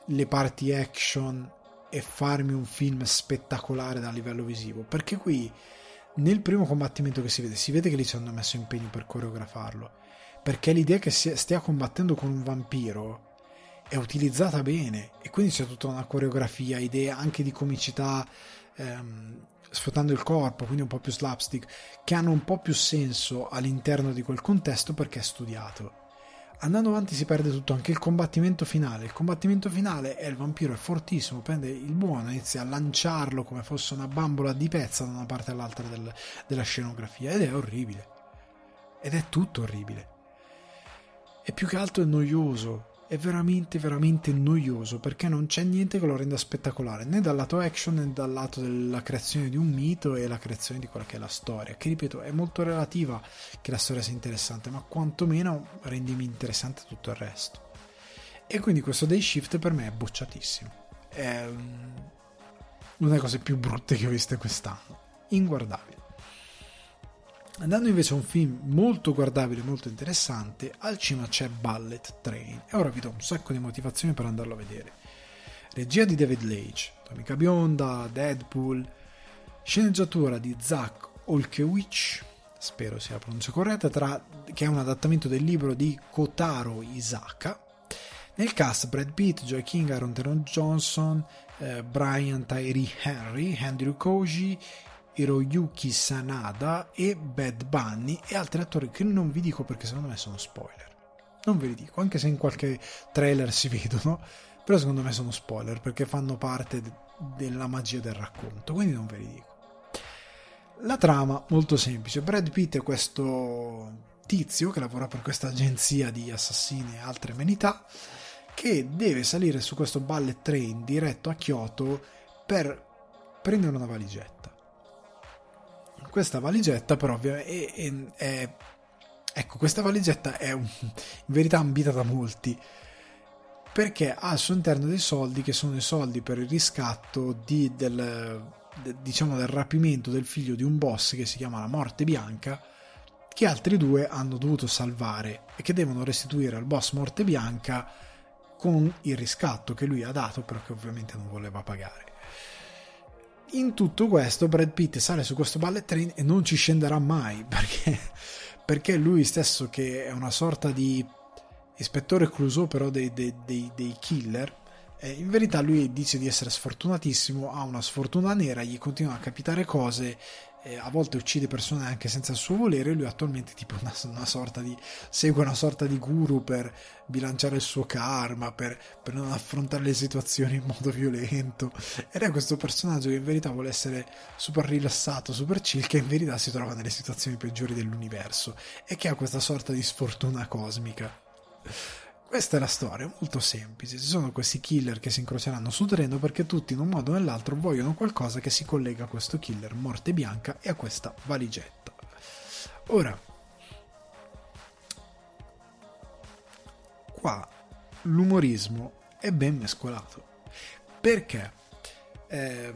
le parti action e farmi un film spettacolare da livello visivo perché qui nel primo combattimento che si vede si vede che lì ci hanno messo impegno per coreografarlo perché l'idea che stia combattendo con un vampiro è utilizzata bene e quindi c'è tutta una coreografia idea anche di comicità ehm, sfruttando il corpo, quindi un po' più slapstick, che hanno un po' più senso all'interno di quel contesto perché è studiato. Andando avanti si perde tutto, anche il combattimento finale. Il combattimento finale è il vampiro, è fortissimo, prende il buono, inizia a lanciarlo come fosse una bambola di pezza da una parte all'altra del, della scenografia ed è orribile. Ed è tutto orribile. E più che altro è noioso, è veramente veramente noioso perché non c'è niente che lo renda spettacolare né dal lato action né dal lato della creazione di un mito e la creazione di quella che è la storia che ripeto è molto relativa che la storia sia interessante ma quantomeno rendimi interessante tutto il resto. E quindi questo day shift per me è bocciatissimo. È una delle cose più brutte che ho viste quest'anno. Inguardabile Andando invece a un film molto guardabile, molto interessante, al cinema c'è Ballet Train e ora vi do un sacco di motivazioni per andarlo a vedere. Regia di David Leitch, Tomica Bionda, Deadpool, sceneggiatura di Zach Olkewicz, spero sia la pronuncia corretta, tra, che è un adattamento del libro di Kotaro Isaka. Nel cast Brad Pitt, Joy King, Aaron Teron Johnson, eh, Brian Tyree Henry, Andrew Koji, Hiroyuki Sanada e Bad Bunny e altri attori che non vi dico perché secondo me sono spoiler. Non ve li dico, anche se in qualche trailer si vedono, però secondo me sono spoiler perché fanno parte de- della magia del racconto, quindi non ve li dico. La trama molto semplice, Brad Pitt è questo tizio che lavora per questa agenzia di assassini e altre amenità che deve salire su questo ballet train diretto a Kyoto per prendere una valigetta questa valigetta però è, è, è ecco questa valigetta è in verità ambita da molti perché ha al suo interno dei soldi che sono i soldi per il riscatto di, del, de, diciamo del rapimento del figlio di un boss che si chiama la morte bianca che altri due hanno dovuto salvare e che devono restituire al boss morte bianca con il riscatto che lui ha dato però che ovviamente non voleva pagare in tutto questo Brad Pitt sale su questo ballet train e non ci scenderà mai perché, perché lui stesso che è una sorta di ispettore Clouseau però dei, dei, dei, dei killer in verità lui dice di essere sfortunatissimo ha una sfortuna nera gli continuano a capitare cose eh, a volte uccide persone anche senza il suo volere, lui attualmente tipo una, una, sorta di, segue una sorta di guru per bilanciare il suo karma, per, per, non affrontare le situazioni in modo violento. Ed è questo personaggio che in verità vuole essere super rilassato, super chill, che in verità si trova nelle situazioni peggiori dell'universo e che ha questa sorta di sfortuna cosmica. Questa è la storia, molto semplice. Ci sono questi killer che si incroceranno sul treno perché tutti in un modo o nell'altro vogliono qualcosa che si collega a questo killer morte bianca e a questa valigetta. Ora, qua l'umorismo è ben mescolato perché eh,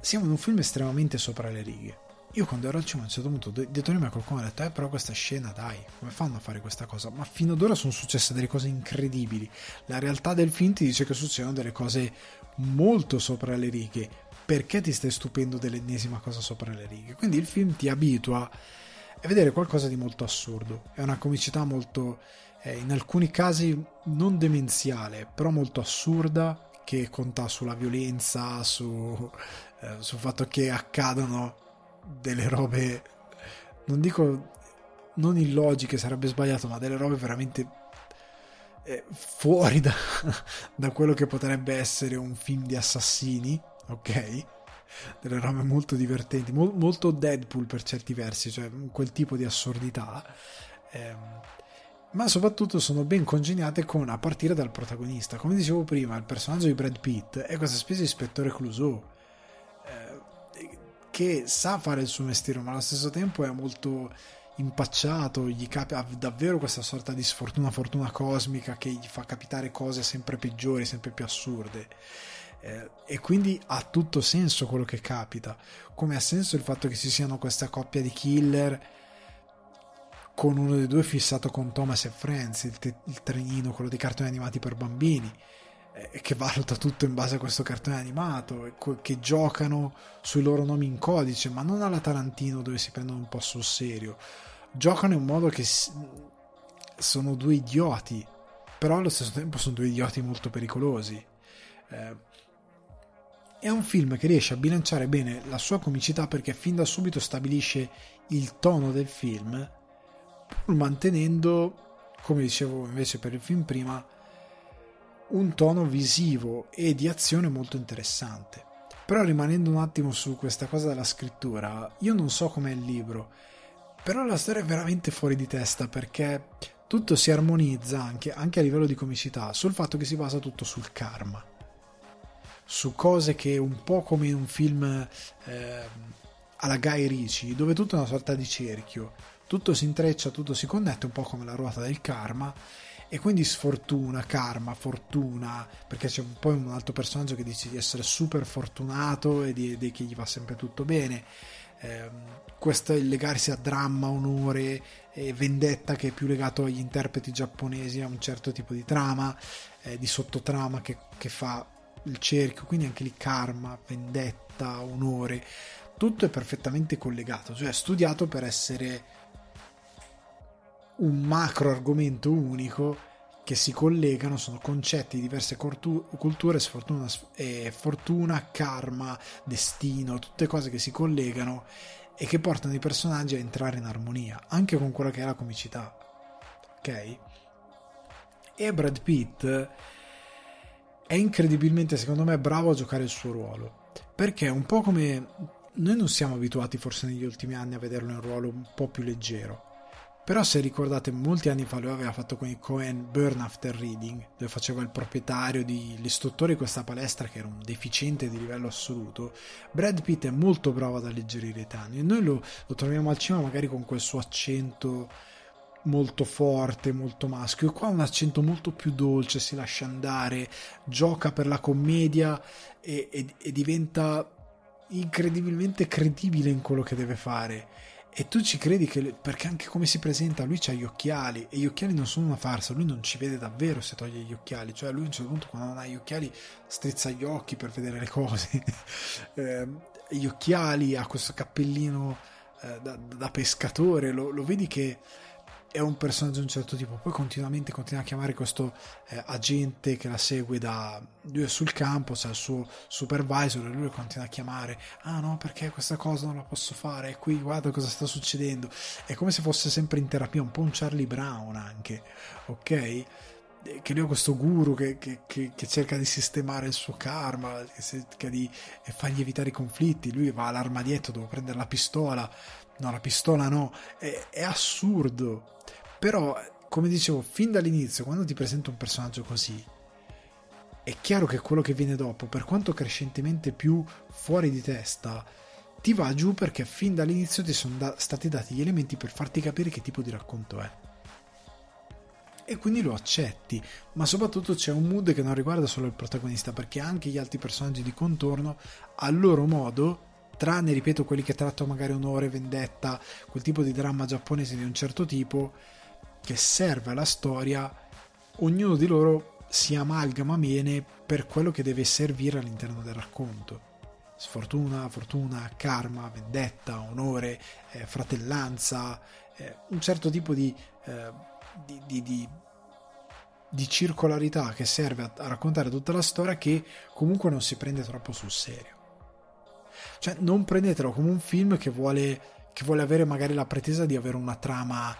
siamo in un film estremamente sopra le righe io quando ero al cinema a un certo punto dietro di me qualcuno ha detto eh però questa scena dai come fanno a fare questa cosa? Ma fino ad ora sono successe delle cose incredibili. La realtà del film ti dice che succedono delle cose molto sopra le righe. Perché ti stai stupendo dell'ennesima cosa sopra le righe? Quindi il film ti abitua a vedere qualcosa di molto assurdo. È una comicità molto eh, in alcuni casi non demenziale però molto assurda che conta sulla violenza su, eh, sul fatto che accadano delle robe, non dico non illogiche, sarebbe sbagliato, ma delle robe veramente eh, fuori da, da quello che potrebbe essere un film di assassini, ok? Delle robe molto divertenti, mo- molto Deadpool per certi versi, cioè quel tipo di assurdità. Eh, ma soprattutto sono ben congeniate con a partire dal protagonista. Come dicevo prima, il personaggio di Brad Pitt è questa specie di ispettore Clouseau che sa fare il suo mestiere, ma allo stesso tempo è molto impacciato, gli capita davvero questa sorta di sfortuna, fortuna cosmica che gli fa capitare cose sempre peggiori, sempre più assurde. Eh, e quindi ha tutto senso quello che capita, come ha senso il fatto che ci siano questa coppia di killer con uno dei due fissato con Thomas e Friends, il, te- il trenino, quello dei cartoni animati per bambini eh, che valuta tutto in base a questo cartone animato, che giocano sui loro nomi in codice, ma non alla Tarantino dove si prendono un po' sul serio. Giocano in modo che sono due idioti, però allo stesso tempo sono due idioti molto pericolosi. Eh, è un film che riesce a bilanciare bene la sua comicità perché fin da subito stabilisce il tono del film, pur mantenendo, come dicevo invece per il film prima, un tono visivo e di azione molto interessante. Però rimanendo un attimo su questa cosa della scrittura, io non so com'è il libro, però la storia è veramente fuori di testa perché tutto si armonizza anche, anche a livello di comicità sul fatto che si basa tutto sul karma su cose che un po' come in un film eh, alla Guy Ritchie, dove tutto è una sorta di cerchio, tutto si intreccia, tutto si connette, un po' come la ruota del karma, e quindi sfortuna, karma, fortuna, perché c'è poi un altro personaggio che dice di essere super fortunato e di, di che gli va sempre tutto bene. Eh, questo è il legarsi a dramma, onore e vendetta che è più legato agli interpreti giapponesi, a un certo tipo di trama, eh, di sottotrama che, che fa il cerchio, quindi anche lì karma, vendetta, onore, tutto è perfettamente collegato, cioè studiato per essere un macro argomento unico che si collegano, sono concetti di diverse culture, sfortuna, eh, fortuna, karma, destino, tutte cose che si collegano e che portano i personaggi a entrare in armonia, anche con quella che è la comicità. Ok? E Brad Pitt è incredibilmente, secondo me, bravo a giocare il suo ruolo. Perché è un po' come noi non siamo abituati forse negli ultimi anni a vederlo in un ruolo un po' più leggero. Però se ricordate, molti anni fa lui aveva fatto con i Cohen Burn After Reading, dove faceva il proprietario di l'istruttore di questa palestra che era un deficiente di livello assoluto. Brad Pitt è molto bravo ad alleggerire i tani e noi lo, lo troviamo al cinema magari con quel suo accento molto forte, molto maschio. Qua ha un accento molto più dolce, si lascia andare, gioca per la commedia e, e, e diventa incredibilmente credibile in quello che deve fare. E tu ci credi che, perché anche come si presenta, lui ha gli occhiali e gli occhiali non sono una farsa, lui non ci vede davvero se toglie gli occhiali, cioè lui a un certo punto quando non ha gli occhiali strizza gli occhi per vedere le cose, eh, gli occhiali, ha questo cappellino eh, da, da, pescatore, lo, lo vedi che è un personaggio di un certo tipo, poi continuamente continua a chiamare questo eh, agente che la segue da lui è sul campo, c'è il suo supervisor e lui continua a chiamare, ah no perché questa cosa non la posso fare, qui guarda cosa sta succedendo, è come se fosse sempre in terapia, un po' un Charlie Brown anche, ok? che lui ha questo guru che, che, che, che, cerca di sistemare il suo karma, che cerca di fargli evitare i conflitti. Lui va all'armadietto, dove prendere la pistola. No, la pistola no. È, è assurdo. Però, come dicevo, fin dall'inizio, quando ti presento un personaggio così, è chiaro che quello che viene dopo, per quanto crescentemente più fuori di testa, ti va giù perché fin dall'inizio ti sono da- stati dati gli elementi per farti capire che tipo di racconto è. E quindi lo accetti, ma soprattutto c'è un mood che non riguarda solo il protagonista, perché anche gli altri personaggi di contorno, a loro modo, tranne, ripeto, quelli che trattano magari onore, vendetta, quel tipo di dramma giapponese di un certo tipo, che serve alla storia, ognuno di loro si amalgama bene per quello che deve servire all'interno del racconto. Sfortuna, fortuna, karma, vendetta, onore, eh, fratellanza, eh, un certo tipo di, eh, di, di, di, di circolarità che serve a, a raccontare tutta la storia che comunque non si prende troppo sul serio. Cioè, non prendetelo come un film che vuole, che vuole avere magari la pretesa di avere una trama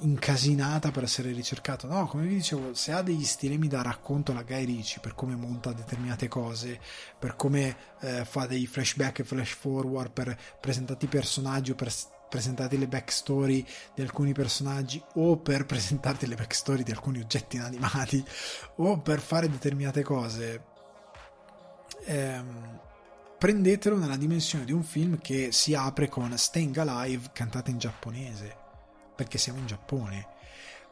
incasinata per essere ricercato. No, come vi dicevo, se ha degli stilemi da racconto alla Guy Ritchie per come monta determinate cose, per come eh, fa dei flashback e flash forward per presentarti i personaggi o per presentarti le backstory di alcuni personaggi o per presentarti le backstory di alcuni oggetti inanimati o per fare determinate cose. Ehm, prendetelo nella dimensione di un film che si apre con Staying Alive cantata in giapponese perché siamo in Giappone.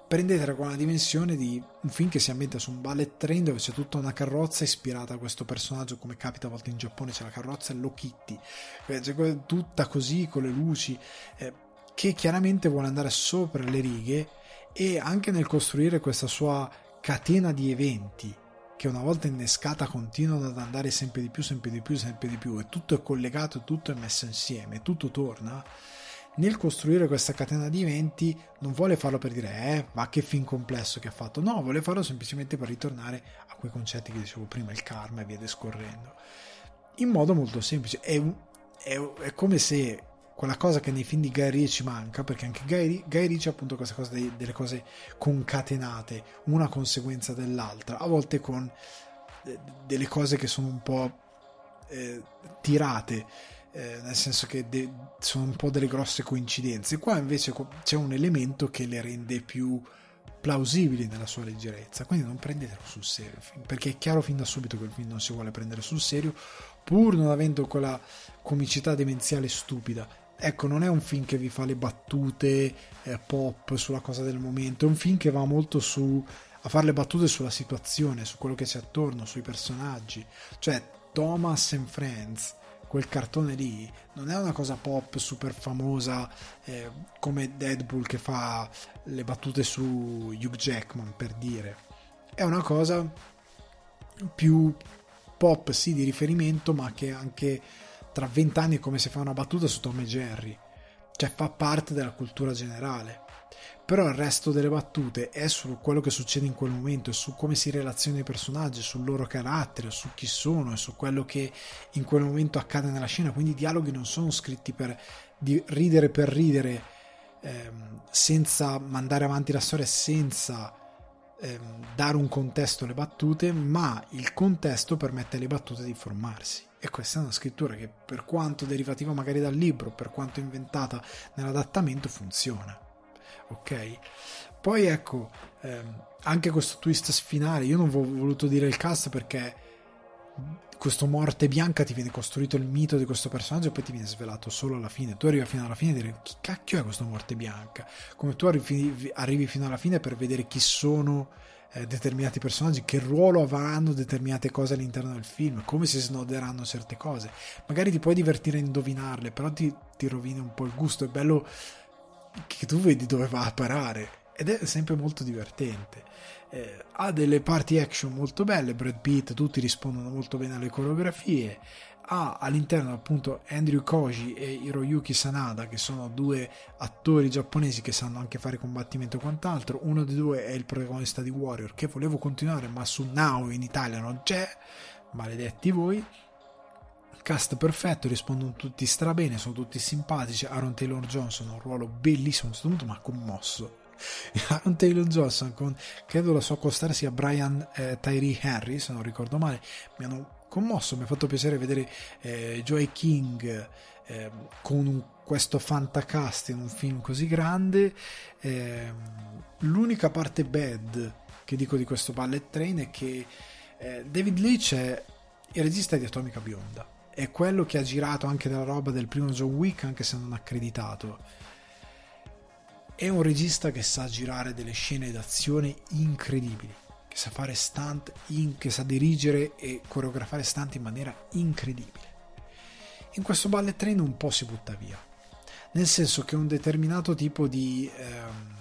Prendetela con la dimensione di un film che si ambienta su un ballet train dove c'è tutta una carrozza ispirata a questo personaggio, come capita a volte in Giappone, c'è la carrozza e Kitty, c'è tutta così con le luci, eh, che chiaramente vuole andare sopra le righe e anche nel costruire questa sua catena di eventi che una volta innescata continuano ad andare sempre di più, sempre di più, sempre di più e tutto è collegato, tutto è messo insieme, tutto torna nel costruire questa catena di eventi non vuole farlo per dire eh ma che film complesso che ha fatto no vuole farlo semplicemente per ritornare a quei concetti che dicevo prima il karma e via discorrendo in modo molto semplice. È, è, è, come se quella cosa che nei film di Guy Ritchie manca, perché anche Guy, Guy Ritchie ha appunto questa cosa dei, delle cose concatenate, una conseguenza dell'altra, a volte con eh, delle cose che sono un po' eh, tirate. Eh, nel senso che de- sono un po' delle grosse coincidenze. Qua invece c'è un elemento che le rende più plausibili nella sua leggerezza, quindi non prendetelo sul serio, perché è chiaro fin da subito che il film non si vuole prendere sul serio, pur non avendo quella comicità demenziale stupida. Ecco, non è un film che vi fa le battute eh, pop sulla cosa del momento, è un film che va molto su a fare le battute sulla situazione, su quello che c'è attorno, sui personaggi. Cioè, Thomas and Friends quel cartone lì non è una cosa pop super famosa eh, come Deadpool che fa le battute su Hugh Jackman per dire è una cosa più pop sì di riferimento ma che anche tra vent'anni è come se fa una battuta su Tom e Jerry. Cioè fa parte della cultura generale. Però il resto delle battute è su quello che succede in quel momento, su come si relazionano i personaggi, sul loro carattere, su chi sono e su quello che in quel momento accade nella scena, quindi i dialoghi non sono scritti per ridere per ridere, ehm, senza mandare avanti la storia, senza ehm, dare un contesto alle battute, ma il contesto permette alle battute di formarsi. E questa è una scrittura che per quanto derivativa magari dal libro, per quanto inventata nell'adattamento, funziona ok? Poi ecco, ehm, anche questo twist finale, io non ho voluto dire il cast perché questo morte bianca ti viene costruito il mito di questo personaggio e poi ti viene svelato solo alla fine. Tu arrivi fino alla fine e dire chi cacchio è questo morte bianca? Come tu arrivi, arrivi fino alla fine per vedere chi sono eh, determinati personaggi, che ruolo avranno determinate cose all'interno del film, come si snoderanno certe cose. Magari ti puoi divertire a indovinarle, però ti, ti rovina un po' il gusto. È bello che tu vedi dove va a parare ed è sempre molto divertente. Eh, ha delle parti action molto belle, Brad Pitt, tutti rispondono molto bene alle coreografie. Ha all'interno appunto Andrew Koji e Hiroyuki Sanada, che sono due attori giapponesi che sanno anche fare combattimento e quant'altro. Uno dei due è il protagonista di Warrior, che volevo continuare, ma su Now in Italia non c'è. Maledetti voi cast perfetto, rispondono tutti strabene, sono tutti simpatici. Aaron Taylor Johnson un ruolo bellissimo, sono venuto ma commosso. Aaron Taylor Johnson, con credo la sua costare sia Brian eh, Tyree Henry, se non ricordo male, mi hanno commosso. Mi ha fatto piacere vedere eh, Joy King eh, con un, questo fantacast in un film così grande. Ehm, l'unica parte bad che dico di questo Ballet Train è che eh, David Leitch è il regista di Atomica Bionda è quello che ha girato anche della roba del primo John Wick, anche se non accreditato. È un regista che sa girare delle scene d'azione incredibili, che sa fare stunt, in, che sa dirigere e coreografare stunt in maniera incredibile. In questo ballet train un po' si butta via, nel senso che un determinato tipo di ehm,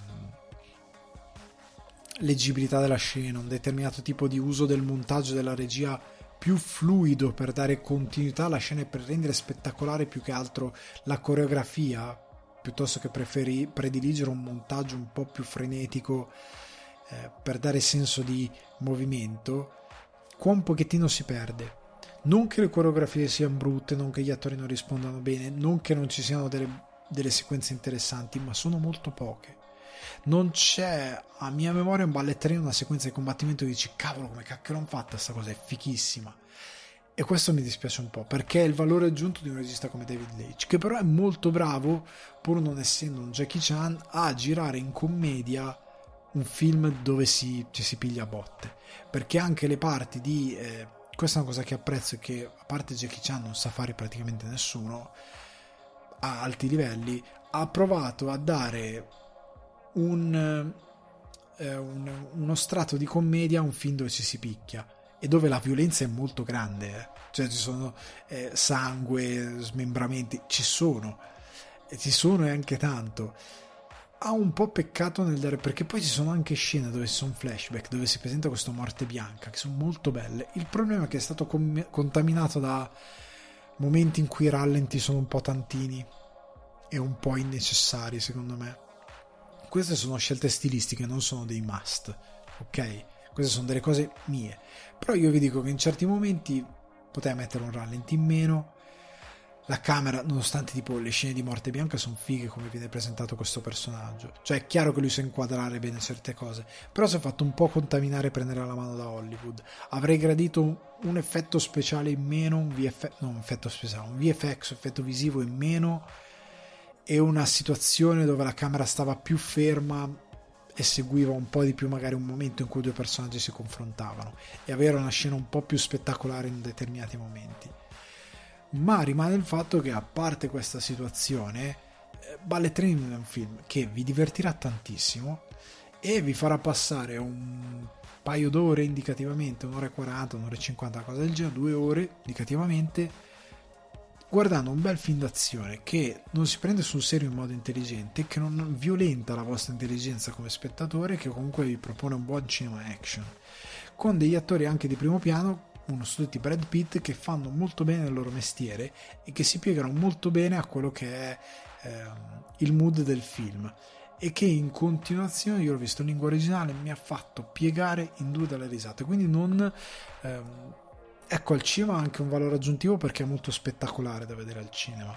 leggibilità della scena, un determinato tipo di uso del montaggio della regia più fluido per dare continuità alla scena e per rendere spettacolare più che altro la coreografia, piuttosto che preferi, prediligere un montaggio un po' più frenetico eh, per dare senso di movimento, qua un pochettino si perde. Non che le coreografie siano brutte, non che gli attori non rispondano bene, non che non ci siano delle, delle sequenze interessanti, ma sono molto poche non c'è a mia memoria un balletterino, una sequenza di combattimento che dici cavolo come cacchio l'hanno fatta sta cosa, è fichissima. E questo mi dispiace un po' perché è il valore aggiunto di un regista come David Leitch, che però è molto bravo, pur non essendo un Jackie Chan, a girare in commedia un film dove si, ci si piglia a botte. Perché anche le parti di. Eh, questa è una cosa che apprezzo: che a parte Jackie Chan non sa fare praticamente nessuno a alti livelli, ha provato a dare un, eh, un, uno strato di commedia a un film dove ci si picchia e dove la violenza è molto grande, eh. cioè ci sono eh, sangue, smembramenti, ci sono, ci sono e anche tanto. Ha un po' peccato nel dare, perché poi ci sono anche scene dove ci sono flashback, dove si presenta questa morte bianca, che sono molto belle. Il problema è che è stato com- contaminato da momenti in cui i rallenti sono un po' tantini e un po' innecessari, secondo me queste sono scelte stilistiche, non sono dei must, ok? Queste sono delle cose mie. Però io vi dico che in certi momenti poteva mettere un rallenti in meno, la camera, nonostante tipo le scene di morte bianca sono fighe come viene presentato questo personaggio. Cioè è chiaro che lui sa inquadrare bene certe cose, però si è fatto un po' contaminare e prendere la mano da Hollywood. Avrei gradito un, effetto speciale in meno, un VFX, no, un effetto speciale, un VFX, effetto visivo in meno e una situazione dove la camera stava più ferma e seguiva un po' di più magari un momento in cui due personaggi si confrontavano e avere una scena un po' più spettacolare in determinati momenti ma rimane il fatto che a parte questa situazione eh, Ballet Train è un film che vi divertirà tantissimo e vi farà passare un paio d'ore indicativamente, un'ora e 40, un'ora e 50, cosa del genere, due ore indicativamente guardando un bel film d'azione che non si prende sul serio in modo intelligente, che non violenta la vostra intelligenza come spettatore, che comunque vi propone un buon cinema action, con degli attori anche di primo piano uno su tutti Brad Pitt che fanno molto bene il loro mestiere e che si piegano molto bene a quello che è ehm, il mood del film e che in continuazione io l'ho visto in lingua originale mi ha fatto piegare in due dalle risate. Quindi non ehm, ecco al cinema ha anche un valore aggiuntivo perché è molto spettacolare da vedere al cinema.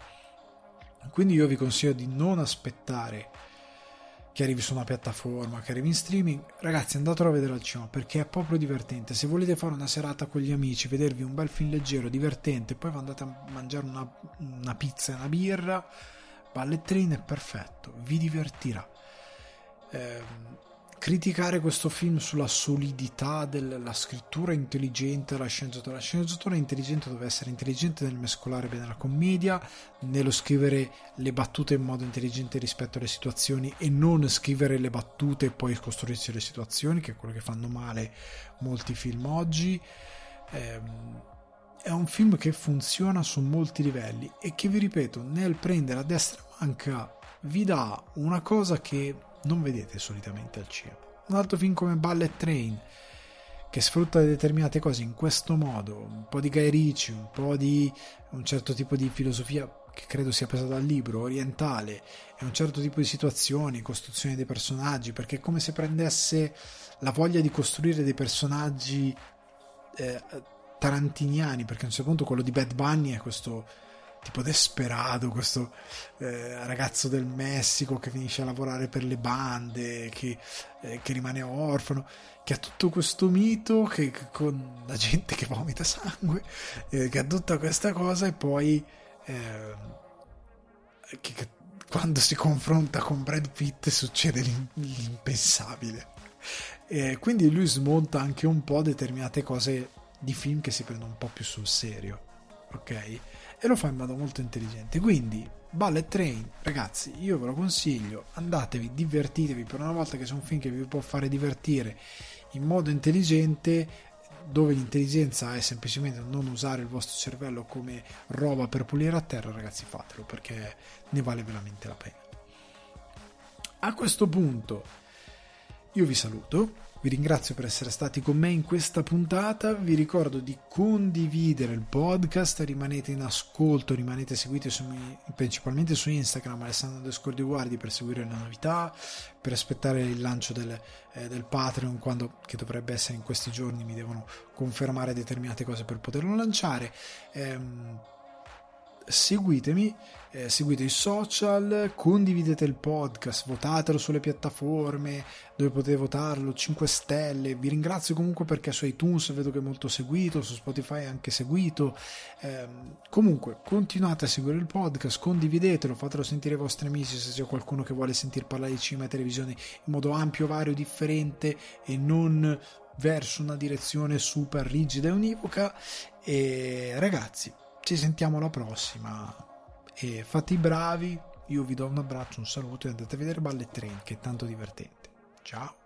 Quindi io vi consiglio di non aspettare che arrivi su una piattaforma, che arrivi in streaming, ragazzi andatelo a vedere al cinema perché è proprio divertente. Se volete fare una serata con gli amici, vedervi un bel film leggero, divertente, poi andate a mangiare una, una pizza e una birra, ballettrina è perfetto, vi divertirà. Eh, criticare questo film sulla solidità della scrittura intelligente della sceneggiatura. La sceneggiatura intelligente deve essere intelligente nel mescolare bene la commedia, nello scrivere le battute in modo intelligente rispetto alle situazioni e non scrivere le battute e poi costruirsi le situazioni, che è quello che fanno male molti film oggi. Ehm, è un film che funziona su molti livelli e che vi ripeto, nel prendere a destra manca vi dà una cosa che non vedete solitamente al cinema. Un altro film come Ballet Train, che sfrutta determinate cose in questo modo, un po' di Guy Ritchie, un po' di un certo tipo di filosofia che credo sia presa dal libro, orientale, e un certo tipo di situazioni, costruzione dei personaggi, perché è come se prendesse la voglia di costruire dei personaggi eh, tarantiniani, perché a un certo punto quello di Bad Bunny è questo tipo Desperado, questo eh, ragazzo del Messico che finisce a lavorare per le bande, che, eh, che rimane orfano, che ha tutto questo mito che, che con la gente che vomita sangue, eh, che ha tutta questa cosa e poi ehm, che, che, quando si confronta con Brad Pitt succede l'impensabile. quindi lui smonta anche un po' determinate cose di film che si prendono un po' più sul serio, ok? E lo fa in modo molto intelligente. Quindi, Ballet Train, ragazzi, io ve lo consiglio, andatevi, divertitevi per una volta che c'è un film che vi può fare divertire in modo intelligente dove l'intelligenza è semplicemente non usare il vostro cervello come roba per pulire a terra, ragazzi, fatelo perché ne vale veramente la pena. A questo punto io vi saluto vi ringrazio per essere stati con me in questa puntata, vi ricordo di condividere il podcast, rimanete in ascolto, rimanete seguiti su, principalmente su Instagram Alessandro Descordi Guardi per seguire le novità, per aspettare il lancio del, eh, del Patreon quando, che dovrebbe essere in questi giorni, mi devono confermare determinate cose per poterlo lanciare. Ehm, seguitemi, eh, seguite i social, condividete il podcast, votatelo sulle piattaforme dove potete votarlo, 5 stelle, vi ringrazio comunque perché su iTunes vedo che è molto seguito, su Spotify è anche seguito, eh, comunque continuate a seguire il podcast, condividetelo, fatelo sentire ai vostri amici se c'è qualcuno che vuole sentir parlare di cinema e televisione in modo ampio, vario, differente e non verso una direzione super rigida e univoca. E ragazzi ci sentiamo alla prossima e fate i bravi io vi do un abbraccio un saluto e andate a vedere Ballet Train che è tanto divertente. Ciao